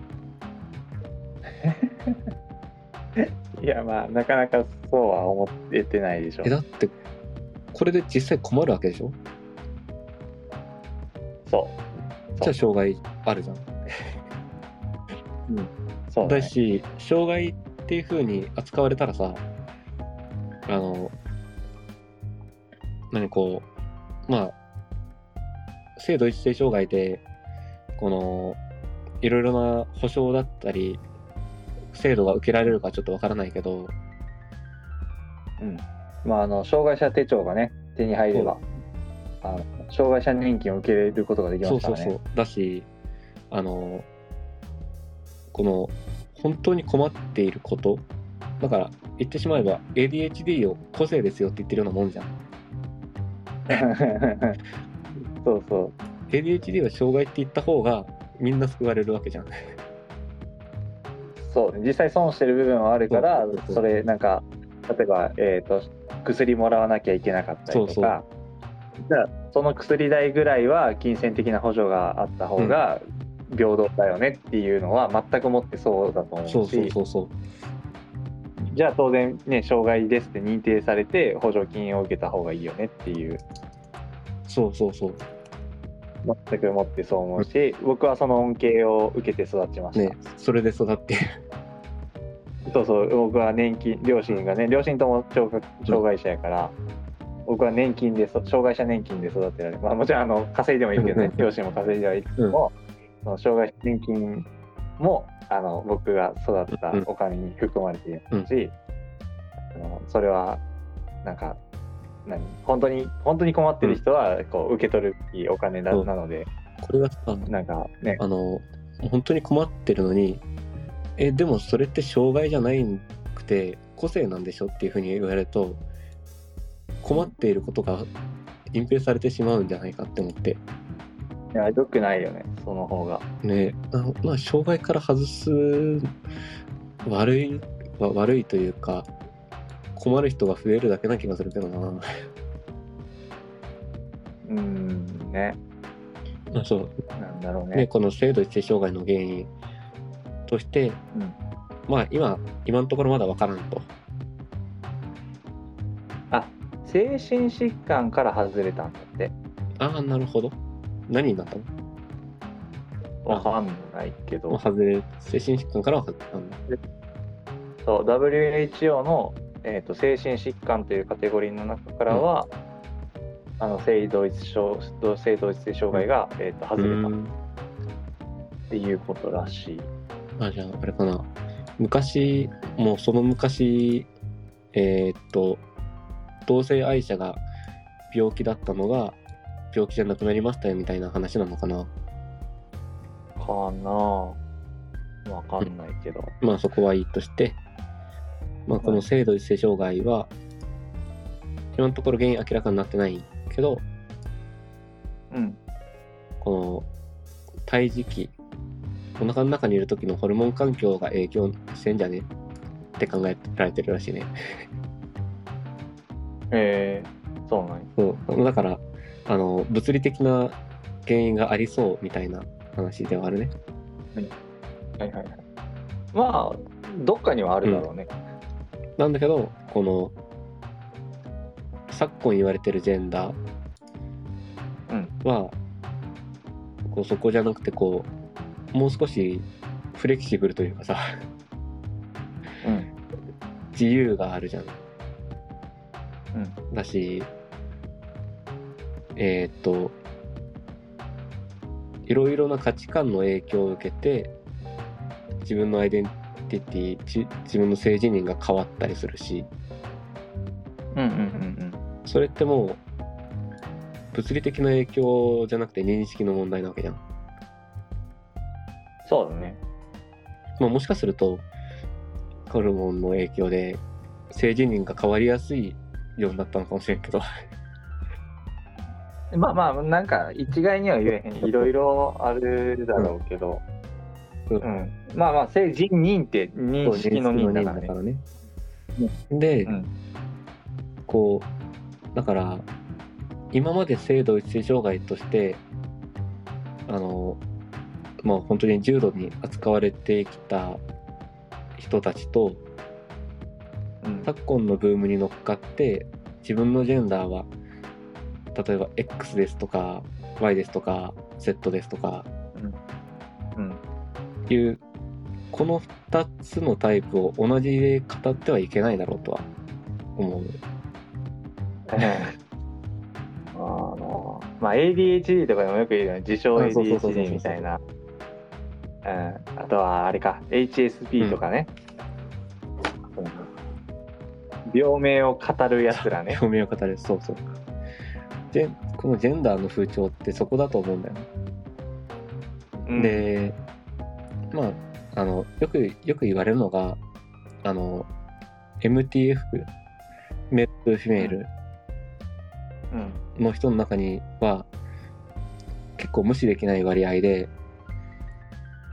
いやまあなかなかそうは思っててないでしょ。えだってこれで実際困るわけでしょ？そう。じゃあ障害あるじゃん。そうだね。だし障害っていう風に扱われたらさあの何こうまあ性同一性障害でこのいろいろな保障だったり制度が受けられるかちょっとわからないけどうんまああの障害者手帳がね手に入ればあの障害者年金を受けることができまそうすからね。そうそうだしあのこの本当に困っていることだから言ってしまえば ADHD を個性ですよって言ってるようなもんじゃん。そうそう。ADHD は障害って言った方がみんな救われるわけじゃん。そう。実際損してる部分はあるからそうそうそう。それなんか例えば、えー、と薬もらわなきゃいけなかったりとかそうそう。じゃあその薬代ぐらいは金銭的な補助があった方が平等だよねっていうのは全くもってそうだと思うし。じゃあ当然ね障害ですって認定されて補助金を受けた方がいいよねっていう。そうそうそう。全くもってそう思うし僕はその恩恵を受けて育ちました、ねそれで育ってそうそう僕は年金両親がね両親とも障害者やから、僕は年金でそ障害者年金で育てられまあもちろんあの稼いでもいいけどね両親も稼いではいても、その障害者年金もあの僕が育ったお金に含まれているし、あのそれはなんか何本当に本当に困ってる人はこう受け取るいいお金なのでこれがさなんかね。あの本当に困ってるのにえでもそれって障害じゃないくて個性なんでしょっていうふうに言われると困っていることが隠蔽されてしまうんじゃないかって思って。いやよくないよねその方が。ねあのまあ障害から外す悪いは悪いというか困る人が増えるだけな気がするけどな。うんね。あそう。なんだろうね。ね、この性同一性障害の原因として、うん。まあ今今のところまだ分からんと。精神疾患から外れたんだって。ああなるほど。何になったの？わかんないけど、まあ外れ精神疾患からは外れたんだ。そう WHO の、えー、と精神疾患というカテゴリーの中からは、あの性同一症性同一性障害が、えー、と外れた。っていうことらしい。あじゃああれかな。昔もうその昔えーっと同性愛者が病気だったのが病気じゃなくなりましたよみたいな話なのかな。かな。わかんないけど。まあそこはいいとして、まあ、この性同一性障害は、今のところ原因明らかになってないけど、うん。この胎児期、お腹の中にいる時のホルモン環境が影響してんじゃね？って考えられてるらしいね。えー、そうなんやそうだから、あの、物理的な原因がありそうみたいな話ではあるね。はいはいはい。まあ、どっかにはあるだろうね。なんだけど、この、昨今言われてるジェンダーは、こうそこじゃなくて、こう、もう少しフレキシブルというかさ、うん。自由があるじゃん。うん。だし、えーっと、いろいろな価値観の影響を受けて、自分のアイデンティティ、じ自分の性自認が変わったりするし、うんうんうんそれってもう、物理的な影響じゃなくて認識の問題なわけじゃん。そうだね。まあ、もしかすると、ホルモンの影響で、性自認が変わりやすいようになったのかもしれんけど、まあまあ、なんか一概には言えへん。いろいろあるだろうけど。ううんん。まあまあ、性人認って認識の認だからね。ね。で、うんこう、だから、今まで性同一性障害としてあのまあ本当に重度に扱われてきた人たちとうん。昨今のブームに乗っかって自分のジェンダーは例えば X ですとか Y ですとか Z ですとかうん。いうこの2つのタイプを同じで語ってはいけないだろうとは思う。あのまあ ADHD とかでもよく言うよね自称 ADHD みたいなうん。あとはあれか。HSP とかね、病名を語るやつらね。表明を語る。そうそう。でこのジェンダーの風潮ってそこだと思うんだよね、うん。でまああのよくよく言われるのがあの MTF メールフィメールうん。の人の中には結構無視できない割合で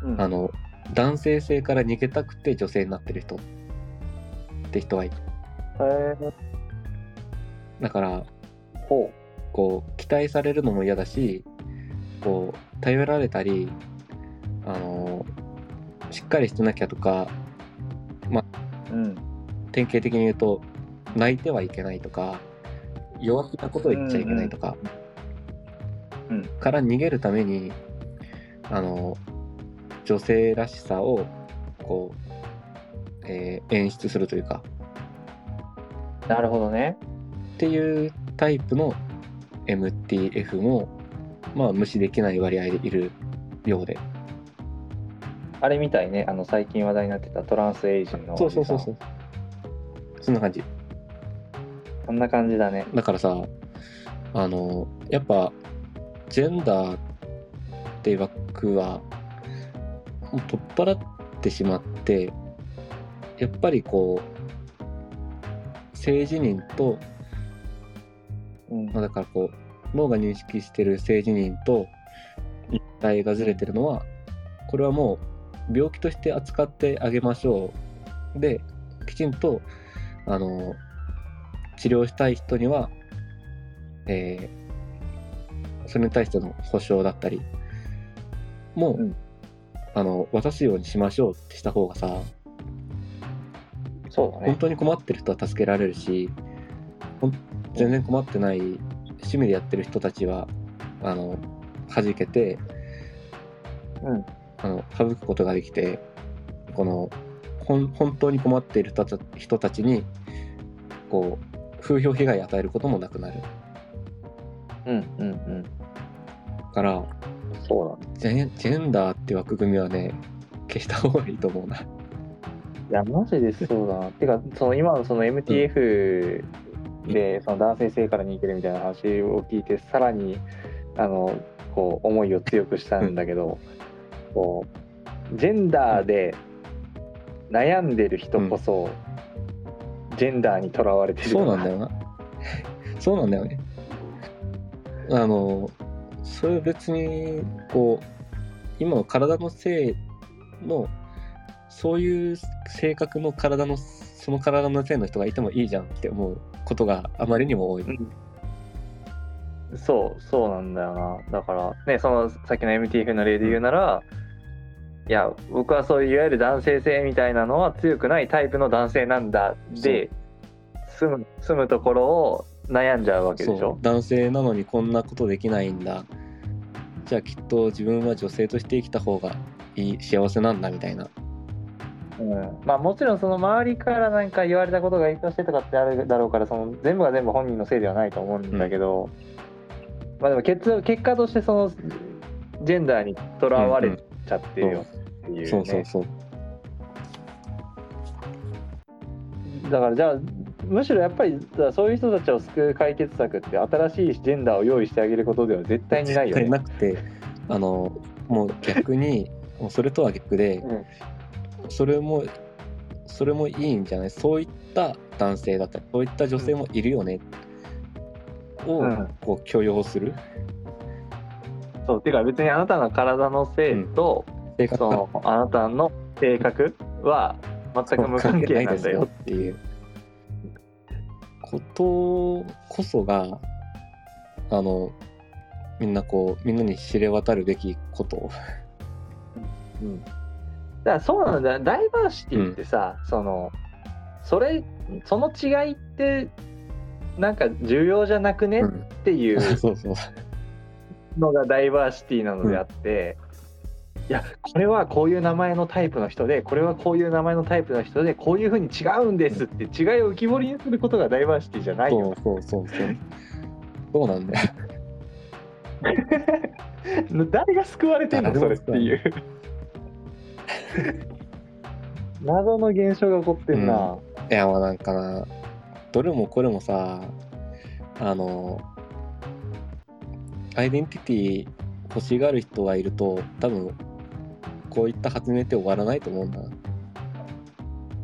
うん。あの男性性から逃げたくて女性になってる人。って人はいる。えー。だからほこう期待されるのも嫌だしこう頼られたりあのしっかりしてなきゃとかううん。典型的に言うと泣いてはいけないとか弱気なことを言っちゃいけないとか、うん。うん。から逃げるためにあの女性らしさをこう、えー演出するというか。なるほどね。っていうタイプの MTF もまあ無視できない割合でいるようで。あれみたいね。あの最近話題になってたトランスエイジンのそうそうそうそう。うそんな感じ。そんな感じだね。だからさあのやっぱジェンダーっていう枠は取っ払ってしまってやっぱりこう性自認と、うん。まあ、だからこう脳が認識してる性自認と一体がずれてるのはこれはもう病気として扱ってあげましょう。できちんとあの治療したい人には、えーそれに対しての保証だったりも、うんあの渡すようにしましょうってした方がさそうだね。本当に困ってる人は助けられるしほん全然困ってない趣味でやってる人たちはあの弾けて、うん。あの省くことができてこのほん本当に困っている人たちにこう風評被害を与えることもなくなる。うんうんうん。からそうだ。ねジェンジェンダーって枠組みはね消した方がいいと思うな。いやマジでそうだな。てかその今のその MTF でその男性性から逃げるみたいな話を聞いてさらにあのこう思いを強くしたんだけど、こうジェンダーで悩んでる人こそ、ジェンダーにとらわれてるそうなんだよな。そうなんだよね。あの、それ別に、こう、今の体の性の、そういう性格の体の、その体の性の人がいてもいいじゃんって思うことがあまりにも多い。そうそうなんだよな。だからねそのさっきの MTF の例で言うなら、いや僕はそういういわゆる男性性みたいなのは強くないタイプの男性なんだで住む住むところを悩んじゃうわけでしょ？男性なのにこんなことできないんだ。じゃあきっと自分は女性として生きた方がいい幸せなんだみたいな。うん、まあもちろんその周りからなんか言われたことが影響してとかってあるだろうからその全部が全部本人のせいではないと思うんだけど、まあでも結結果としてそのジェンダーにとらわれちゃってるよっていうね、そうそうそう。だからじゃあむしろやっぱりそういう人たちを救う解決策って新しいジェンダーを用意してあげることでは絶対にないよね。なくてあのもう逆にもうそれとは逆で、うん。それもそれもいいんじゃない？そういった男性だったりそういった女性もいるよね、をうん。こう許容する。そうてか別にあなたの体のせいと、性格そのあなたの性格は全く無関係なんだよっていうことこそがあのみんなこうみんなに知れ渡るべきこと。をうん、だからそうなんだ。よダイバーシティってさ、そのそれその違いってなんか重要じゃなくね、うん。っていう。のがダイバーシティなのであって、いやこれはこういう名前のタイプの人でこれはこういう名前のタイプの人でこういうふうに違うんですって違いを浮き彫りにすることがダイバーシティじゃないよ。そうそうそうそう。そうなんだよ。誰が救われてんのそれっていう。謎の現象が起こってんな、いやまあなんかな。どれもこれもさあのアイデンティティ欲しがる人がいると多分こういった発明って終わらないと思うんだ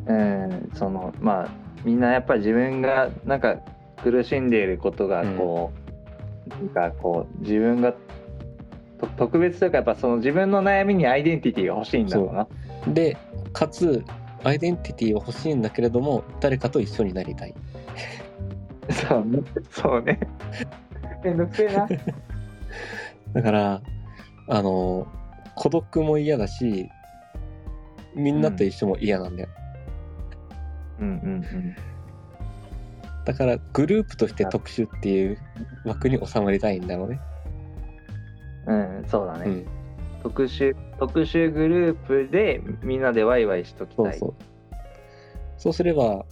うん、そのまあみんなやっぱり自分がなんか苦しんでいることがこう、なんかこう自分がと特別というかやっぱその自分の悩みにアイデンティティが欲しいんだろうな。でかつアイデンティティは欲しいんだけれども誰かと一緒になりたい そうね。そうね。めんどくせえな。だからあの孤独も嫌だしみんなと一緒も嫌なんだよ、うんうんだからグループとして特殊っていう枠に収まりたいんだろうね。うん。うん、そうだね。うん、特殊特殊グループでみんなでワイワイしときたい。そうそう。そうすれば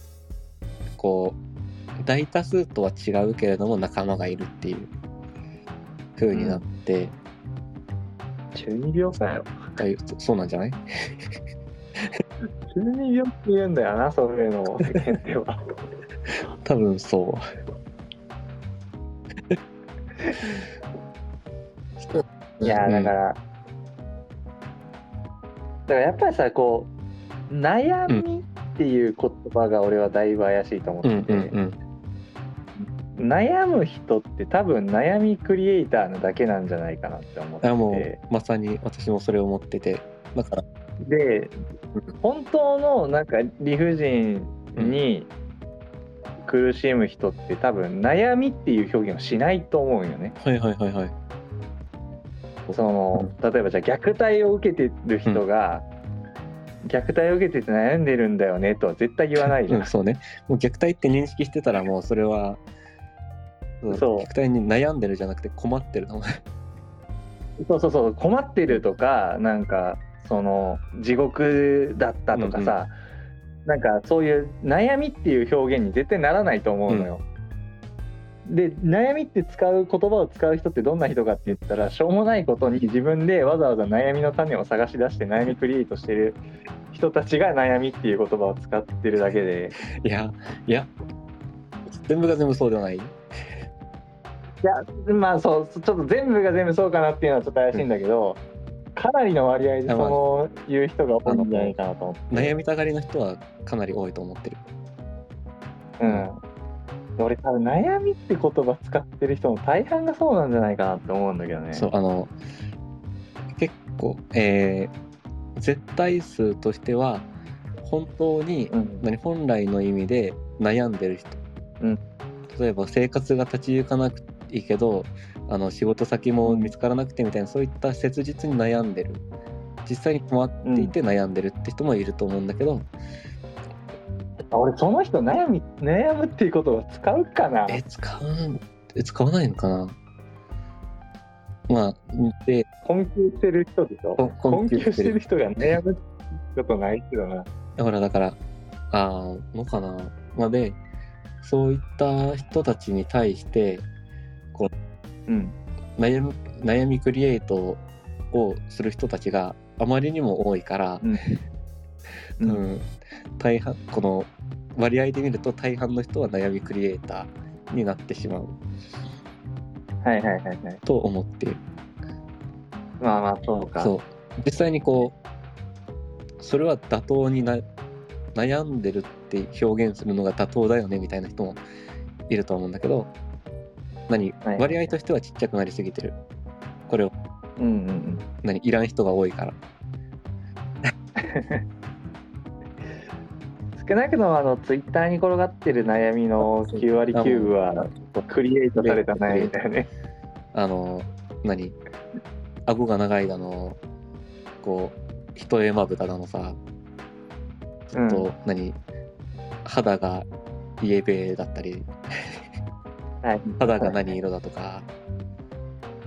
こう大多数とは違うけれども仲間がいるっていう風になって、中二病かよ。あそそうなんじゃない中二病って言うんだよな、そういうのを世間では。多分そう。いやだから、だからやっぱりさこう悩みっていう言葉が俺はだいぶ怪しいと思ってうんて、うんうん悩む人って多分悩みクリエイターなだけなんじゃないかなって思ってあもてうまさに私もそれを思ってて。だから。で本当のなんか理不尽に苦しむ人って多分悩みっていう表現をしないと思うよね。はいはいはいはい。その例えばじゃあ虐待を受けてる人が、虐待を受けてて悩んでるんだよねとは絶対言わないじゃん。うん、。そうね。もう虐待って認識してたらもうそれはそう。虐待に悩んでるじゃなくて困ってるの。そうそうそう。困ってるとかなんかその地獄だったとかさ、なんかそういう悩みっていう表現に絶対ならないと思うのよ。で悩みって使う言葉を使う人ってどんな人かって言ったらしょうもないことに自分でわざわざ悩みの種を探し出して悩みクリエイトしてる人たちが悩みっていう言葉を使ってるだけで。いやいや全部が全部そうではない？いやまあそうちょっと全部が全部そうかなっていうのはちょっと怪しいんだけど、かなりの割合でその言う人が多いんじゃないかなと思って。悩みたがりの人はかなり多いと思ってるうん。俺多分悩みって言葉使ってる人の大半がそうなんじゃないかなって思うんだけどね。そうあの結構えー絶対数としては本当にうん。何本来の意味で悩んでる人、うん例えば生活が立ち行かなくていいけどあの仕事先も見つからなくてみたいなそういった切実に悩んでる。実際に困っていて悩んでるって人もいると思うんだけど、あ俺その人悩み悩むっていう言葉使うかな？え使うえ使わないのかな？まあで困窮してる人でしょ？こ困窮してる。人が悩むことないけどな。だからだからああのかな？まあでそういった人たちに対してうん。悩み悩みクリエイトをする人たちがあまりにも多いから、うん。うん 大半この割合で見ると大半の人は悩みクリエイターになってしまうはいはいはいはい。と思っている。まあまあそうか。そう実際にこうそれは妥当にな悩んでるって表現するのが妥当だよねみたいな人もいると思うんだけど何、はい。割合としてはちっちゃくなりすぎてる。これを。うんうんうん。何いらん人が多いから。少なくともあのツイッターに転がってる悩みの9割9分はクリエイトされた悩みだよね。あの、何顎が長いだの、こう、一重まぶただのさ、ちょっと、うん。何肌がイエベだったり、はい、肌が何色だとか、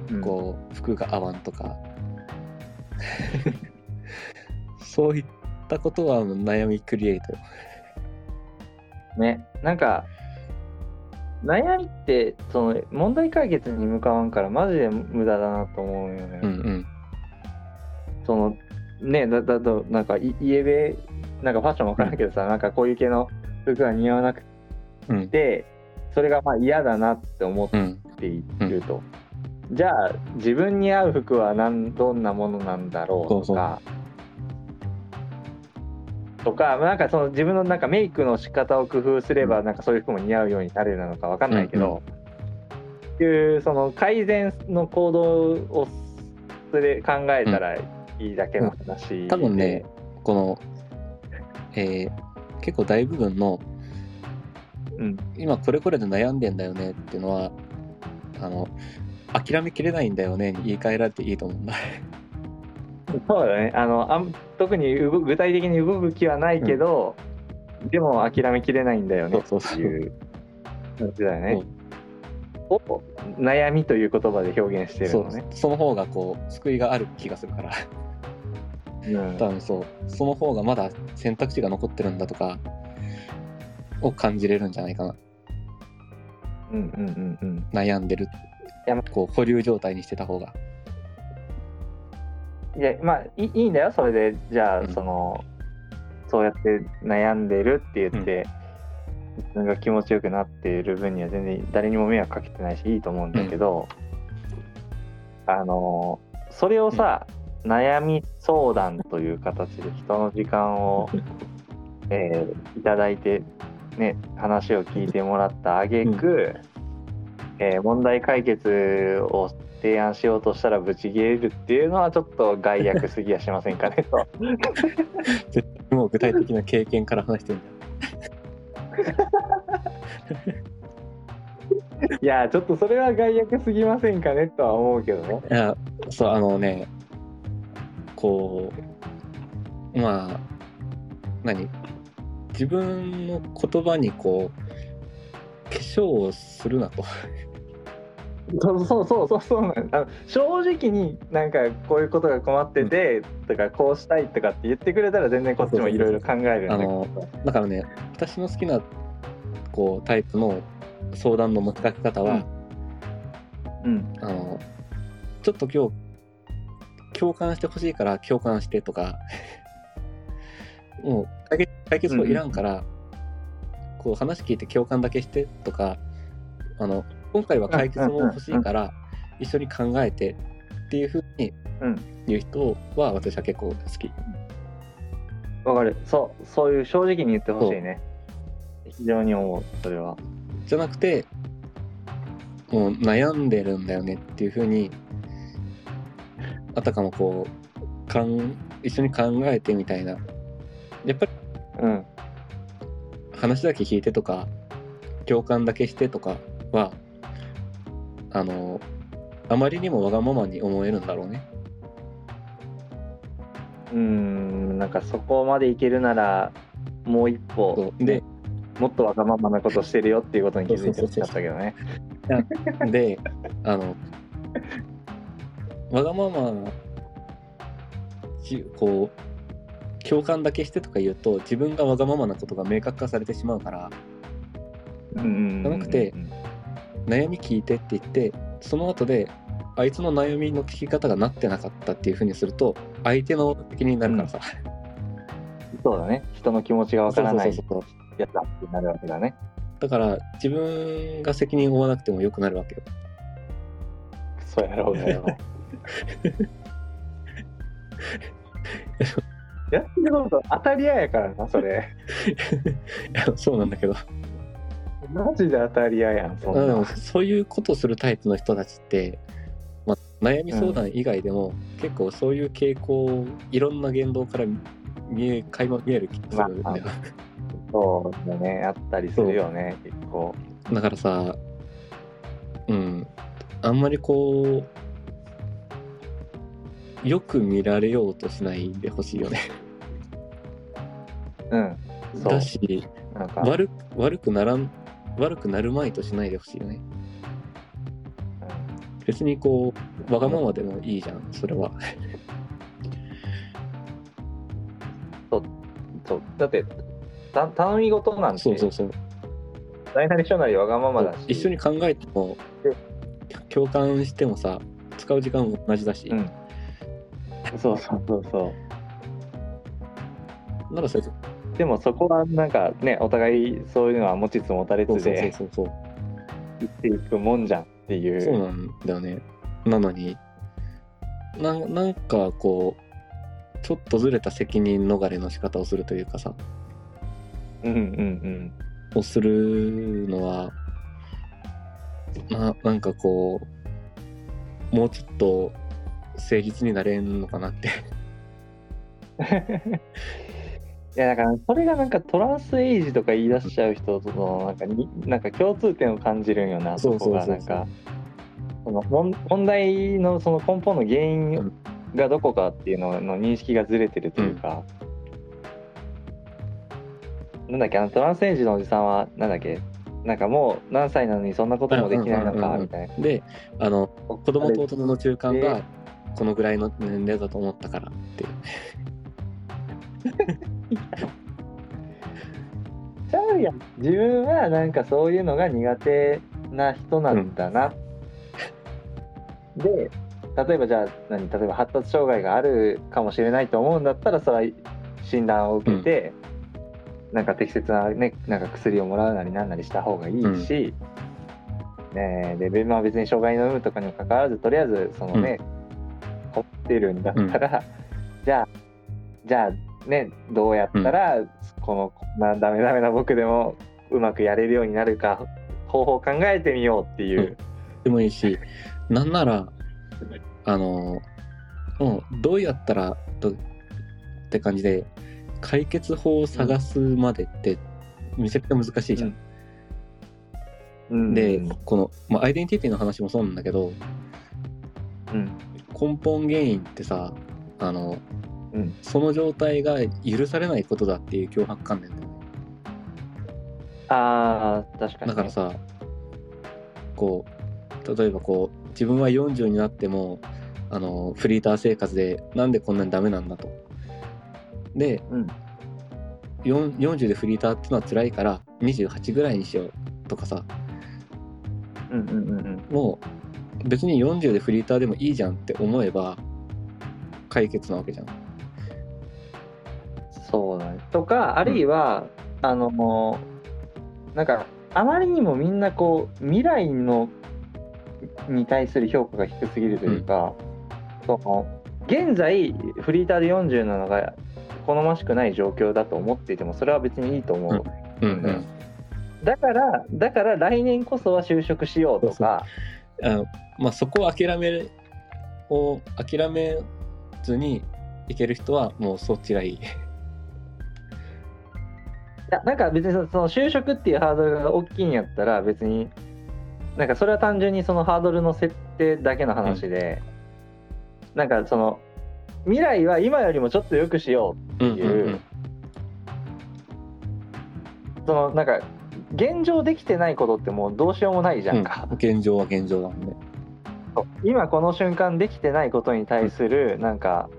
うんこう、服が合わんとか、そういったことは悩みクリエイトよ。ね、なんか悩みってその問題解決に向かわんからマジで無駄だなと思うよね。うんうん。そのねだだとなんかいイエベなんかファッションわからんけどさ、なんかこういう系の服が似合わなくうん。てそれがまあ嫌だなって思っうん。ていると。じゃあ自分に合う服は何どんなものなんだろうとか。とか、まあなんかその自分のなんかメイクの仕方を工夫すればなんかそういう服も似合うようになるのかわかんないけど、いうその改善の行動をそれで考えたらいいだけの話で、多分ね、この、えー結構大部分の、うん、今これこれで悩んでんだよねっていうのは、あの、諦めきれないんだよねに言い換えられていいと思うんだ。そうだね。あのあん特に動具体的に動く気はないけど、でも諦めきれないんだよねっていう感じだよね。を悩みという言葉で表現してるのね。その方がこう救いがある気がするから。うん。多分そう。その方がまだ選択肢が残ってるんだとかを感じれるんじゃないかな。うんうんうんうん。悩んでる。やこう保留状態にしてた方が。いやまあいいいいんだよ。それでじゃあ、うん。そのそうやって悩んでるって言って、自分が気持ちよくなっている分には全然誰にも迷惑かけてないしいいと思うんだけど、あのそれをさ、悩み相談という形で人の時間を、えーいただいて、ね、話を聞いてもらったあげく、えー問題解決を提案しようとしたらブチ切れるっていうのはちょっと害悪すぎやしませんかねと。絶対もう具体的な経験から話してるんだよ いやちょっとそれは害悪すぎませんかねとは思うけどね。いやそうあのねこうまあ何？自分の言葉にこう化粧をするなと。そうそうそうそうなんあの正直になんかこういうことが困ってて、とかこうしたいとかって言ってくれたら全然こっちもいろいろ考えるんだだからね私の好きなこうタイプの相談の持ちかけ方は、うんあのちょっと今日共感してほしいから共感してとかもう解決解決法いらんから、こう話聞いて共感だけしてとかあの今回は解決法欲しいから一緒に考えてっていうふうにうん。言う人は私は結構好き。わかる。そうそういう正直に言ってほしいね。非常に思うそれは。じゃなくてもう悩んでるんだよねっていうふうにあたかもこうかん一緒に考えてみたいなやっぱりうん。話だけ聞いてとか共感だけしてとかはあのあまりにもわがままに思えるんだろうね。うーんなんかそこまでいけるならもう一歩でもっとわがままなことしてるよっていうことに気づいてほしかったけどね。であのわがまましこう共感だけしてとか言うと自分がわがままなことが明確化されてしまうからうんうんうんじゃなくて悩み聞いてって言ってその後であいつの悩みの聞き方がなってなかったっていうふうにすると相手の責任になるからさ、そうだね。人の気持ちがわからない。やつだってなるわけだね。だから自分が責任を負わなくてもよくなるわけよ。そうやろうがよ やってること当たり屋やからなそれ。そうなんだけど。マジで当たり屋やんそんな。あでもそういうことをするタイプの人たちって、まあ、悩み相談以外でも、結構そういう傾向いろんな言動から見え垣間見える気がするんだよ、そうだねあったりするよね結構。だからさうん。あんまりこうよく見られようとしないでほしいよねうん。そう。だしなんか。悪悪くならん悪くなるまいとしないでほしいよね。別にこうわがままでもいいじゃんそれは。そうだってた頼み事なんてそうそうそう。大なり小なりわがままだし。一緒に考えても共感してもさ使う時間も同じだし、うん。そうそうそうそならそれうでもそこはなんかねお互いそういうのは持ちつ持たれそうそうつでそうそう。生きていくもんじゃんっていう。そうなんだよね。なのにななんかこうちょっとずれた責任逃れの仕方をするというかさ。うんうんうん。をするのはななんかこうもうちょっと誠実になれんのかなって いやだからそれがなんかトランスエイジとか言い出しちゃう人とのなんかになんか共通点を感じるんよなそこがなんか。その問問題のその根本の原因がどこかっていうのの認識がずれてるというか、なんだっけあのトランスエイジのおじさんはなんだっけなんかもう何歳なのにそんなこともできないのうんうんうんうんかみたいな。であの子供と大人の中間がこのぐらいの年齢だと思ったからっていう ちゃうやん。自分はなんかそういうのが苦手な人なんだな、で例えばじゃあ何？例えば発達障害があるかもしれないと思うんだったらそれは診断を受けて、なんか適切な,、ね、なんか薬をもらうなりなんなりした方がいいし、ねえでまあ別に障害の有無とかにもかかわらずとりあえずそのね、困ってるんだったら、じゃあじゃあねどうやったら、このこんなダメダメな僕でもうまくやれるようになるか方法を考えてみようっていう。でもいいしなんならあのもうどうやったらとって感じで解決法を探すまでってめちゃくちゃ難しいじゃん。うん。でこの、まあ、アイデンティティの話もそうなんだけどうん。根本原因ってさあのうんその状態が許されないことだっていう脅迫観念だよね。あー確かにね、だからさこう例えばこう自分は40になってもあのフリーター生活でなんでこんなにダメなんだと。で、うん40でフリーターってのは辛いから28ぐらいにしようとかさうんうんうんうんもう別に40でフリーターでもいいじゃんって思えば解決なわけじゃん。そうだね。とかあるいは、あのもうなんかあまりにもみんなこう未来のに対する評価が低すぎるというか、その現在フリーターで40なのが好ましくない状況だと思っていてもそれは別にいいと思う。うん。うんだからだから来年こそは就職しようとか。あのまあそこを諦めを諦めずにいける人はもうそっちがいい。いやなんか別にそその就職っていうハードルが大きいんやったら別になんかそれは単純にそのハードルの設定だけの話で、なんかその未来は今よりもちょっと良くしようんうんいううそのなんか現状できてないことってもうどうしようもないじゃんか、うん。現状は現状だもんね。今この瞬間できてないことに対するなんか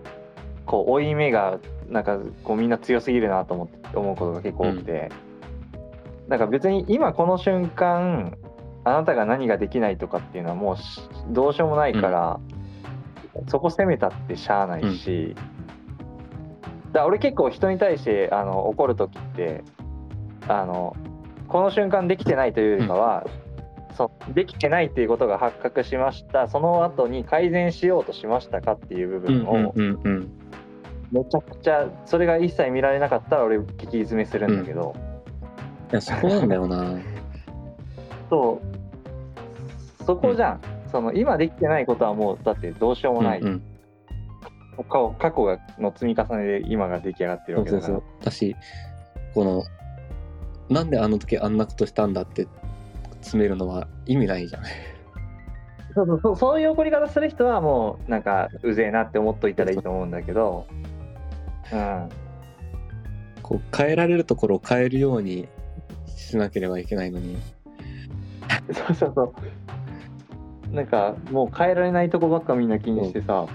こう負い目がなんかこうみんな強すぎるなと思って思うことが結構多くて、なんか別に今この瞬間あなたが何ができないとかっていうのはもうしどうしようもないから、そこ責めたってしゃあないし、だから俺結構人に対してあの怒る時ってあのこの瞬間できてないというよりかは、そうできてないっていうことが発覚しました。その後に改善しようとしましたかっていう部うん分をうんうんうん。めちゃくちゃそれが一切見られなかったら俺激詰めするんだけど、いやそこなんだよな。そう。そこじゃん、その今できてないことはもうだってどうしようもない、うんうん。過過去がの積み重ねで今が出来上がってるそうそうわけだから。そう。だしこのなんであの時あんなことしたんだって詰めるのは意味ないじゃん。そうそうそう。そういう怒り方する人はもうなんかうぜえなって思っといたらいいと思うんだけど、うん、こう変えられるところを変えるようにしなければいけないのに。そうそうそう。なんかもう変えられないとこばっかみんな気にしてさ、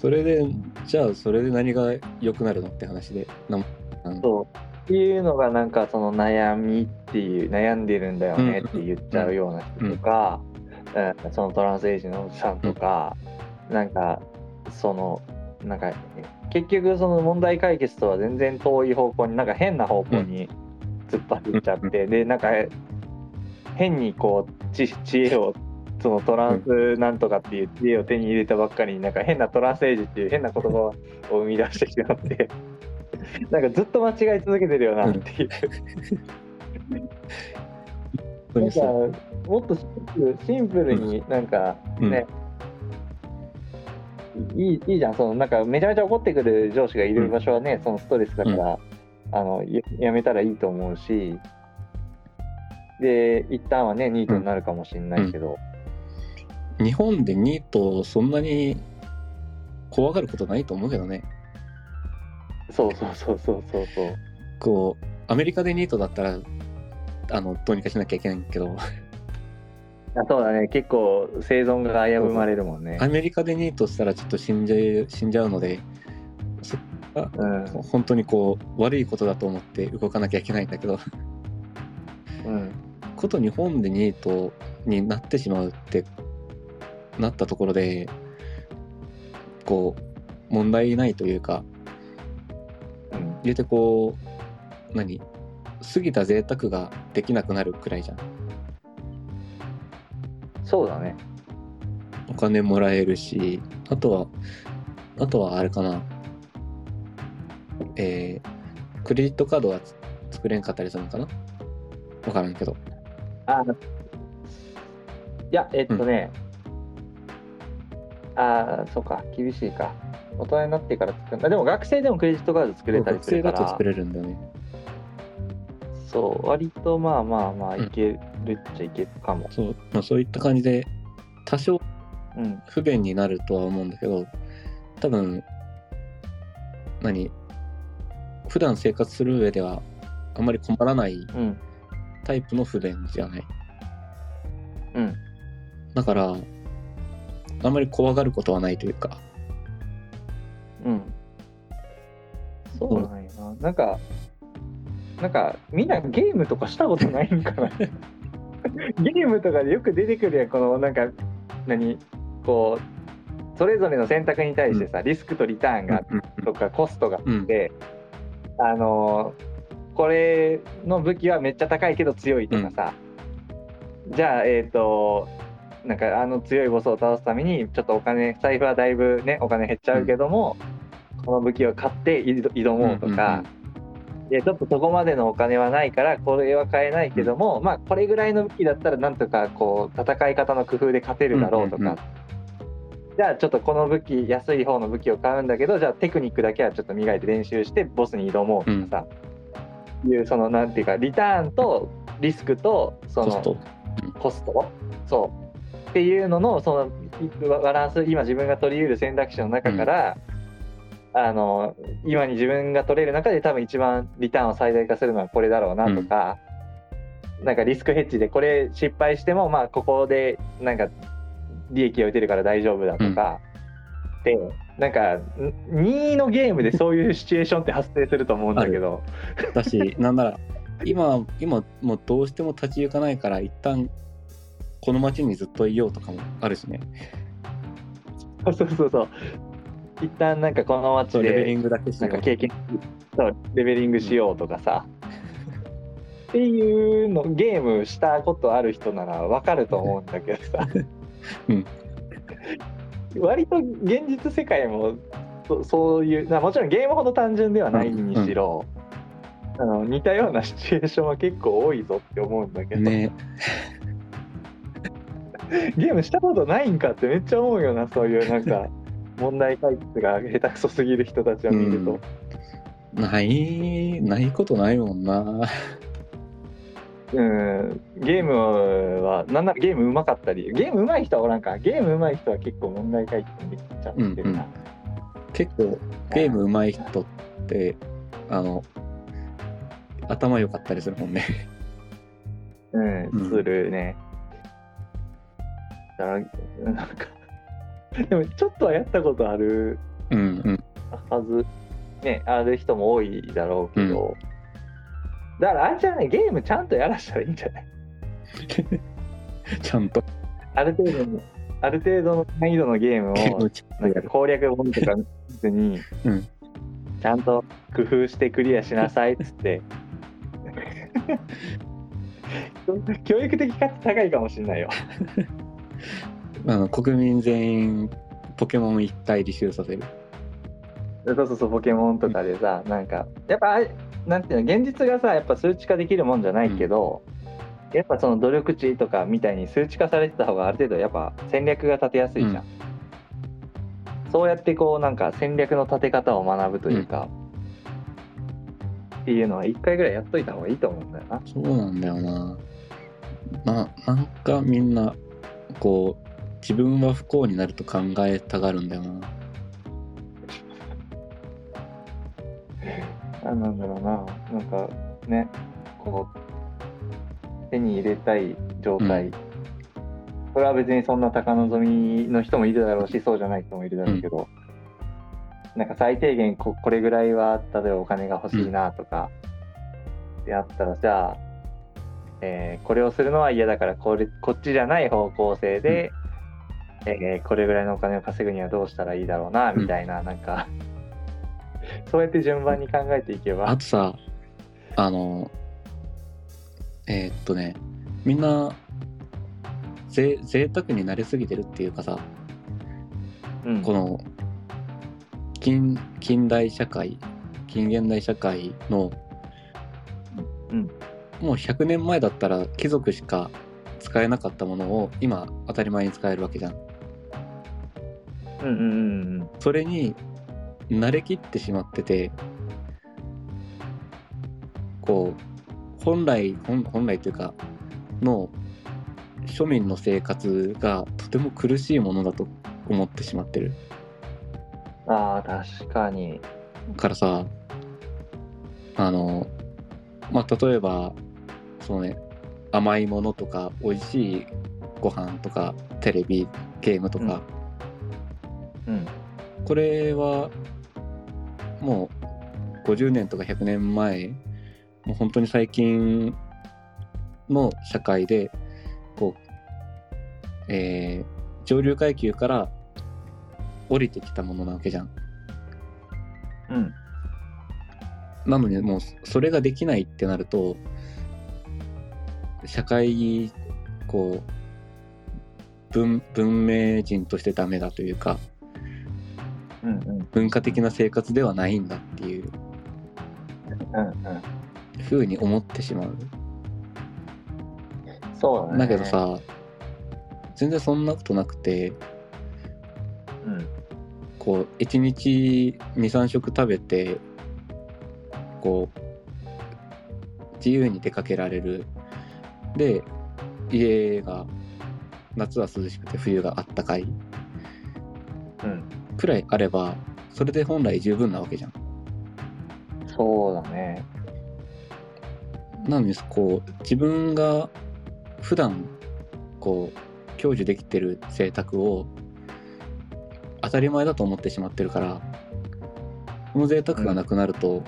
それで、じゃあそれで何が良くなるのって話で。なんうん。そう。っていうのがなんかその悩みっていう悩んでるんだよねって言っちゃうような人とか、うん。そのトランスエイジのおじさんとか、なんかそのなんか結局その問題解決とは全然遠い方向になんか変な方向に突っ走っちゃって、でなん。か変にこう知知恵をそのトランスなんとかっていう知恵を手に入れたばっかりになんか変なトランスエイジっていう変な言葉を生み出してきてまって なんかずっと間違い続けてるよなっていう。なんかもっとシンプルになんかね、いいいいじゃん。そのなんかめちゃめちゃ怒ってくる上司がいる場所はね、そのストレスだから、あのややめたらいいと思うし。で一旦はねニートになるかもしれないけど、日本でニートをそんなに怖がることないと思うけどね。そうそうそうそうそうそう。こう、アメリカでニートだったら、あの、どうにかしなきゃいけないけど、あそうだね。結構生存が危ぶまれるもんね。アメリカでニートしたらちょっと死んじゃう死んじゃうので、そうん。本当にこう、悪いことだと思って動かなきゃいけないんだけど、うん。こと日本でニートになってしまうってなったところで、こう、問題ないというか、うん。言うてこう、何？過ぎた贅沢ができなくなるくらいじゃん。そうだね。お金もらえるし、あとは、あとはあれかな。えー、クレジットカードはつ作れんかったりするのかな？わからんけど。あいやえっとね、ああそうか。厳しいか。大人になってから作る。あでも学生でもクレジットカード作れたり学するから。生だと作れるんだよね。そう割とまあまあまあうんいけるっちゃいけるかも。そう、まあ、そういった感じで、多少うん。不便になるとは思うんだけど、多分、何普段生活する上ではあんまり困らないうん。タイプの不便じゃない？うん。だから、あんまり怖がることはないというか、うん。そうなんやな。なんかなんかみんなゲームとかしたことないんかな。ゲームとかでよく出てくるやんこのなんか何こうそれぞれの選択に対してさ、リスクとリターンがうんとかコストがあうん。って、あのこれの武器はめっちゃ高いけど強いとかさ、じゃあえっ、となんかあの強いボスを倒すためにちょっとお金財布はだいぶねお金減っちゃうけども、この武器を買って挑挑もうとか、いやちょっとそこまでのお金はないからこれは買えないけども、まあこれぐらいの武器だったらなんとかこう戦い方の工夫で勝てるだろうとか、うんうんうん。じゃあちょっとこの武器安い方の武器を買うんだけどじゃあテクニックだけはちょっと磨いて練習してボスに挑もうとかさ、いうそのなんていうかリターンとリスクとそのコスト。コスト。そう。っていうののそのバランス今自分が取り得る選択肢の中から、あの今に自分が取れる中で多分一番リターンを最大化するのはこれだろうなとか、なんかリスクヘッジでこれ失敗してもまあここでなんか利益を得てるから大丈夫だとか、でなんか2のゲームでそういうシチュエーションって発生すると思うんだけど。だし、なんなら、今、今、もうどうしても立ち行かないから、一旦、この街にずっといようとかもあるしね。そうそうそう一旦なんかこの街そう、レベリでングだけなんか経験そうレベリングしようとかさ、っていうのゲームしたことある人ならわかると思うんだけどさ、うん。割と現実世界もそそういうなもちろんゲームほど単純ではないにしろ、あの似たようなシチュエーションは結構多いぞって思うんだけど、ね。ゲームしたことないんかってめっちゃ思うよなそういうなんか 問題解決が下手くそすぎる人たちを見ると。うんない、ないことないもんな。うん、ゲームは、なんならゲームうまかったり、ゲームうまい人はおらんか、ゲームうまい人は結構問題解決できちゃってるな。結構ゲーム上手い人って、あの、頭良かったりするもんね。うん、うんするね。だから、なんか、でもちょっとはやったことあるうんうん。はず、ね、ある人も多いだろうけど、だからあれじゃない、ゲームちゃんとやらしたらいいんじゃない？ちゃんと。ある程度の、ある程度の難易度のゲームを、なんか攻略本とか見ずに、うんちゃんと工夫してクリアしなさいっつって。教育的価値高いかもしれないよ。あの国民全員ポケモン一体履修させる。そうそうそう、ポケモンとかでさ、なんか、やっぱなんていうの、現実がさ、やっぱ数値化できるもんじゃないけど、やっぱその努力値とかみたいに数値化されてた方がある程度やっぱ戦略が立てやすいじゃん。そうやってこうなんか戦略の立て方を学ぶというか、っていうのは一回ぐらいやっといた方がいいと思うんだよな。そうなんだよな。ななんかみんなこう自分は不幸になると考えたがるんだよな。あなんだろうな、なんかね、こう、手に入れたい状態、うん。これは別にそんな高望みの人もいるだろうし、そうじゃない人もいるだろうけど、なんか最低限ここれぐらいは、例えばお金が欲しいなとか、であったら、じゃあ、えーこれをするのは嫌だからこれ、こっちじゃない方向性で、えーこれぐらいのお金を稼ぐにはどうしたらいいだろうな、みたいな、なんか、そうやって順番に考えていけば。あ、とさ、あの、えーっとね、みんな、ぜ贅沢になりすぎてるっていうかさ、うん。この、近、近代社会、近現代社会の、うん。もう100年前だったら貴族しか使えなかったものを今当たり前に使えるわけじゃん。うんうんうんうん。それに慣れきってしまっててこう本来本本来というかの庶民の生活がとても苦しいものだと思ってしまってる。ああ確かに。からさあのまあ例えばそのね甘いものとか美味しいご飯とかテレビゲームとか、うんこれはもう50年とか100年前もう本当に最近の社会でこう、えー上流階級から降りてきたものなわけじゃん。うんなのにもうそれができないってなると社会こう文文明人としてダメだというか文化的な生活ではないんだっていう。ふうに思ってしまう。そうだね。だけどさ全然そんなことなくてうん。こう1日23食食べてこう自由に出かけられる。で家が夏は涼しくて冬があったかい。うんくらいあればそれで本来十分なわけじゃん。そうだね。なのにこう自分が普段こう享受できてる贅沢を当たり前だと思ってしまってるからこの贅沢がなくなると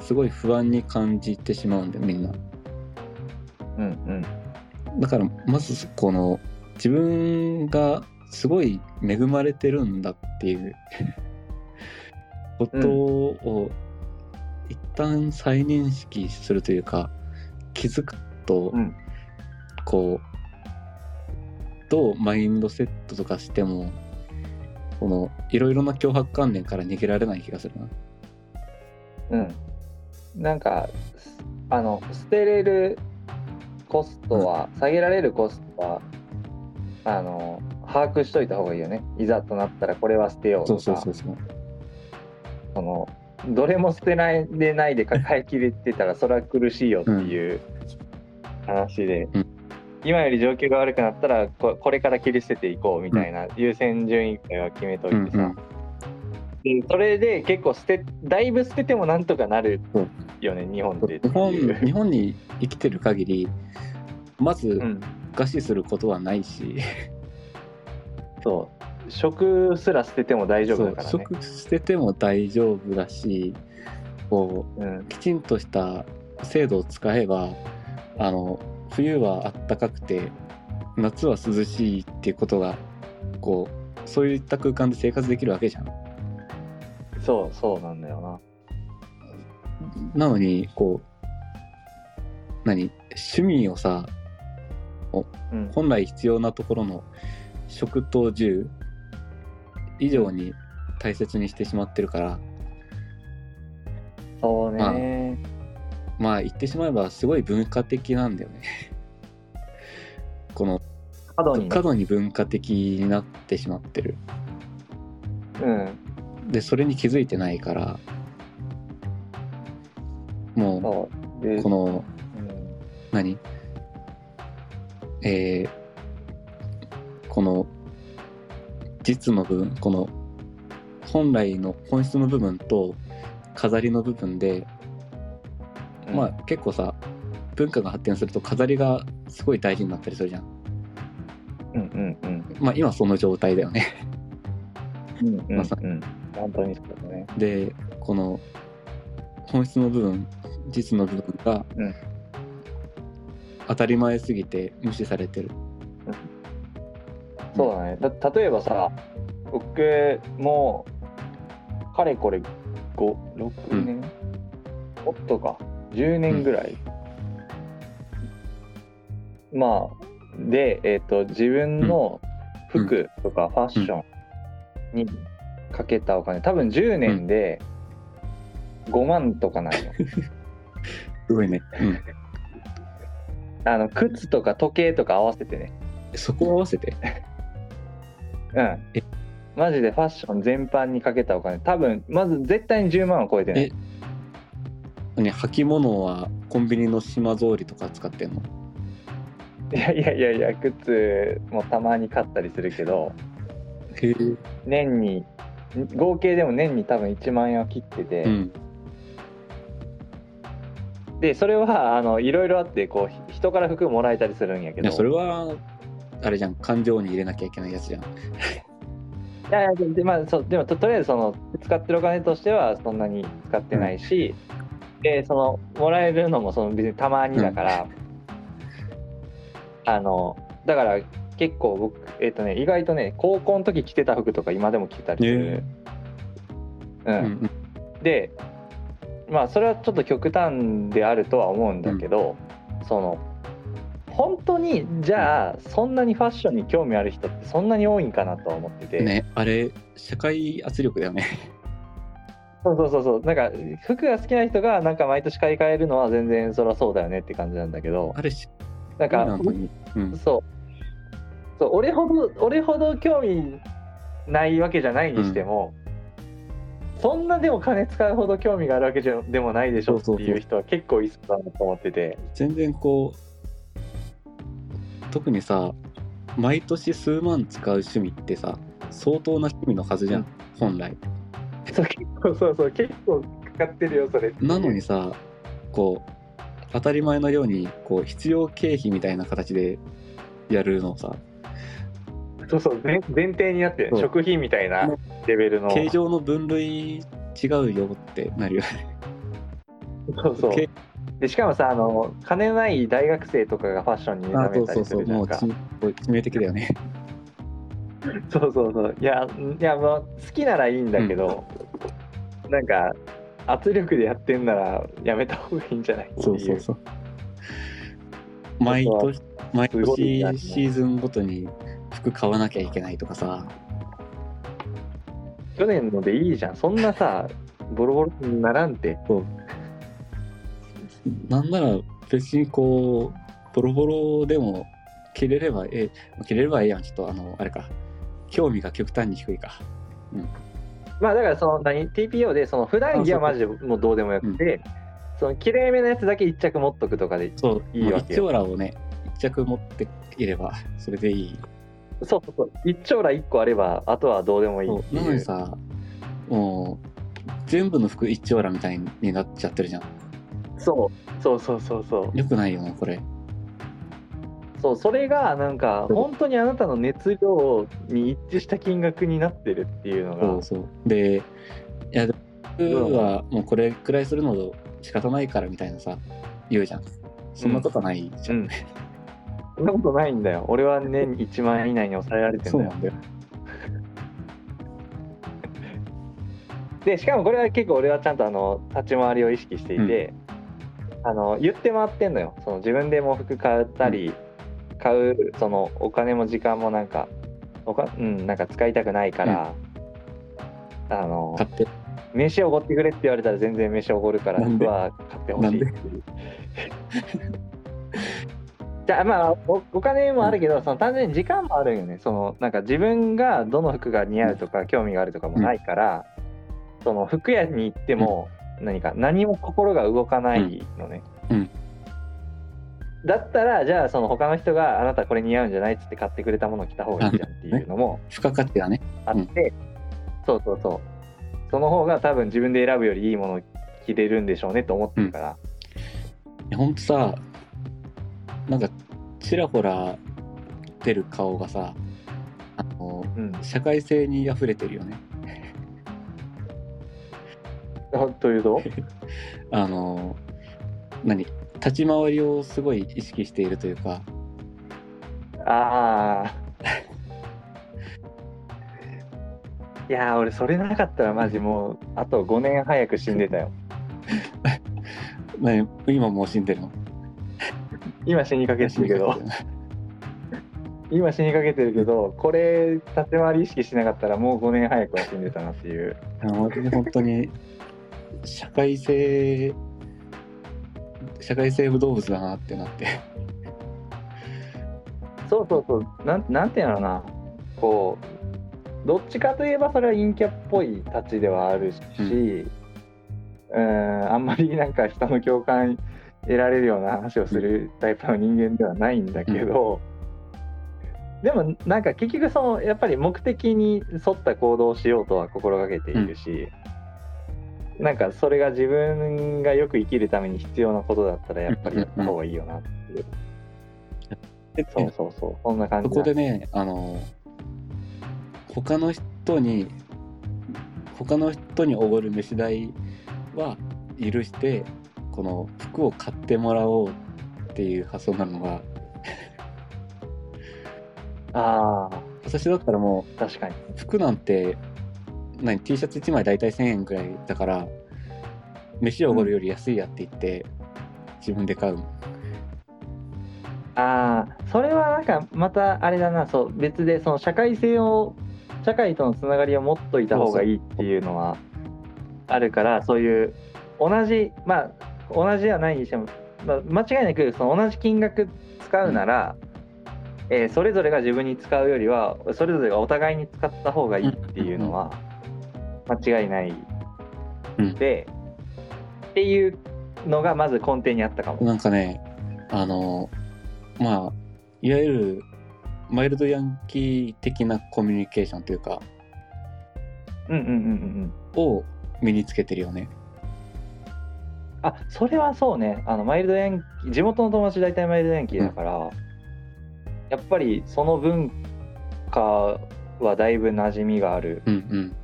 すごい不安に感じてしまうんだよみんな。うん。うん。だからまずこの自分がすごい恵まれてるんだっていうことを一旦再認識するというか気づくと、うん。こうどうマインドセットとかしてもこのいろいろな脅迫観念から逃げられない気がするな。うん。なんかすあの捨てれるコストは、下げられるコストはあの把握しといた方がいいよね。いざとなったらこれは捨てようそとか。うそうそうそう。そのどれも捨てないでないで抱えきれてたらそれは苦しいよっていう話で、うん。今より状況が悪くなったらここれから切り捨てていこうみたいな優先順位は決めといてさ、うんうん。でそれで結構捨てだいぶ捨ててもなんとかなるよね、日本って日本日本に生きてる限りまずうん、餓死することはないし、そう食すら捨てても大丈夫だからね。食捨てても大丈夫だしこうん。うきちんとした制度を使えばあの冬は暖かくて夏は涼しいっていうことがこうそういった空間で生活できるわけじゃん。そうそうなんだよな。なのにこう何趣味をさうん。本来必要なところの食と住以上に大切にしてしまってるからそうね、まあ言ってしまえばすごい文化的なんだよね。この過度にね。過度に文化的になってしまってる。うん。でそれに気づいてないからもうこのうん。何？えーこの実の部分この本来の本質の部分と飾りの部分で、うん。まあ結構さ文化が発展すると飾りがすごい大事になったりするじゃん。うんうんうん。まあ今その状態だよね。うんうんまさにそうだね。でこの本質の部分実の部分がうん。当たり前すぎて無視されてる、そうだね。だ例えばさ僕もうかれこれ56年、もっとか。10年ぐらい、まあでえっ、と自分の服とかファッションにかけたお金。多分10年で5万とかないの、すごいね、うん、あの靴とか時計とか合わせてね。そこを合わせて？うん。え。マジでファッション全般にかけたお金。多分まず絶対に10万は超えてない。え。ね履物はコンビニの島通りとか使ってんの？いやいやいやいや靴もたまに買ったりするけど。へえ。年に合計でも年に多分1万円は切ってて、うん。でそれはあのいろいろあってこう人から服もらえたりするんやけど。いやそれはあれじゃん感情に入れなきゃいけないやつじゃん。いやいやでで,、まあ、そうでもととりあえずその使ってるお金としてはそんなに使ってないし、でそのもらえるのもその別にたまにだから、あのだから結構僕えっ、とね意外とね高校の時着てた服とか今でも着てたりする、うん。うんうん。でまあそれはちょっと極端であるとは思うんだけど、その本当にじゃあそんなにファッションに興味ある人ってそんなに多いんかなとは思ってて、ねあれ社会圧力だよね。そうそうそうそう。なんか服が好きな人がなんか毎年買い替えるのは全然そりゃそうだよねって感じなんだけど。あれしなんかうんそう。そう俺ほど俺ほど興味ないわけじゃないにしても、そんなでも金使うほど興味があるわけじゃでもないでしょっていう人は結構いそうだなと思ってて。全然こう特にさ毎年数万使う趣味ってさ相当な趣味のはずじゃん、うん。本来。そう結構そうそう結構かかってるよそれなのにさこう当たり前のようにこう必要経費みたいな形でやるのをさ。そうそう前前提になって食品みたいなレベルの。形状の分類違うよってなるよね。そうそう。けでしかもさあの金ない大学生とかがファッションに目あ覚めたりすそうそうそう。るじゃんかもうち致命的だよね。そうそうそう。いやいやまあ好きならいいんだけど、なんか圧力でやってんならやめた方がいいんじゃない？っていうそう。そうそう。毎年毎年シーズンごとに服買わなきゃいけないとかさ。去年のでいいじゃん。そんなさボロボロにならんてなんなら別にこうボロボロでも着れればええ着れればええやんちょっとあのあれか。興味が極端に低いか。まあだからその何 TPO でその普段着はマジでもうどうでもよくて、その綺麗めのやつだけ一着持っとくとかでそう、いいわけよ。一丁羅をね、一着持っていれば、それでいい。そうそうそう。一丁羅1個あればあとはどうでもいいなのいう。にさ、もう、全部の服一丁羅みたいになっちゃってるじゃん。そうそうそうそうそうよくないよね、これ。そうそれがなんか本当にあなたの熱量に一致した金額になってるっていうのがそうそう。で、いや、でも服はもうこれくらいするの仕方ないからみたいなさ、言うじゃん。そんなことないじゃん。うんそんなことないんだよ俺は年に1万円以内に抑えられてんだよそうなんだよ。でしかもこれは結構俺はちゃんとあの立ち回りを意識していて、あの言って回ってんのよ。その自分でも服買ったり、買うそのお金も時間もなんかおか、うん、なんか使いたくないから、あの買って。飯おごってくれって言われたら全然飯おごるから服は買ってほしい。じゃあまあおお金もあるけど、その単純に時間もあるよね。そのなんか自分がどの服が似合うとか、興味があるとかもないから、その服屋に行っても何か何も心が動かないのね、うん。だったらじゃあその他の人があなたこれ似合うんじゃないっつって買ってくれたものを着た方がいいじゃんっていうのも付加価値がね。あって、そうそうそう。その方が多分自分で選ぶよりいいものを着れるんでしょうねと思ってるから、いやほんとさ、なんか、ちらほら出る顔がさ、あの、うん。社会性に溢れてるよね。というと？あの、何？立ち回りをすごい意識しているというか、ああ いやー俺それなかったらマジもうあと5年早く死んでたよ。ね、今もう死んでるの？今死にかけてるけど。今死にかけてるけどこれ立ち回り意識しなかったらもう5年早くは死んでたなっていう。本当に社会性社会生物動物だなってなって。そうそうそう。なんなんていうのかな。こうどっちかといえばそれは陰キャっぽいたちではあるし、うん、あんまりなんか人の共感得られるような話をするタイプの人間ではないんだけど、でもなんか結局そのやっぱり目的に沿った行動をしようとは心がけているし、なんかそれが自分がよく生きるために必要なことだったらやっぱりやった方がいいよなっていう、でそうそうそう。そんな感じそだこでねあの他の人に他の人におごる飯代は許してこの服を買ってもらおうっていう発想なのが。ああ私だったらも確かに。う服なんて何 T シャツ1枚大体1000円くらいだから飯をおごるより安いやって言って、自分で買う。ああそれはなんかまたあれだな。そう別でその社会性を社会とのつながりを持っといた方がいいっていうのはあるからそういう同じまあ同じではないにしても、まあ、間違いなくその同じ金額使うなら、えーそれぞれが自分に使うよりはそれぞれがお互いに使った方がいいっていうのは間違いないうんで、っていうのがまず根底にあったかも。なんかね、あの、まあ、いわゆるマイルドヤンキー的なコミュニケーションというか、うんうんうんうんうんを身につけてるよね。あそれはそうねあのマイルドヤンキー地元の友達大体マイルドヤンキーだから、やっぱりその文化はだいぶ馴染みがあるうんうん。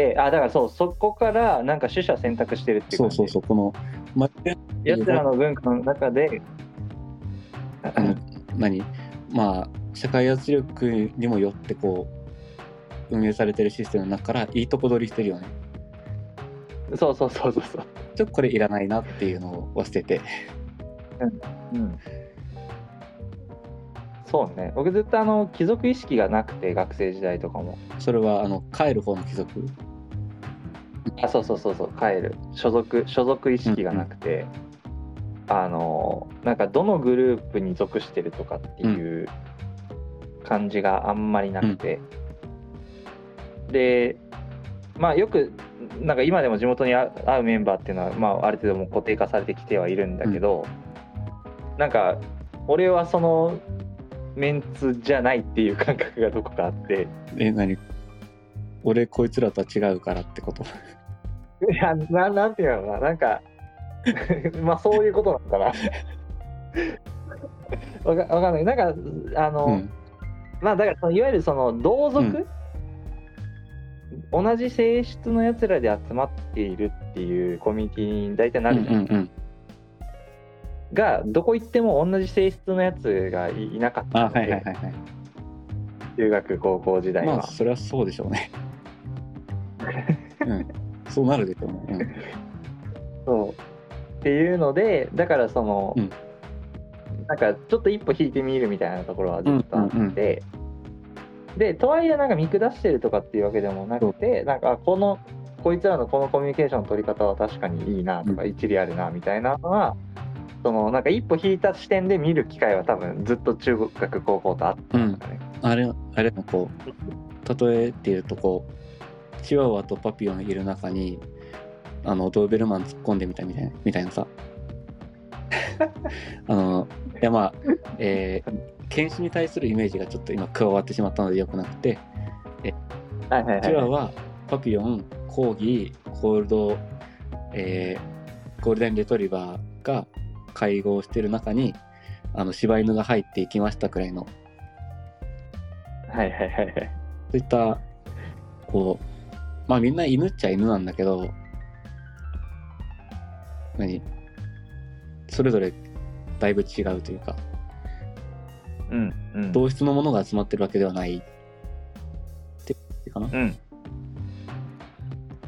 てあだからそうそこからなんか取捨選択してるっていうそうそうそう、この、やつらの文化の中であの何？まあ、社会圧力にもよってこう、運営されてるシステムの中からいいとこ取りしてるよね。そうそうそうそうそうちょっとこれいらないなっていうのを捨てて。うんそうね。僕ずっとあの貴族意識がなくて学生時代とかも。それは、あの、帰る方の貴族？あそうそうそうそう。帰る。所属所属意識がなくて、あのなんかどのグループに属してるとかっていう感じがあんまりなくて、でまあよくなんか今でも地元に会うメンバーっていうのは、まあ、ある程度もう固定化されてきてはいるんだけど、うん、なんか俺はそのメンツじゃないっていう感覚がどこかあって。え何？俺こいつらとは違うからってこと？いやななんていうのかな。なんか まあそういうことなのかな。わかわかんない。なんかあの、うん、まあだからそのいわゆるその同族、うん、同じ性質のやつらで集まっているっていうコミュニティに大体なるじゃん。うんうんうん、がどこ行っても同じ性質のやつがいなかったので、はいはいはいはい、中学高校時代は。まあそれはそうでしょうね。うん。そうなるでしょうね、うん、そう。っていうのでだからその、うん、なんかちょっと一歩引いてみるみたいなところはずっとあって、うんうんうん、でとはいえなんか見下してるとかっていうわけでもなくて、なんかこのこいつらのこのコミュニケーションの取り方は確かにいいなとか、一理あるなみたいなのはそのなんか一歩引いた視点で見る機会は多分ずっと中学高校とあったんだね、うん、あれあれもこう例えっていうとこうチワワとパピオンいる中にあのドーベルマン突っ込んでみたみたいなみたいなさ。あのいやまあえー、犬種に対するイメージがちょっと今加わってしまったのでよくなくてえ、はいはいはい、チワワパピオンコーギーコールド、えー、ゴールデンレトリバーが会合してる中にあの柴犬が入っていきましたくらいの。はいはいはいはい。そういったこうまあみんな犬っちゃ犬なんだけど何？それぞれだいぶ違うというか、うんうん、同質のものが集まってるわけではないってかな、うん、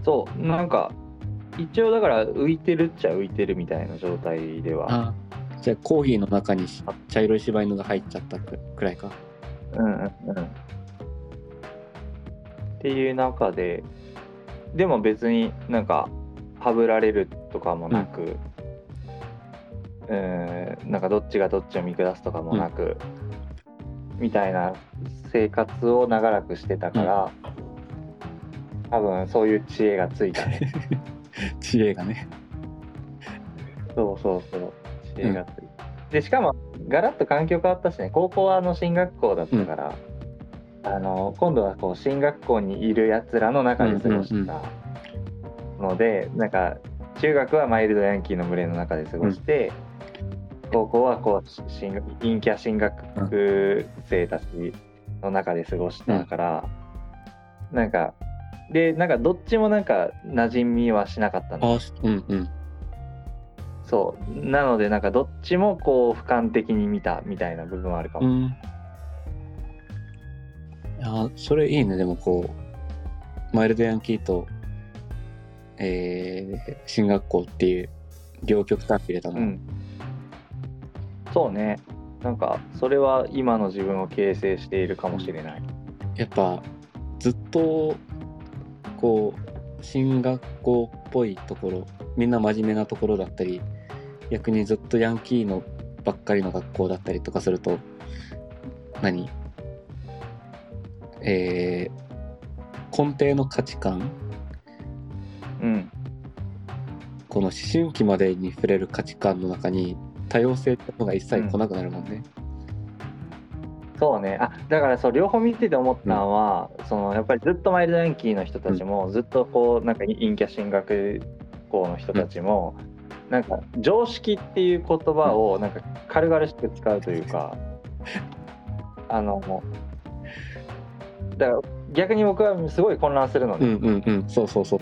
そうなんか一応だから浮いてるっちゃ浮いてるみたいな状態では。じゃあコーヒーの中に茶色い柴犬が入っちゃったくらいか。うんうんうん。っていう中ででも別になんかはぶられるとかもなく、うん、なんかどっちがどっちを見下すとかもなく、うん、みたいな生活を長らくしてたから、うん、多分そういう知恵がついたね 知恵がね。そうそうそう。知恵がついた、うん、でしかもガラッと環境変わったしね。高校はあの進学校だったから、あの今度はこう進学校にいるやつらの中で過ごした、のでなんか中学はマイルドヤンキーの群れの中で過ごして、うん、高校はこう進陰キャ進学生たちの中で過ごしたから、うん、なんかでなんかどっちもなんか馴染みはしなかったの。うんうん、そう。なのでなんかどっちもこう俯瞰的に見たみたいな部分はあるかも。うん、いやそれいいね。でもこうマイルドヤンキーとえー、進学校っていう両極端入れたの、うん、そうね。なんかそれは今の自分を形成しているかもしれない。やっぱずっとこう進学校っぽいところみんな真面目なところだったり逆にずっとヤンキーのばっかりの学校だったりとかすると何？えー、根底の価値観？うん、この思春期までに触れる価値観の中に多様性ってのが一切来なくなるもんね。うん、そうね。あだからそう両方見てて思ったのは、うん、そのやっぱりずっとマイルドヤンキーの人たちも、ずっとこうなんか陰キャ進学校の人たちも、うん、なんか常識っていう言葉をなんか軽々しく使うというか、あのだから逆に僕はすごい混乱するのね。うんうんうん、そうそうそう。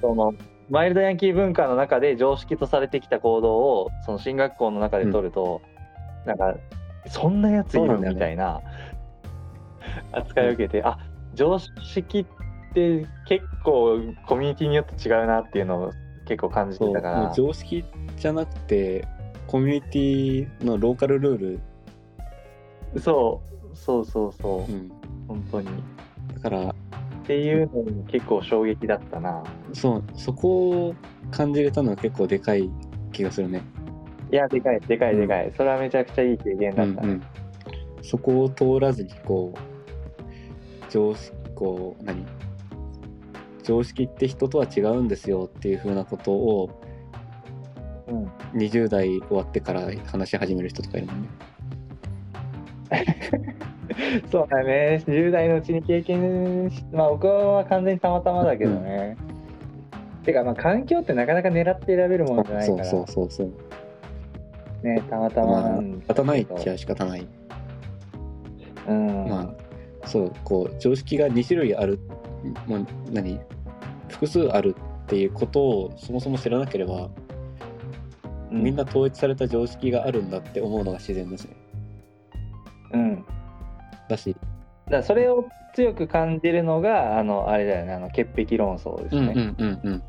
そのマイルドヤンキー文化の中で常識とされてきた行動をその進学校の中で取ると、うん、なんかそんなやついる、ね、みたいな扱いを受けて、うん、あ常識って結構コミュニティによって違うなっていうのを結構感じてたから。常識じゃなくてコミュニティのローカルルール。そう。そうそうそう、うん、本当に。だからっていうのに結構衝撃だったな。そうそこを感じれたのは結構でかい気がするねいやでかいでかいでかい、うん、それはめちゃくちゃいい経験だった、ねうんうん、そこを通らずにこう常識こう何？常識って人とは違うんですよっていうふうなことをうん。20代終わってから話し始める人とかいるもんね。そうだね。10代のうちに経験しまあ僕は完全にたまたまだけどね、てかまあ環境ってなかなか狙って選べるものじゃないそうからそうそうそう。ねたまたまなん仕方ないっちゃ仕方ない。うん。まあそうこう常識が2種類ある、まあ、何？複数あるっていうことをそもそも知らなければ、うみんな統一された常識があるんだって思うのが自然ですね。うん。だし、らそれを強く感じるのがあのあれだよねあの潔癖論争ですね、うんうんうんうん。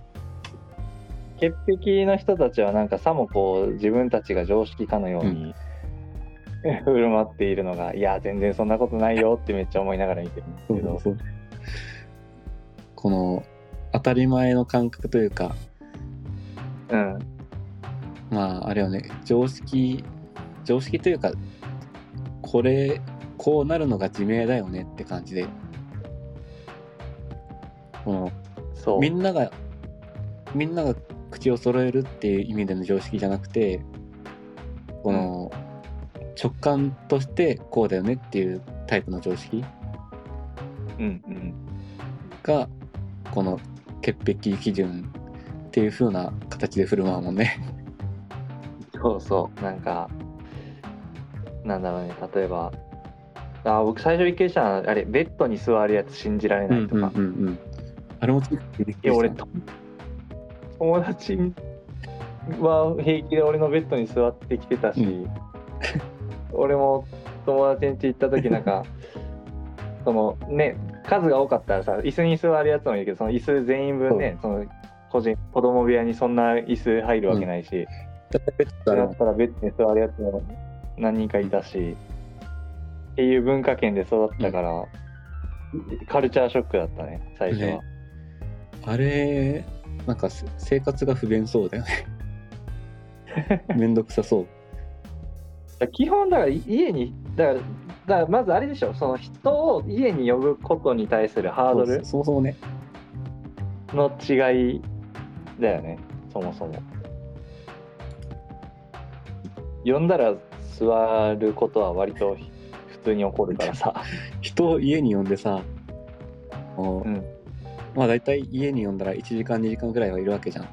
潔癖の人たちはなんかさもこう自分たちが常識かのように、振る舞っているのがいや全然そんなことないよってめっちゃ思いながら見てるんですけど。この当たり前の感覚というかうん。まああれはね。常識常識というかこれこうなるのが自明だよねって感じで。このそう。みんながみんなが口を揃えるっていう意味での常識じゃなくてこの直感としてこうだよねっていうタイプの常識うんうん。がこの潔癖基準っていう風な形で振る舞うもんね。そうそう。なんかなんだろうね。例えばあ僕最初びっくりしたのはあれベッドに座るやつ信じられないとか、うんうんうんあれもいや俺と友達は平気で俺のベッドに座ってきてたし、う俺も友達ん家行った時なんか そのね数が多かったらさ椅子に座るやつもいるけどその椅子全員分ね、その個人子供部屋にそんな椅子入るわけないし、ベッドだったらベッドに座るやつも何人かいたしっていう文化圏で育ったから、カルチャーショックだったね最初は。ね。あれなんかせ生活が不便そうだよね。めんどくさそう。基本だから家にだからだからまずあれでしょその人を家に呼ぶことに対するハードルそうそもそもね。の違いだよねそもそも呼んだら座ることは割と普通に起こるからさ 人を家に呼んでさ、うんまあ大体家に呼んだら1時間2時間ぐらいはいるわけじゃん。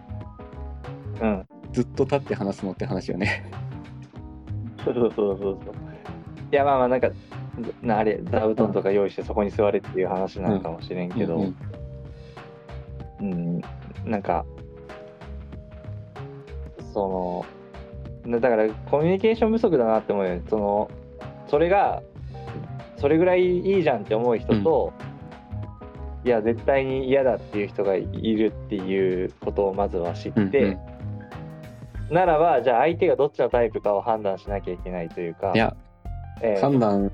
うんずっと立って話すのって話よね。そうそうそうそうそういやまあまあなんかなあれ座布団とか用意してそこに座れっていう話なのかもしれんけど、うんうん、なんか、その、なだからコミュニケーション不足だなって思うよ。その、それが、それぐらいいいじゃんって思う人と、いや、絶対に嫌だっていう人がいるっていうことをまずは知って、うんうん。ならば、じゃあ相手がどっちのタイプかを判断しなきゃいけないというか、いや、えー判断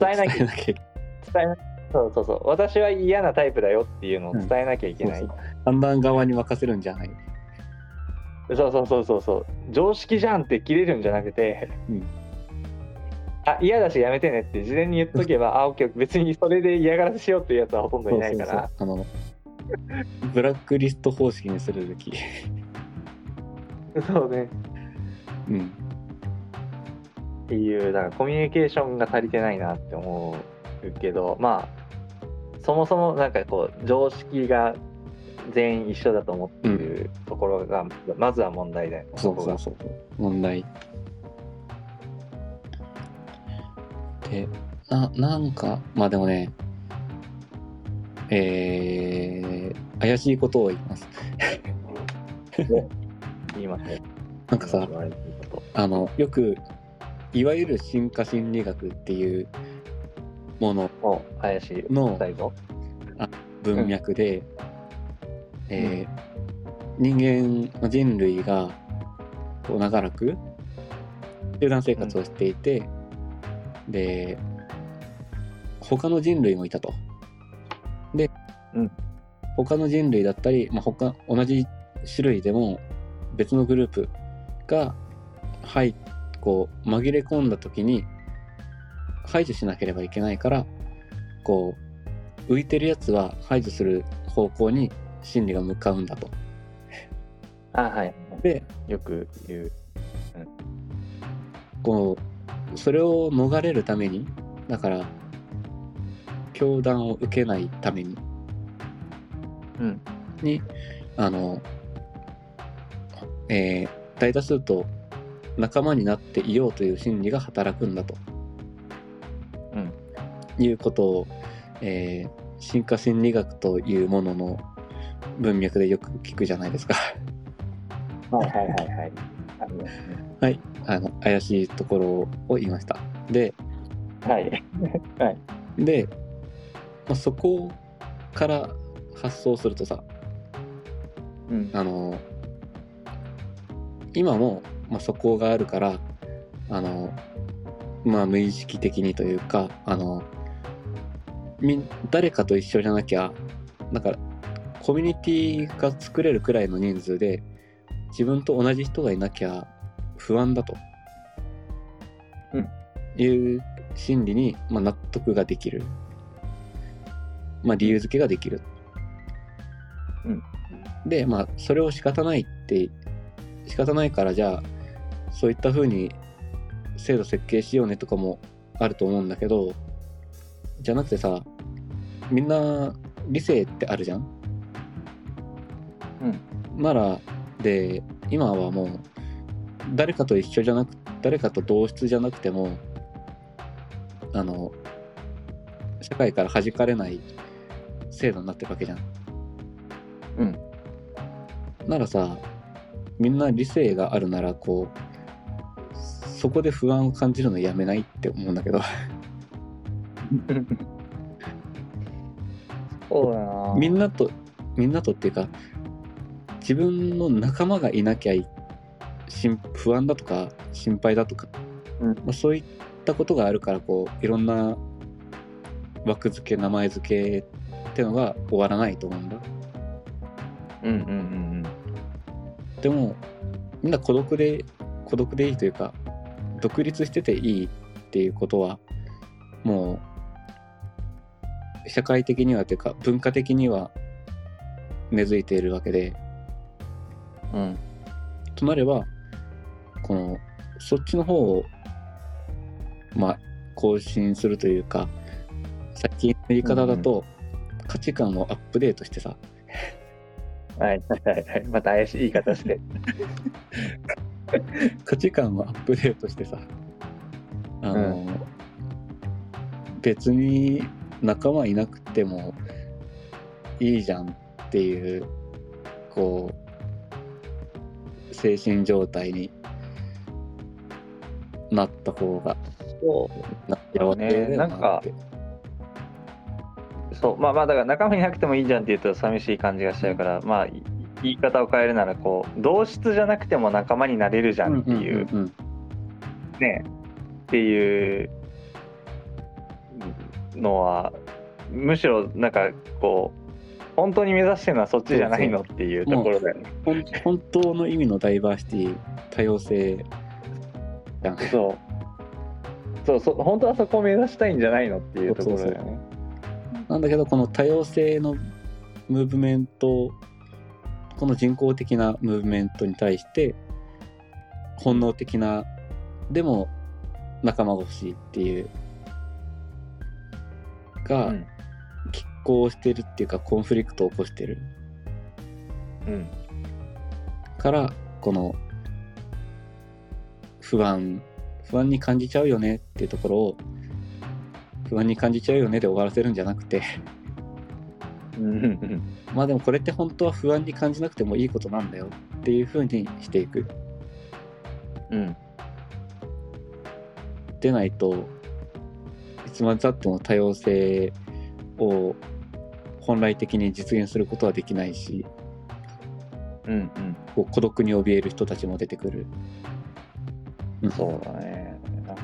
伝えなきゃ伝えなきゃ伝えなそうそうそう。私は嫌なタイプだよっていうのを伝えなきゃいけない、そうそう。判断側に任せるんじゃない。そうそうそうそうそう。常識じゃんって切れるんじゃなくて、うんあ嫌だしやめてねって事前に言っとけば あオッケー別にそれで嫌がらせしようっていうやつはほとんどいないからあのブラックリスト方式にするべき。そうねうん。っていうだからコミュニケーションが足りてないなって思うけどまあそもそもなんかこう常識が全員一緒だと思ってるところが、まずは問題だよねそうそうそう。問題。で、な、なんか、まあでもね、えー、怪しいことを言います。言いますね。なんかさ、あの、よく、いわゆる進化心理学っていうもの、お怪しい。の最後？文脈で、えー人間、人類がこう長らく集団生活をしていて、で、他の人類もいたと。で、うん他の人類だったり、まあ、他同じ種類でも別のグループがはいこう紛れ込んだ時に排除しなければいけないからこう浮いてるやつは排除する方向に心理が向かうんだと。あはいでよく言うこうそれを逃れるためにだから教団を受けないために。うん。にあの、えー大多数と仲間になっていようという心理が働くんだと。うん。いうことを、えー進化心理学というものの文脈でよく聞くじゃないですか。はいはいはいはい。ありますね。はい、あの怪しいところを言いました。で、はい。はい。で、まあ、そこから発想するとさ、うん。あの、今も、まあ、そこがあるから、あの、まあ、無意識的にというか、あの、みん誰かと一緒じゃなきゃ、なんか、コミュニティが作れるくらいの人数で、自分と同じ人がいなきゃ不安だと。うんいう心理に、まあ、納得ができる。まあ、理由付けができる。うんで、まあ、それを仕方ないって、仕方ないから、じゃあ、そういった風に制度設計しようねとかもあると思うんだけど、じゃなくてさ、みんな理性ってあるじゃん？うんなら、で、今はもう、誰かと一緒じゃなく、誰かと同質じゃなくても、あの、社会から弾かれない制度になってるわけじゃん。うん。ならさ、みんな理性があるなら、こう、そこで不安を感じるのやめないって思うんだけど、そうだな。みんなと、みんなとっていうか、自分の仲間がいなきゃい心不安だとか心配だとか、うん。まあ、そういったことがあるからこういろんな枠付け名前付けってのが終わらないと思うんだ。うんうんうんでもみんな孤独で孤独でいいというか独立してていいっていうことはもう社会的にはというか文化的には根付いているわけで。うんうん。となればこのそっちの方をまあ更新するというか最近の言い方だと、価値観をアップデートしてさ。はいはいはい。はいまた怪しい言い方して。価値観をアップデートしてさ。あの、別に仲間いなくてもいいじゃんっていうこう精神状態になった方がそう。なそうねなんかそう。まあまあだから仲間いなくてもいいじゃんって言うと寂しい感じがしちゃうから、まあい言い方を変えるならこう同質じゃなくても仲間になれるじゃんっていう,、ね。っていうのはむしろなんかこう本当に目指してるのはそっちじゃないのっていうところだよね。本当の意味のダイバーシティ多様性じゃんそう。そうそう本当はそこを目指したいんじゃないのっていうところだよね。なんだけどこの多様性のムーブメントこの人工的なムーブメントに対して本能的なでも仲間が欲しいっていうがうん。拮抗してるっていうかコンフリクトを起こしてる。うん。からこの不安不安に感じちゃうよねっていうところを不安に感じちゃうよねで終わらせるんじゃなくて。まあでもこれって本当は不安に感じなくてもいいことなんだよっていう風にしていく。うん。でないといつまでたっても多様性を本来的に実現することはできないしうんうん。こう孤独に怯える人たちも出てくる、うん。そうだね。なん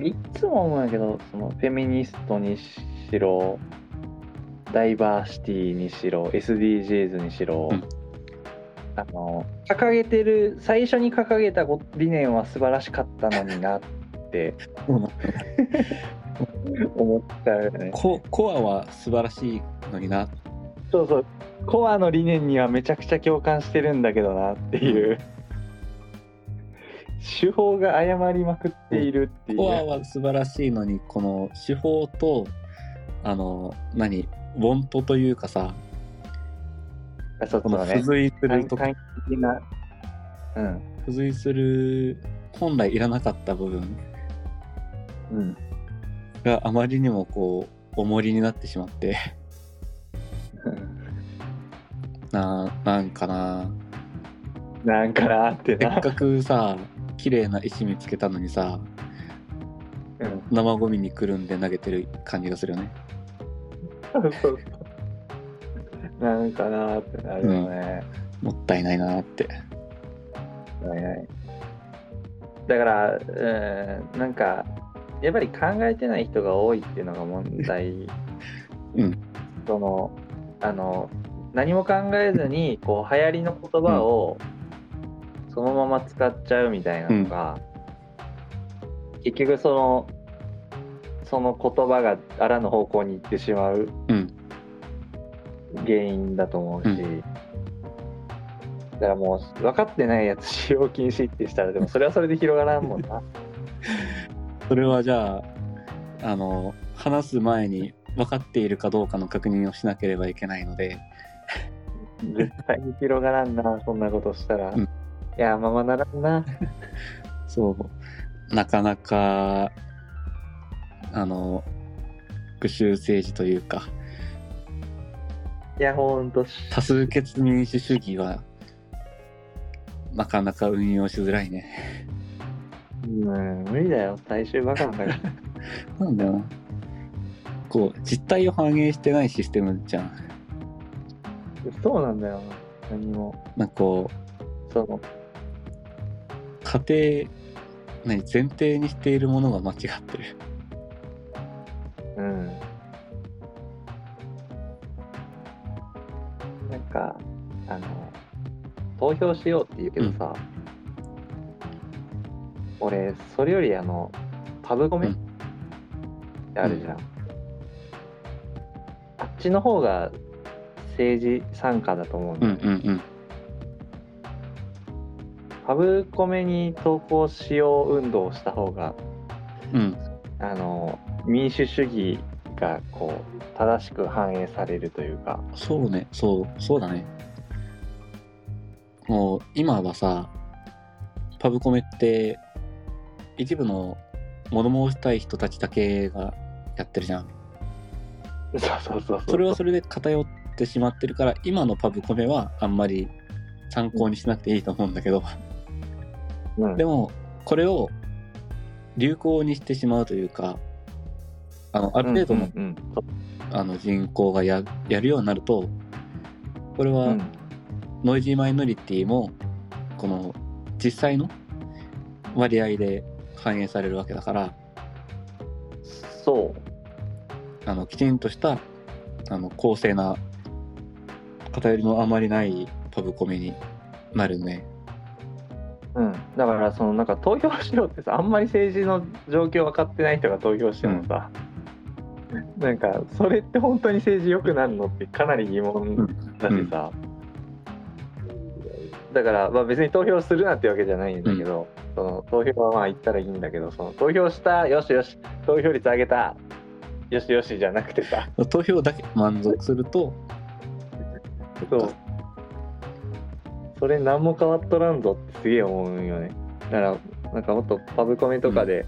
かいつも思うんやけど、そのフェミニストにしろ、ダイバーシティにしろ、SDGs にしろ、うん。あの掲げてる最初に掲げたご理念は素晴らしかったのになって 思っちゃうよね。ココアは素晴らしいのにな。そうそう。コアの理念にはめちゃくちゃ共感してるんだけどなっていう、手法が誤りまくっているっていう、コアは素晴らしいのにこの手法とあの何ウォントというかさこのあちょっとね付随すると短短期的な。うん。付随する本来いらなかった部分。うん。があまりにもこう重りになってしまって。ななんかな。なんかなってな、せっかくさ綺麗な石見つけたのにさうん、生ゴミにくるんで投げてる感じがするよね。なんかなってなるよね、もったいないなって。はいはい。だからうんなんかやっぱり考えてない人が多いっていうのが問題。うん。そのあの何も考えずにこう流行りの言葉をそのまま使っちゃうみたいなのが、結局そのその言葉があらぬ方向に行ってしまううん。原因だと思うし、うだからもう分かってないやつ使用禁止ってしたらでもそれはそれで広がらんもんな。それはじゃああの話す前に分かっているかどうかの確認をしなければいけないので。絶対に広がらんなそんなことしたら、うんいやままならんな。そう。なかなかあの復讐政治というか。いやほんと。多数決民主主義はなかなか運用しづらいね。うん無理だよ。最終バカだから。なんだよ。なこう実態を反映してないシステムじゃん。そうなんだよ。何も。なんかこそのう家庭何前提にしているものが間違ってる。うん。なんかあの投票しようって言うけどさ、俺それよりあのパブコメうん。ってあるじゃん、あっちの方が政治参加だと思うんだよ、うんうんうんパブコメに投稿しよう運動をした方がうん。あの民主主義がこう正しく反映されるというか。そうね。そうそうだね。もう今はさパブコメって一部の物申したい人たちだけがやってるじゃん。そうそうそうそう。それはそれで偏ってしまってるから今のパブコメはあんまり参考にしなくていいと思うんだけどうん。でもこれを流行にしてしまうというかあのある程度の,、うんうんあの人口がややるようになるとこれは、うん。うんノイジーマイノリティもこの実際の割合で反映されるわけだからそあのきちんとしたあの公正な偏りのあまりないパブコメになるね。う、うん、だからそのなんか投票しろってさあんまり政治の状況分かってない人が投票してもさ、なんかそれって本当に政治良くなるのってかなり疑問だしさ、だから、まあ、別に投票するなってわけじゃないんだけど、その投票はまあ言ったらいいんだけどその投票したよしよし投票率上げたよしよしじゃなくてさ。投票だけ満足するとそうそれ何も変わっとらんぞってすげえ思うんよね。だからなんかもっとパブコメとかで、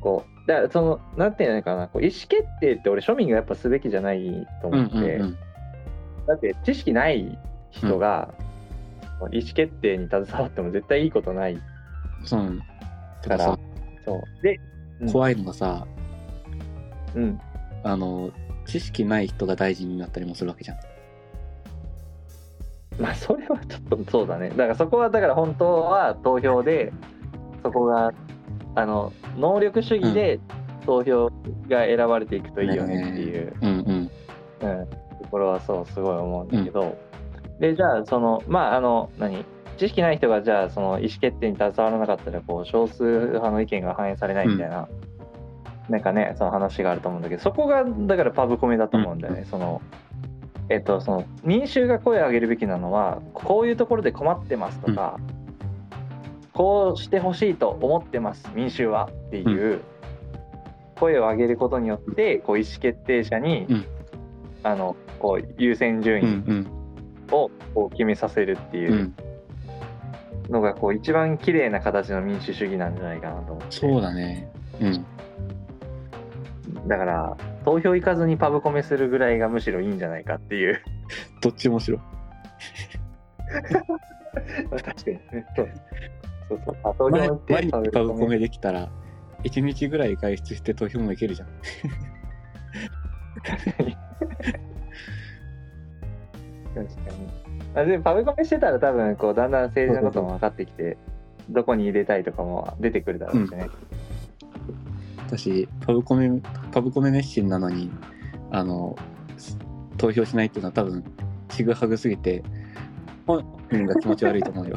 こうだからそのなんていうのかなこう意思決定って俺庶民がやっぱすべきじゃないとうん思って、うんうんだって知識ない人が、意思決定に携わっても絶対いいことない。そうてかからさそう。でうん。怖いのがさうん。あの知識ない人が大臣になったりもするわけじゃん。まあそれはちょっとそうだね。だからそこはだから本当は投票でそこがあの能力主義で投票が選ばれていくといいよねっていう、うんうん。うん、ところはそうすごい思うんだけど、でじゃあそのまああの何？知識ない人がじゃあその意思決定に携わらなかったらこう少数派の意見が反映されないみたいな、なんかねその話があると思うんだけどそこがだからパブコメだと思うんだよね、そのえっと、その民衆が声を上げるべきなのはこういうところで困ってますとか、こうしてほしいと思ってます民衆はっていう声を上げることによってこう意思決定者に、うん。あのこう優先順うんう位ん。をこう決めさせるっていううん。のがこう一番綺麗な形の民主主義なんじゃないかなと思って。そうだね。うん。だから投票行かずにパブコメするぐらいがむしろいいんじゃないかっていう。どっちもしろ確かに。ねそうそう。そ投票毎行ってパブコメ。メできたら1日ぐらい外出して投票もいけるじゃん。確かに。あでもパブコメしてたら多分こうだんだん政治のことも分かってきてどこに入れたいとかも出てくるだろうしね、私パブコメパブコメ熱心なのにあの投票しないっていうのは多分ちぐはぐすぎて本人が気持ち悪いと思うよ。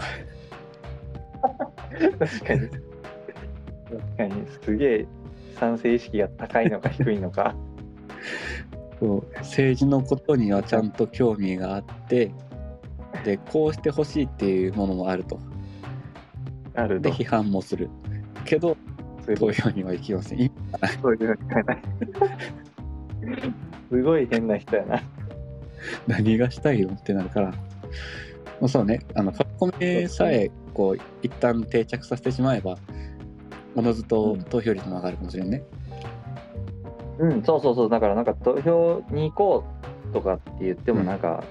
確かに。確かにすげえ賛成意識が高いのか低いのか。そう。政治のことにはちゃんと興味があってでこうしてほしいっていうものもあると。あるとで批判もする。けどすごい投票には行きません。いそういうの聞かない。すごい変な人やな。何がしたいよってなるから。もうそうね。あのパブコメさえこう一旦定着させてしまえばおのずと投票率も上がるかもしれんね、うんそうそうそう。だからなんか投票に行こうとかって言ってもなんか、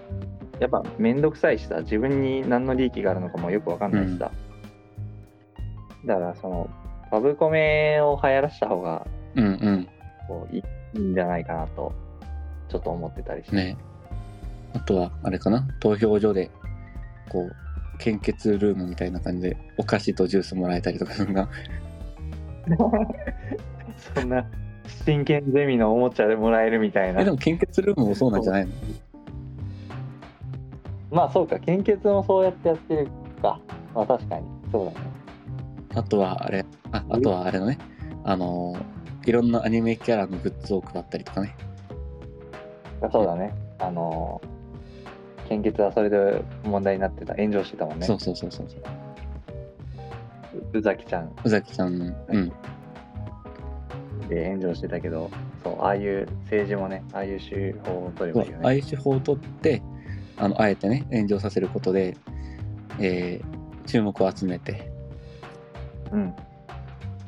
やっぱ面倒くさいしさ自分に何の利益があるのかもよくわかんないしさ、だからそのパブコメを流行らした方がうんうん。こういいんじゃないかなとちょっと思ってたりして、ね。あとはあれかな？投票所でこう献血ルームみたいな感じでお菓子とジュースもらえたりとかそんな。そんな真剣ゼミのおもちゃでもらえるみたいな。えでも献血ルームもそうなんじゃないの？まあそうか。献血もそうやってやってるか。まあ確かに。そうだねあとはあれああとはあれのね。あのいろんなアニメキャラのグッズを配ったりとかね。そうだね。あの献血はそれで問題になってた。炎上してたもんね。そうそうそうそうそう。宇崎ちゃん。宇崎ちゃん。うん。で炎上してたけどそうああいう政治もねああいう手法を取ればいいよね。ああいう手法を取ってあのあえてね炎上させることで、えー注目を集めてうん。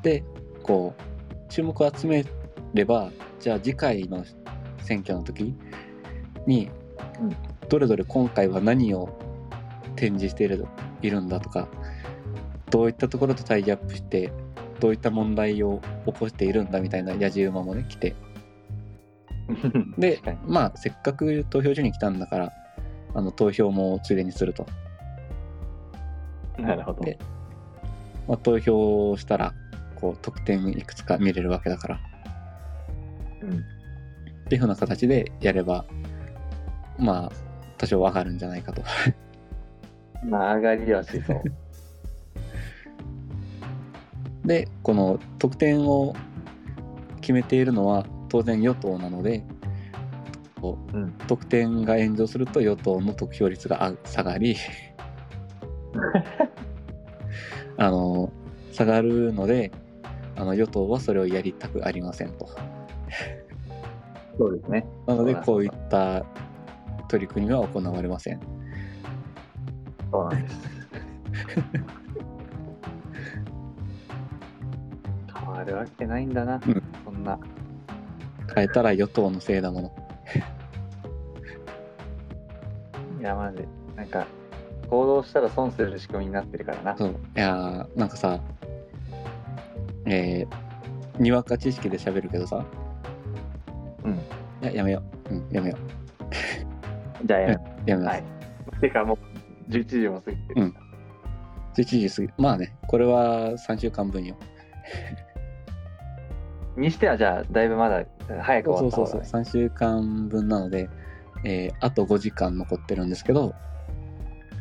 でこう注目を集めればじゃあ次回の選挙の時に、うん。どれどれ今回は何を展示しているいるんだとかどういったところとタイアップしてどういった問題を起こしているんだみたいなやじ馬もね来て。でまあせっかく投票所に来たんだからあの投票もついでにすると、なるほど。でまあ、投票したらこう得点いくつか見れるわけだから。うん。っていう風な形でやればまあ多少上がるんじゃないかと。まあ上がりはしそう。でこの得点を決めているのは当然与党なのでこううん。得点が炎上すると与党の得票率があ下がり あの下がるのであの与党はそれをやりたくありませんと。そうですね。なのでこういった取り組みは行われません。そうなんです。変わるわけないんだな、うん。そんな。変えたら与党のせいだもの。いやマジでなんか行動したら損する仕組みになってるからな。そう。いやーなんかさえー、にわか知識で喋るけどさ。うん。いややめよう、うん、やめよじゃあやめうやめます、はい。てかもう11時も過ぎてる、うん。11時過ぎ。まあねこれは3週間分よ。にしてはじゃあだいぶまだ早くそうそうそう終わった方が、ね、3週間分なので、えーあと5時間残ってるんですけど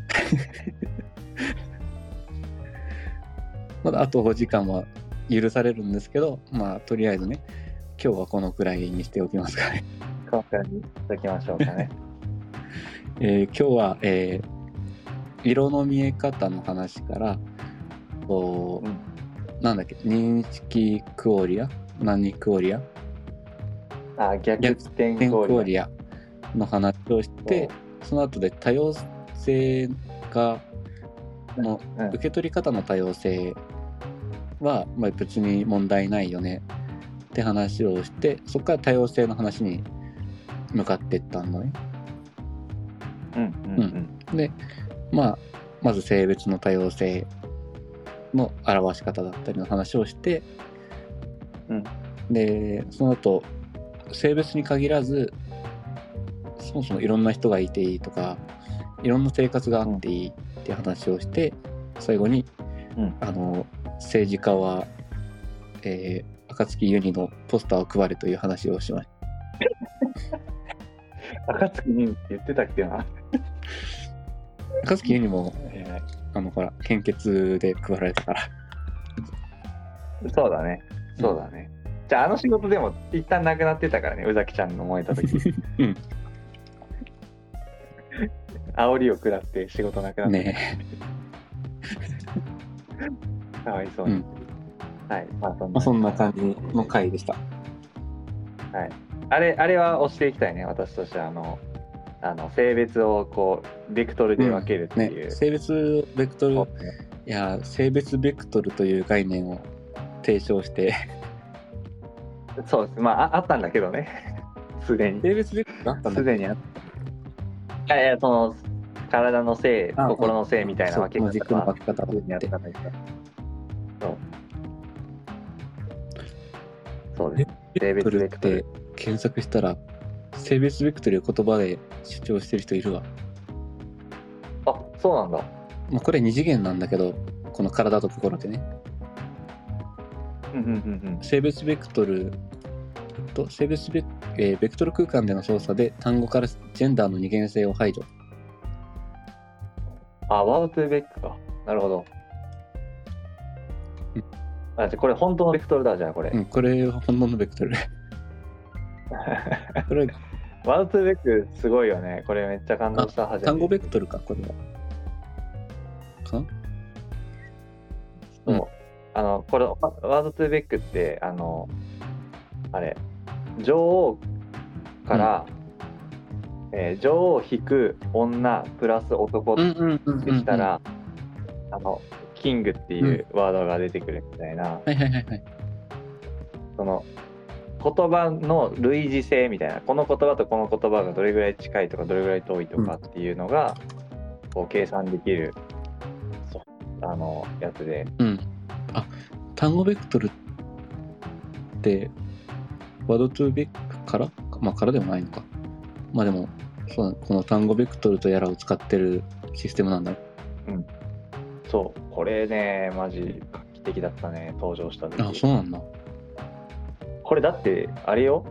まだあと5時間は許されるんですけどまあとりあえずね今日はこのくらいにしておきますかね。今回にしときましょうかね。えー今日は、えー色の見え方の話からこう、うん。なんだっけ認識クオリア？何クオリア？あ、逆転クオリア。の話をしてその後で多様性がのうん受け取り方の多様性は、まあ、別に問題ないよねって話をしてそこから多様性の話に向かっていったのね。うんうんうん。で、まあ、まず性別の多様性の表し方だったりの話をして、うんでその後性別に限らずそもそもいろんな人がいていいとかいろんな生活があっていいっていう話をして最後に、うんあの政治家は、えー、暁ユニのポスターを配れという話をしました。暁にって言ってたっけな？暁ユニも、えーあのほら献血で配られたから。そうだね。そうだね。じゃあ、あの仕事でも一旦なくなってたからね、宇崎ちゃんの燃えた時。うん。煽りを食らって仕事なくなって、ね かわいそうに。うんはい。まあ、そんまあ、そんな感じの回でした。あれ、あれは押していきたいね、私としては。あの、あの性別をこう、ベクトルで分けるってねいう。性別ベクトル、いや、性別ベクトルという概念を提唱して、そうです。まあ、ああったんだけどね。すでに。性別ベクトルあったんだすでにあった。いやいや、その、体のせい、あ心のせいみたいな分けそう軸の分け方をすでにあったんだけど。そう。そうです。性ベクトルっ別ベクトルて検索したら、性別ベクトルを言葉で主張してる人いるわ。あ、そうなんだ。まあ、これ二次元なんだけど、この体と心でね。うんうんうん性別ベクトルと性別ベ,、えーベクトル空間での操作で単語からジェンダーの二元性を排除。あ、ワードトゥーベックか。なるほどうん。あ、じゃあこれ本当のベクトルだ、じゃあこれ。うん、これ本物のベクトル。これワードトゥーベックすごいよね。これめっちゃ感動した。初めて単語ベクトルか、これは。か？なそう、うんあの、これ、ワワードトゥーベックって、あの、あれ、女王から、えー女王引く女プラス男ってうんうんしたら、あの、キングっていうワードが出てくるみたいな、はいはいはいはい。その、言葉の類似性みたいな、この言葉とこの言葉がどれぐらい近いとか、どれぐらい遠いとかっていうのが、こう計算できる、あの、やつで、うん。あ、単語ベクトルって、ワードトゥーベックから？まあ、からでもないのか。まあでも、そうだこの単語ベクトルとやらを使ってるシステムなんだ。そう、これね、マジ画期的だったね、登場した時あ、そうなんだ。これだって、あれよ、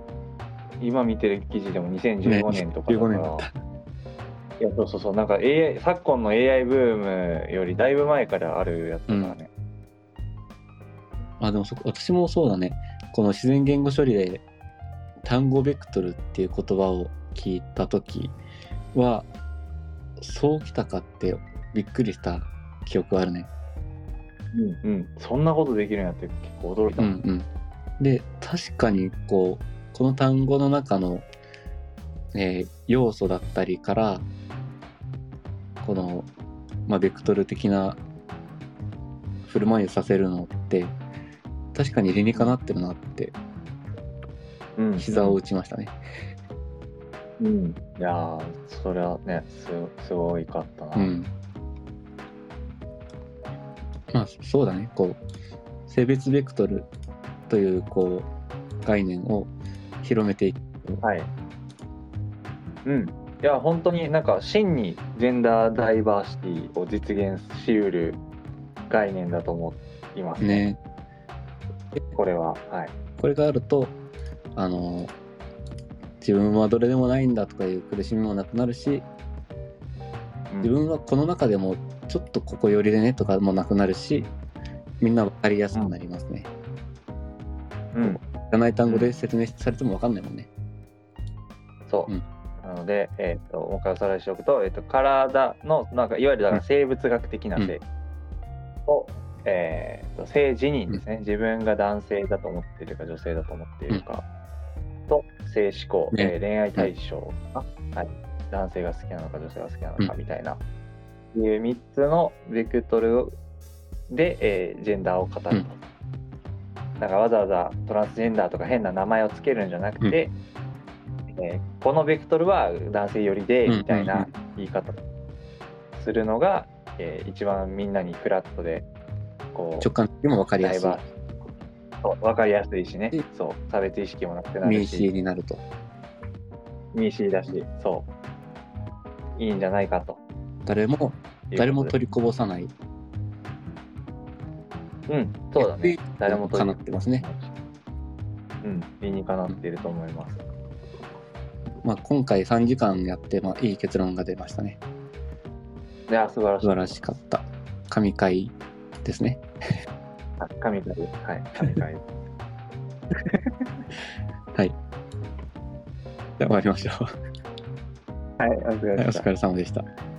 今見てる記事でも2015年とかだから、15年だった。いや、そうそうそう、なんか AI、昨今の AI ブームよりだいぶ前からあるやつだからね。あ、でもそこ、私もそうだね。この自然言語処理で単語ベクトルっていう言葉を聞いたときは、そうきたかってびっくりした記憶があるね。うん、うん、そんなことできるんやって結構驚いた。うんうん。で、確かにこう、この単語の中の、えー要素だったりから、この、まあ、ベクトル的な振る舞いをさせるのって、確かに理にかなってるなって、うん、膝を打ちましたね。うん。いやー、それはね、すすごいかったな。うん。まあ、そうだね。こう、性別ベクトルという、こう、概念を広めていく。はい。うん。いや、本当になんか、真にジェンダーダイバーシティを実現しうる概念だと思いますね。これは。はい。これがあると、あの、自分はどれでもないんだとかいう苦しみもなくなるし、うん自分はこの中でもちょっとここ寄りでねとかもなくなるし、みんな分かりやすくなりますね。うん。知らない単語で説明されても分かんないもんね。そう。うんあのので、えー、ともう一回おさらいしておくと,、えー、と体のなんかいわゆるだから生物学的な性と,、えー、と性自認ですね、自分が男性だと思っているか女性だと思っているか、と性思考、ね。えー恋愛対象、はい、男性が好きなのか女性が好きなのかみたいな、いう3つのベクトルで、えージェンダーを語ると。うん。だからわざわざトランスジェンダーとか変な名前をつけるんじゃなくて、えーこのベクトルは男性寄りでうん。みたいな言い方するのが、えー一番みんなにフラットでこう直感的にも分かりやすい。分か。りやすいしね。でそう。差別意識もなくなるし。になると。民主だしそう。いいんじゃないかと。誰も誰も取りこぼさない。うんそうだね。誰もかなってますね。うん理にかなっていると思います。まあ、今回3時間やって、まあ、いい結論が出ましたね。いや素晴らしい。素晴らしかった。神回ですね。あ神回。ですはい神回。はい。じゃあ終わりましょう。はいお疲れ様でした。疲れ様でした